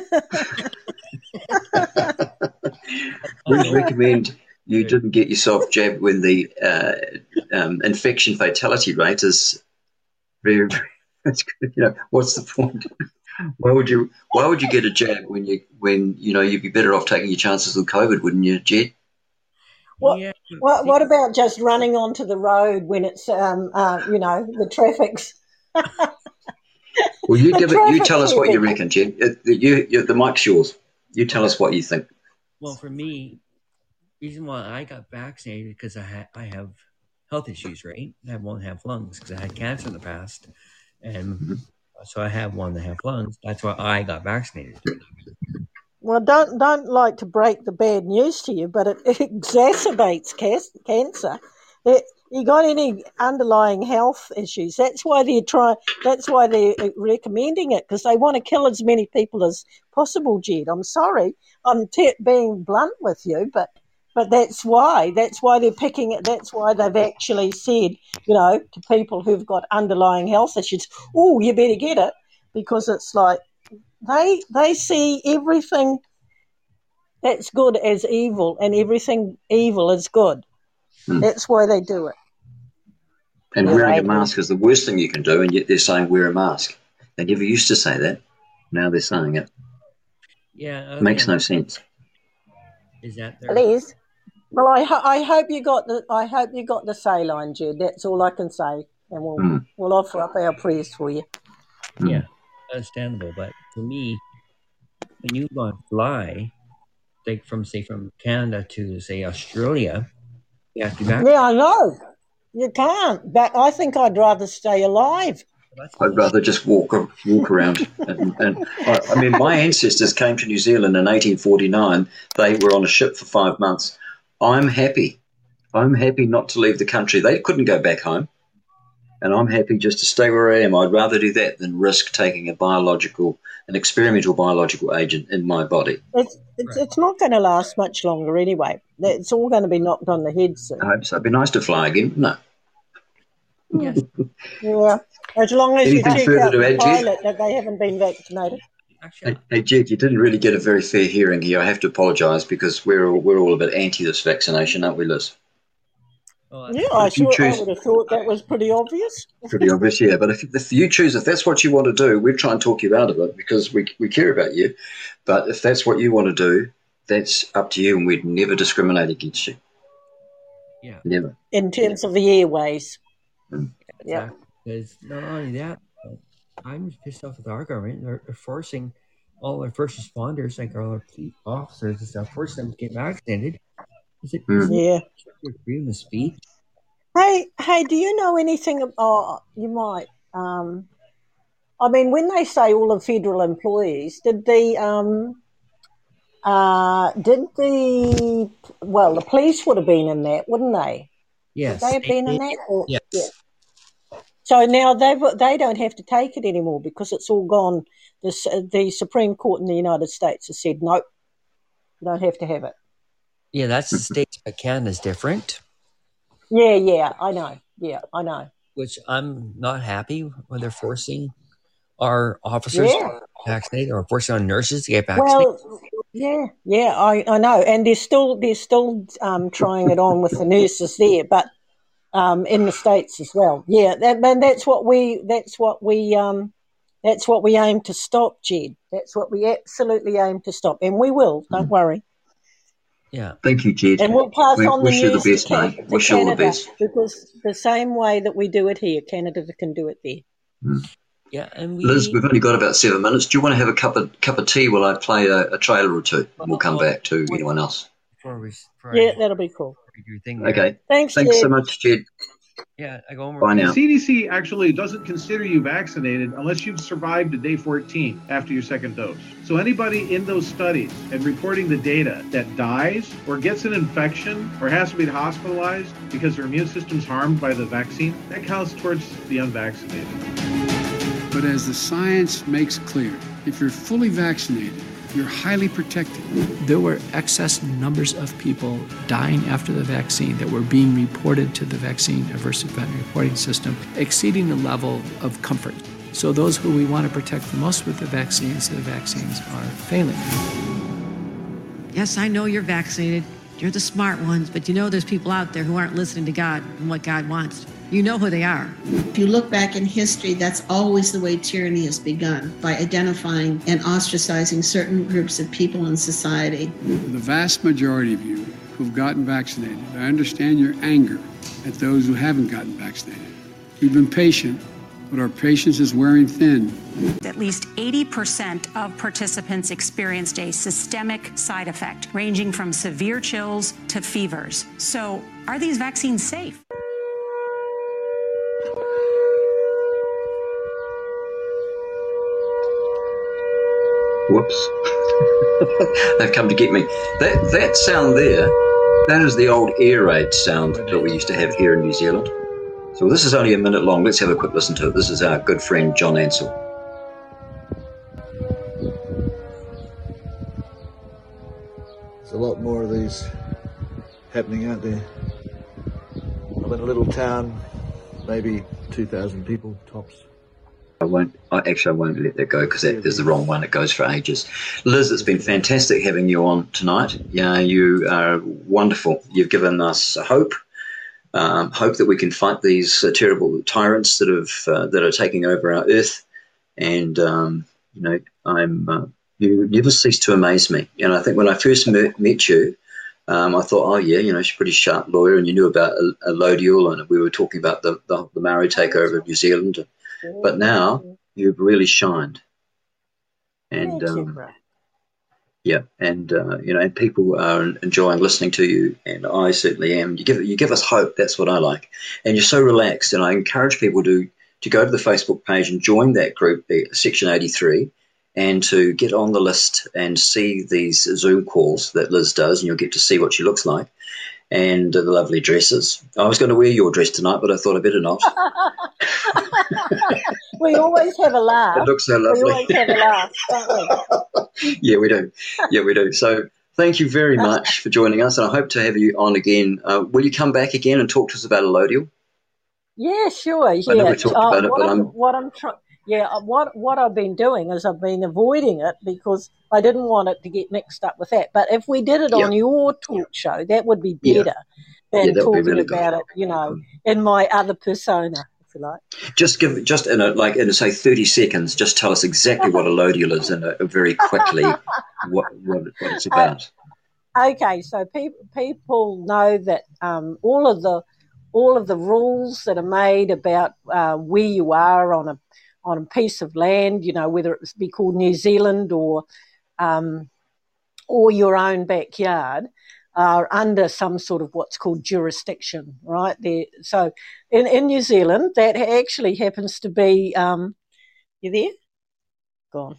We recommend you didn't get yourself jabbed when the uh, um, infection fatality rate is very, very that's [laughs] good. you know what's the point? Why would you why would you get a jab when you when you know you'd be better off taking your chances with COVID, wouldn't you, Jed? What, Yeah, what, what about just running onto the road when it's, um, uh, you know, the traffic's. Well, you [laughs] The give it. You tell us what you reckon, Jed. Uh, You, you, the mic's yours. You tell us what you think. Well, for me, the reason why I got vaccinated because I ha- I have health issues, right? I won't have lungs because I had cancer in the past, and so I have one that have lungs. That's why I got vaccinated. Well, don't don't like to break the bad news to you, but it, [laughs] it exacerbates cancer. It, you got any underlying health issues. That's why they're trying. That's why they're uh, recommending it because they want to kill as many people as possible. Jed, I'm sorry, I'm t- being blunt with you, but but that's why. That's why they're picking it. That's why they've actually said, you know, to people who've got underlying health issues, oh, you better get it because it's like they they see everything that's good as evil and everything evil is good. Hmm. That's why they do it. And Yeah, wearing a mask is the worst thing you can do, and yet they're saying wear a mask. They never used to say that. Now they're saying it. Yeah, Makes no sense. Is that there? Please. Well, I ho- I hope you got the I hope you got the saline, Jude. That's all I can say, and we'll Hmm. we'll offer up our prayers for you. Yeah, understandable. But for me, when you go and fly, like from say from Canada to say Australia, you have to back. Yeah, I know. You can't. But I think I'd rather stay alive. I'd rather just walk walk around. [laughs] and, and I, I mean, my ancestors came to New Zealand in 1849. They were on a ship for five months. I'm happy. I'm happy not to leave the country. They couldn't go back home, and I'm happy just to stay where I am. I'd rather do that than risk taking a biological, an experimental biological agent in my body. It's it's, it's not going to last much longer anyway. It's all going to be knocked on the head soon. I hope so. It'd be nice to fly again. No. [laughs] Yeah, as long as Anything you check out to the pilot that they haven't been vaccinated. Hey, hey, Jed, you didn't really get a very fair hearing here. I have to apologise because we're all, we're all a bit anti this vaccination, aren't we, Liz? Oh, yeah, I If you sure I would have thought that was pretty obvious. [laughs] Pretty obvious, yeah. But if, if you choose, if that's what you want to do, we'll try and talk you out of it because we, we care about you. But if that's what you want to do, that's up to you, and we'd never discriminate against you. Yeah. Never. in terms of the airways. Mm. Yeah. Because not only that, but I'm just pissed off with our government. They're, they're forcing all our first responders, like all our police officers and stuff, forcing them to get vaccinated. Is it? Hmm. Yeah. freedom of speech? Hey, hey, do you know anything? ab- Oh, you might. Um, I mean, when they say all the federal employees, did the um, uh, did the well, the police would have been in that, wouldn't they? Yes. Would they have been in that? Or, Yes. Yeah. So now they they don't have to take it anymore because it's all gone. The the Supreme Court in the United States has said nope, you don't have to have it. Yeah, that's the states, but Canada's different, Yeah, yeah, I know. Yeah, I know. which I'm not happy when they're forcing our officers Yeah. to vaccinate or forcing our nurses to get vaccinated. Well, yeah, yeah, I, I know, and they're still they're still um, trying it on with the nurses there, but um, in the states as well. Yeah, that, and that's what we that's what we um, that's what we aim to stop, Jed. That's what we absolutely aim to stop, and we will. Don't worry. yeah. Thank you, Jed. And we'll pass we on the wish you the news to best, Can- mate. to Wish you all the best. because the same way that we do it here, Canada can do it there. Yeah, and we Liz, we've only got about seven minutes. Do you want to have a cup of cup of tea while I play a, a trailer or two? And we'll come back to anyone else. before we, before Yeah, that'll be cool. Do your thing. there. Okay. Thanks, Thanks so much, Jed. Yeah, I go over. Bye now. The CDC actually doesn't consider you vaccinated unless you've survived to day 14 after your second dose. So anybody in those studies and reporting the data that dies or gets an infection or has to be hospitalized because their immune system's harmed by the vaccine, that counts towards the unvaccinated. But as the science makes clear, if you're fully vaccinated, you're highly protected. There were excess numbers of people dying after the vaccine that were being reported to the vaccine adverse event reporting system, exceeding the level of comfort. So, those who we want to protect the most with the vaccines, the vaccines are failing. Yes, I know you're vaccinated. You're the smart ones, but you know there's people out there who aren't listening to God and what God wants. You know who they are. If you look back in history, that's always the way tyranny has begun by identifying and ostracizing certain groups of people in society. The vast majority of you who've gotten vaccinated, I understand your anger at those who haven't gotten vaccinated. We've been patient, but our patience is wearing thin. At least 80% of participants experienced a systemic side effect, ranging from severe chills to fevers. So, are these vaccines safe? [laughs] They've come to get me. That that sound there That is the old air raid sound that we used to have here in New Zealand. So this is only a minute long. Let's have a quick listen to it. This is our good friend John Ansell. There's a lot more of these happening out there. I'm in a little town, maybe 2,000 people tops. I won't. I actually I won't let that go because that is the wrong one. It goes for ages. Liz, it's been fantastic having you on tonight. Yeah, you are wonderful. You've given us hope. Um, hope that we can fight these uh, terrible tyrants that have uh, that are taking over our earth. And um, you know, I'm uh, you never cease to amaze me. And I think when I first met, met you, um, I thought, oh yeah, you know, she's a pretty sharp lawyer, and you knew about allodial, and we were talking about the the, the Maori takeover of New Zealand. But now you've really shined, and um, yeah, and uh, you know, and people are enjoying listening to you, and I certainly am. You give you give us hope. That's what I like, and you're so relaxed. And I encourage people to to go to the Facebook page and join that group, Section 83, and to get on the list and see these Zoom calls that Liz does, and you'll get to see what she looks like and the lovely dresses. I was going to wear your dress tonight, but I thought I better not. [laughs] [laughs] we always have a laugh. It looks so lovely. We always have a laugh, don't we? [laughs] yeah, we do. Yeah, we do. So thank you very much for joining us, and I hope to have you on again. Uh, will you come back again and talk to us about allodial? Yeah, sure. Yeah. I know we talked about it, what but I'm, I'm what I'm trying. Yeah, uh, what what I've been doing is I've been avoiding it because I didn't want it to get mixed up with that. But if we did it Yeah. on your talk show, that would be better Yeah, than would be talking really good. about it, you know, in my other persona, if you like. just give just in a like in say thirty seconds. Just tell us exactly what allodial is, and uh, very quickly [laughs] what what, what it's about. Okay, so people people know that um, all of the all of the rules that are made about uh, where you are on a on a piece of land, you know, whether it be called New Zealand or um, or your own backyard, are under some sort of what's called jurisdiction, right? There, so in in New Zealand, that actually happens to be. Um, you there? Gone.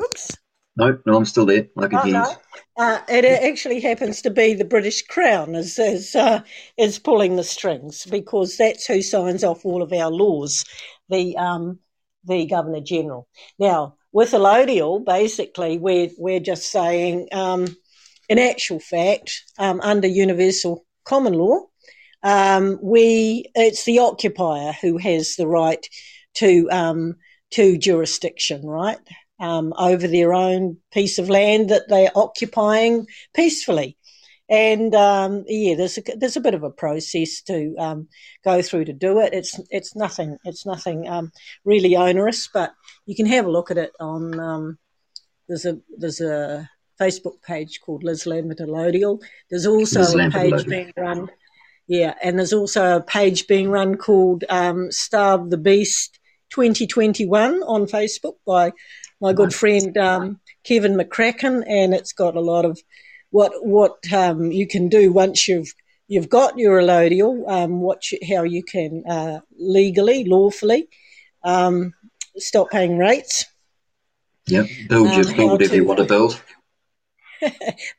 Oops. No, no, I'm still there. I can Oh, hear no. you. Uh, it actually happens to be the British Crown is is, uh, is pulling the strings because that's who signs off all of our laws, the um, the Governor General. Now, with allodial, basically, we're we're just saying, um, in actual fact, um, under universal common law, um, we it's the occupier who has the right to um, to jurisdiction, right, um, over their own piece of land that they're occupying peacefully. And um, yeah, there's a, there's a bit of a process to um, go through to do it. It's it's nothing it's nothing um, really onerous, but you can have a look at it on um, there's a there's a Facebook page called Liz Lambert Allodial. There's also Liz a page being run, yeah, and there's also a page being run called um, Starve the Beast 2021 on Facebook by my good friend um, Kevin McCracken, and it's got a lot of what what um, you can do once you've you've got your allodial, um, what you, how you can uh, legally, lawfully um, stop paying rates, Yep, build Um, your [laughs] build whatever you want to build.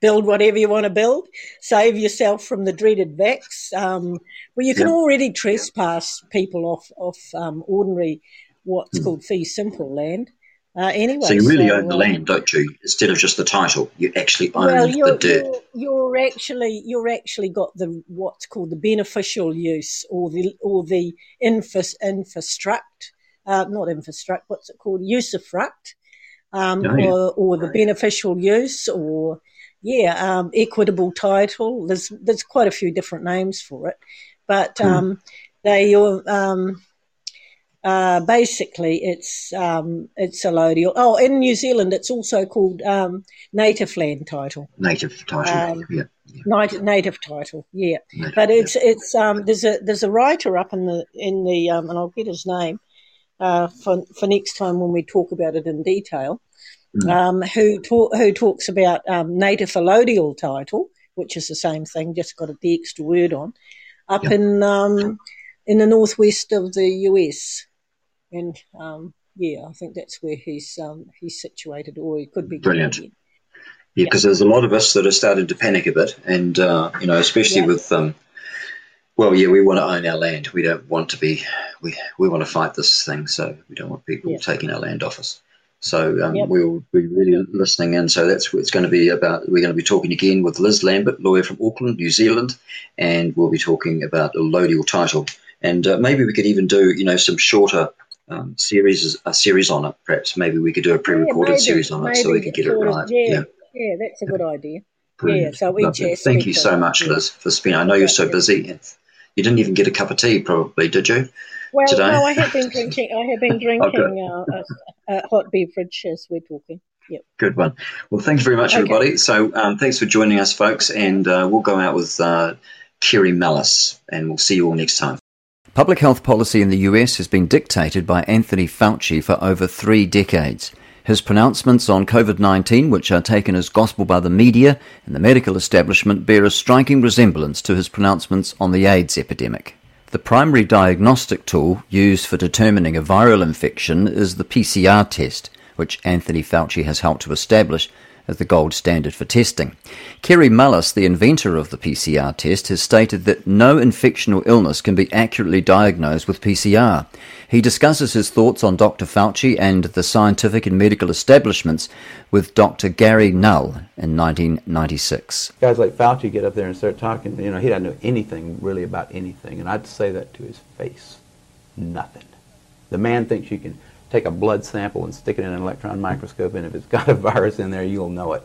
build whatever you want to build, save yourself from the dreaded vax. Um, well, you can Yeah. already trespass people off off um, ordinary what's Hmm. called fee simple land. Uh, anyway, So you really so, own the uh, land, don't you? Instead of just the title, you actually own Well, the you're, dirt. you're you're actually you're actually got the what's called the beneficial use or the or the infra, infrastruct, uh, not infrastruct. What's it called? Usufruct, um, Oh, yeah. or or the beneficial use, or yeah, um, equitable title. There's there's quite a few different names for it, but Hmm. um, they. Um, uh, basically, it's um, it's allodial. Oh, in New Zealand, it's also called um, native land title. Native title. Um, yeah. Native, native title, yeah. Native, But it's it's um, there's a there's a writer up in the in the um, and I'll get his name uh, for for next time when we talk about it in detail. Mm. Um, who talk, who talks about um, native allodial title, which is the same thing, just got a, the extra word on, up in um, in the northwest of the US, and um, yeah, I think that's where he's um, he's situated, or he could be Brilliant. Yeah, because there's a lot of us that are starting to panic a bit, and uh, you know, especially yeah. with um, well, yeah, we want to own our land. We don't want to be we we want to fight this thing, so we don't want people yeah. taking our land off us. So um, yep. we'll be really listening in. So that's what it's going to be about. We're going to be talking again with Liz Lambert, lawyer from Auckland, New Zealand, and we'll be talking about a allodial title. And uh, maybe we could even do, you know, some shorter um, series, a series on it. Perhaps maybe we could do a pre-recorded yeah, series on it so we could get it right. Yeah, yeah, yeah, that's a good idea. Brilliant. Yeah, so we just thank you so much, Liz, for speaking. I know you're so busy. You didn't even get a cup of tea, probably, did you? Well, today? no, I have been drinking. I have been [laughs] drinking uh, a, a, hot beverage as we're talking. Yep. Good one. Well, thank you very much, okay. everybody. So, um, thanks for joining us, folks, and uh, we'll go out with uh, Kary Mullis, and we'll see you all next time. Public health policy in the US has been dictated by Anthony Fauci for over three decades. His pronouncements on COVID 19, which are taken as gospel by the media and the medical establishment, bear a striking resemblance to his pronouncements on the AIDS epidemic. The primary diagnostic tool used for determining a viral infection is the PCR test, which Anthony Fauci has helped to establish as the gold standard for testing. Kary Mullis, the inventor of the PCR test, has stated that no infectional illness can be accurately diagnosed with PCR. He discusses his thoughts on Dr. Fauci and the scientific and medical establishments with Dr. Gary Null in 1996. Guys like Fauci get up there and start talking, you know, he doesn't know anything really about anything, and I'd say that to his face. Nothing. The man thinks you can take a blood sample and stick it in an electron microscope, and if it's [laughs] got a virus in there, you'll know it.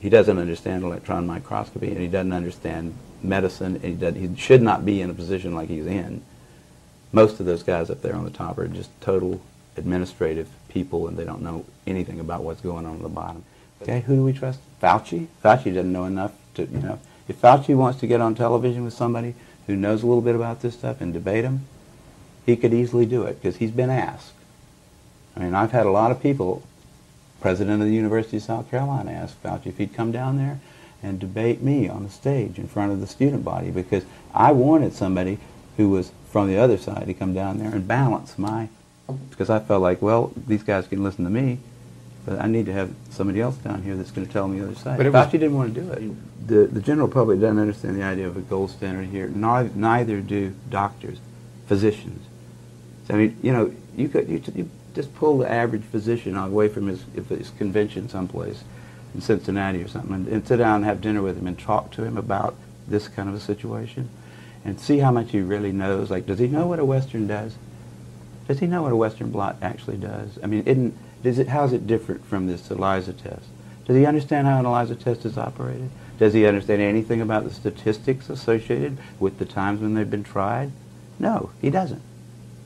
He doesn't understand electron microscopy, and he doesn't understand medicine, and he, he should not be in a position like he's in. Most of those guys up there on the top are just total administrative people, and they don't know anything about what's going on at the bottom. Okay, who do we trust? Fauci? Fauci doesn't know enough to, you know. If Fauci wants to get on television with somebody who knows a little bit about this stuff and debate him, he could easily do it because he's been asked. I mean, I've had a lot of people, president of the University of South Carolina asked Fauci if he'd come down there and debate me on the stage in front of the student body because I wanted somebody who was from the other side to come down there and balance my, because I felt like, well, these guys can listen to me, but I need to have somebody else down here that's going to tell me the other side. But Fauci didn't want to do it. The, the general public doesn't understand the idea of a gold standard here. Neither, neither do doctors, physicians. So, I mean, you know, you could you, you just pull the average physician away from his, his convention someplace in Cincinnati or something and, and, sit down and have dinner with him and talk to him about this kind of a situation and see how much he really knows. Like, does he know what a Western does? Does he know what a Western blot actually does? I mean, isn't, is it, how is it different from this ELISA test? Does he understand how an ELISA test is operated? Does he understand anything about the statistics associated with the times when they've been tried? No, he doesn't.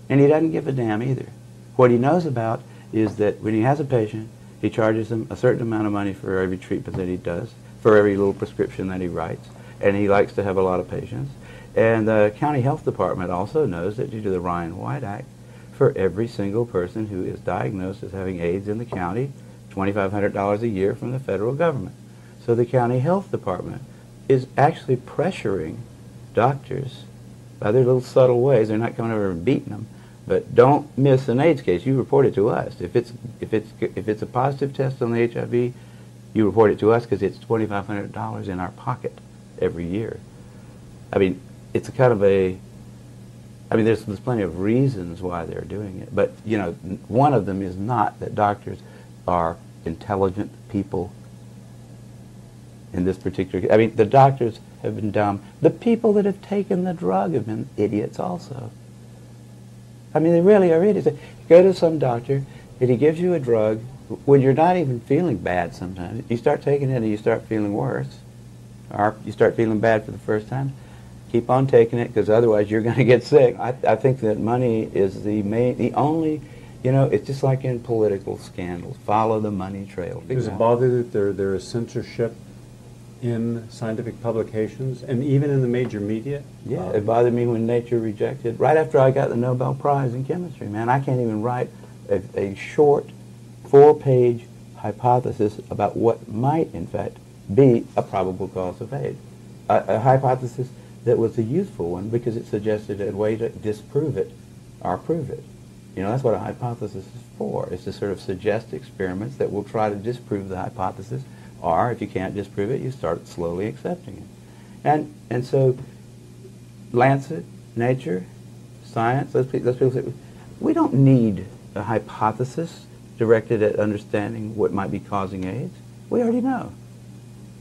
And he doesn't give a damn either. What he knows about is that when he has a patient, he charges them a certain amount of money for every treatment that he does, for every little prescription that he writes, and he likes to have a lot of patients. And the county health department also knows that due to the Ryan White Act, for every single person who is diagnosed as having AIDS in the county, $2,500 a year from the federal government. So the county health department is actually pressuring doctors by their little subtle ways. They're not coming over and beating them, but don't miss an AIDS case. You report it to us. If it's if it's if it's a positive test on the HIV, you report it to us because it's twenty five hundred dollars in our pocket every year. I mean, it's a kind of a. I mean, there's there's plenty of reasons why they're doing it, but you know, one of them is not that doctors are intelligent people. In this particular, I mean, the doctors have been dumb. The people that have taken the drug have been idiots also. I mean, they really are idiots. You go to some doctor, and he gives you a drug when you're not even feeling bad sometimes. You start taking it and you start feeling worse. Or you start feeling bad for the first time. Keep on taking it because otherwise you're going to get sick. I, I think that money is the main, the only, you know, it's just like in political scandals. Follow the money trail. Does it bother that there, there is censorship in scientific publications and even in the major media? Yeah, uh, it bothered me when Nature rejected. Right after I got the Nobel Prize in chemistry, man, I can't even write a, a short four-page hypothesis about what might, in fact, be a probable cause of AIDS. A, a hypothesis that was a useful one because it suggested a way to disprove it or prove it. You know, that's what a hypothesis is for, is to sort of suggest experiments that will try to disprove the hypothesis Or if you can't disprove it, you start slowly accepting it. And, and so Lancet, Nature, Science, those, those people say, we don't need a hypothesis directed at understanding what might be causing AIDS. We already know.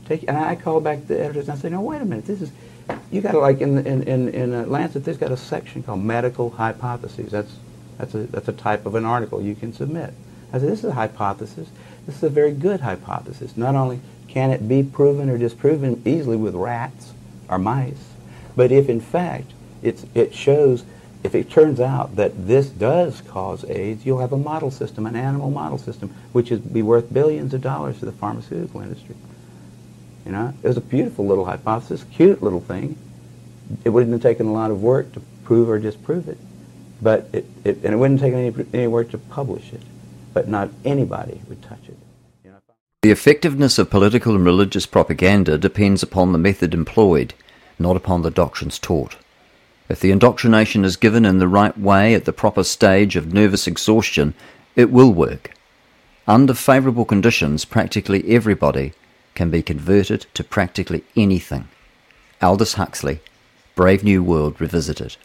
Take, and I call back the editors and I say, no, wait a minute, this is, you got to like in, in, in, in uh, Lancet, there's got a section called medical hypotheses. That's, that's, a, that's a type of an article you can submit. I said, this is a hypothesis. This is a very good hypothesis. Not only can it be proven or disproven easily with rats or mice, but if in fact it shows, if it turns out that this does cause AIDS, you'll have a model system, an animal model system, which would be worth billions of dollars to the pharmaceutical industry. You know, it was a beautiful little hypothesis, cute little thing. It wouldn't have taken a lot of work to prove or disprove it, but it, it and it wouldn't take any, any work to publish it, but not anybody would touch it. The effectiveness of political and religious propaganda depends upon the method employed, not upon the doctrines taught. If the indoctrination is given in the right way at the proper stage of nervous exhaustion, it will work. Under favourable conditions, practically everybody can be converted to practically anything. Aldous Huxley, Brave New World Revisited.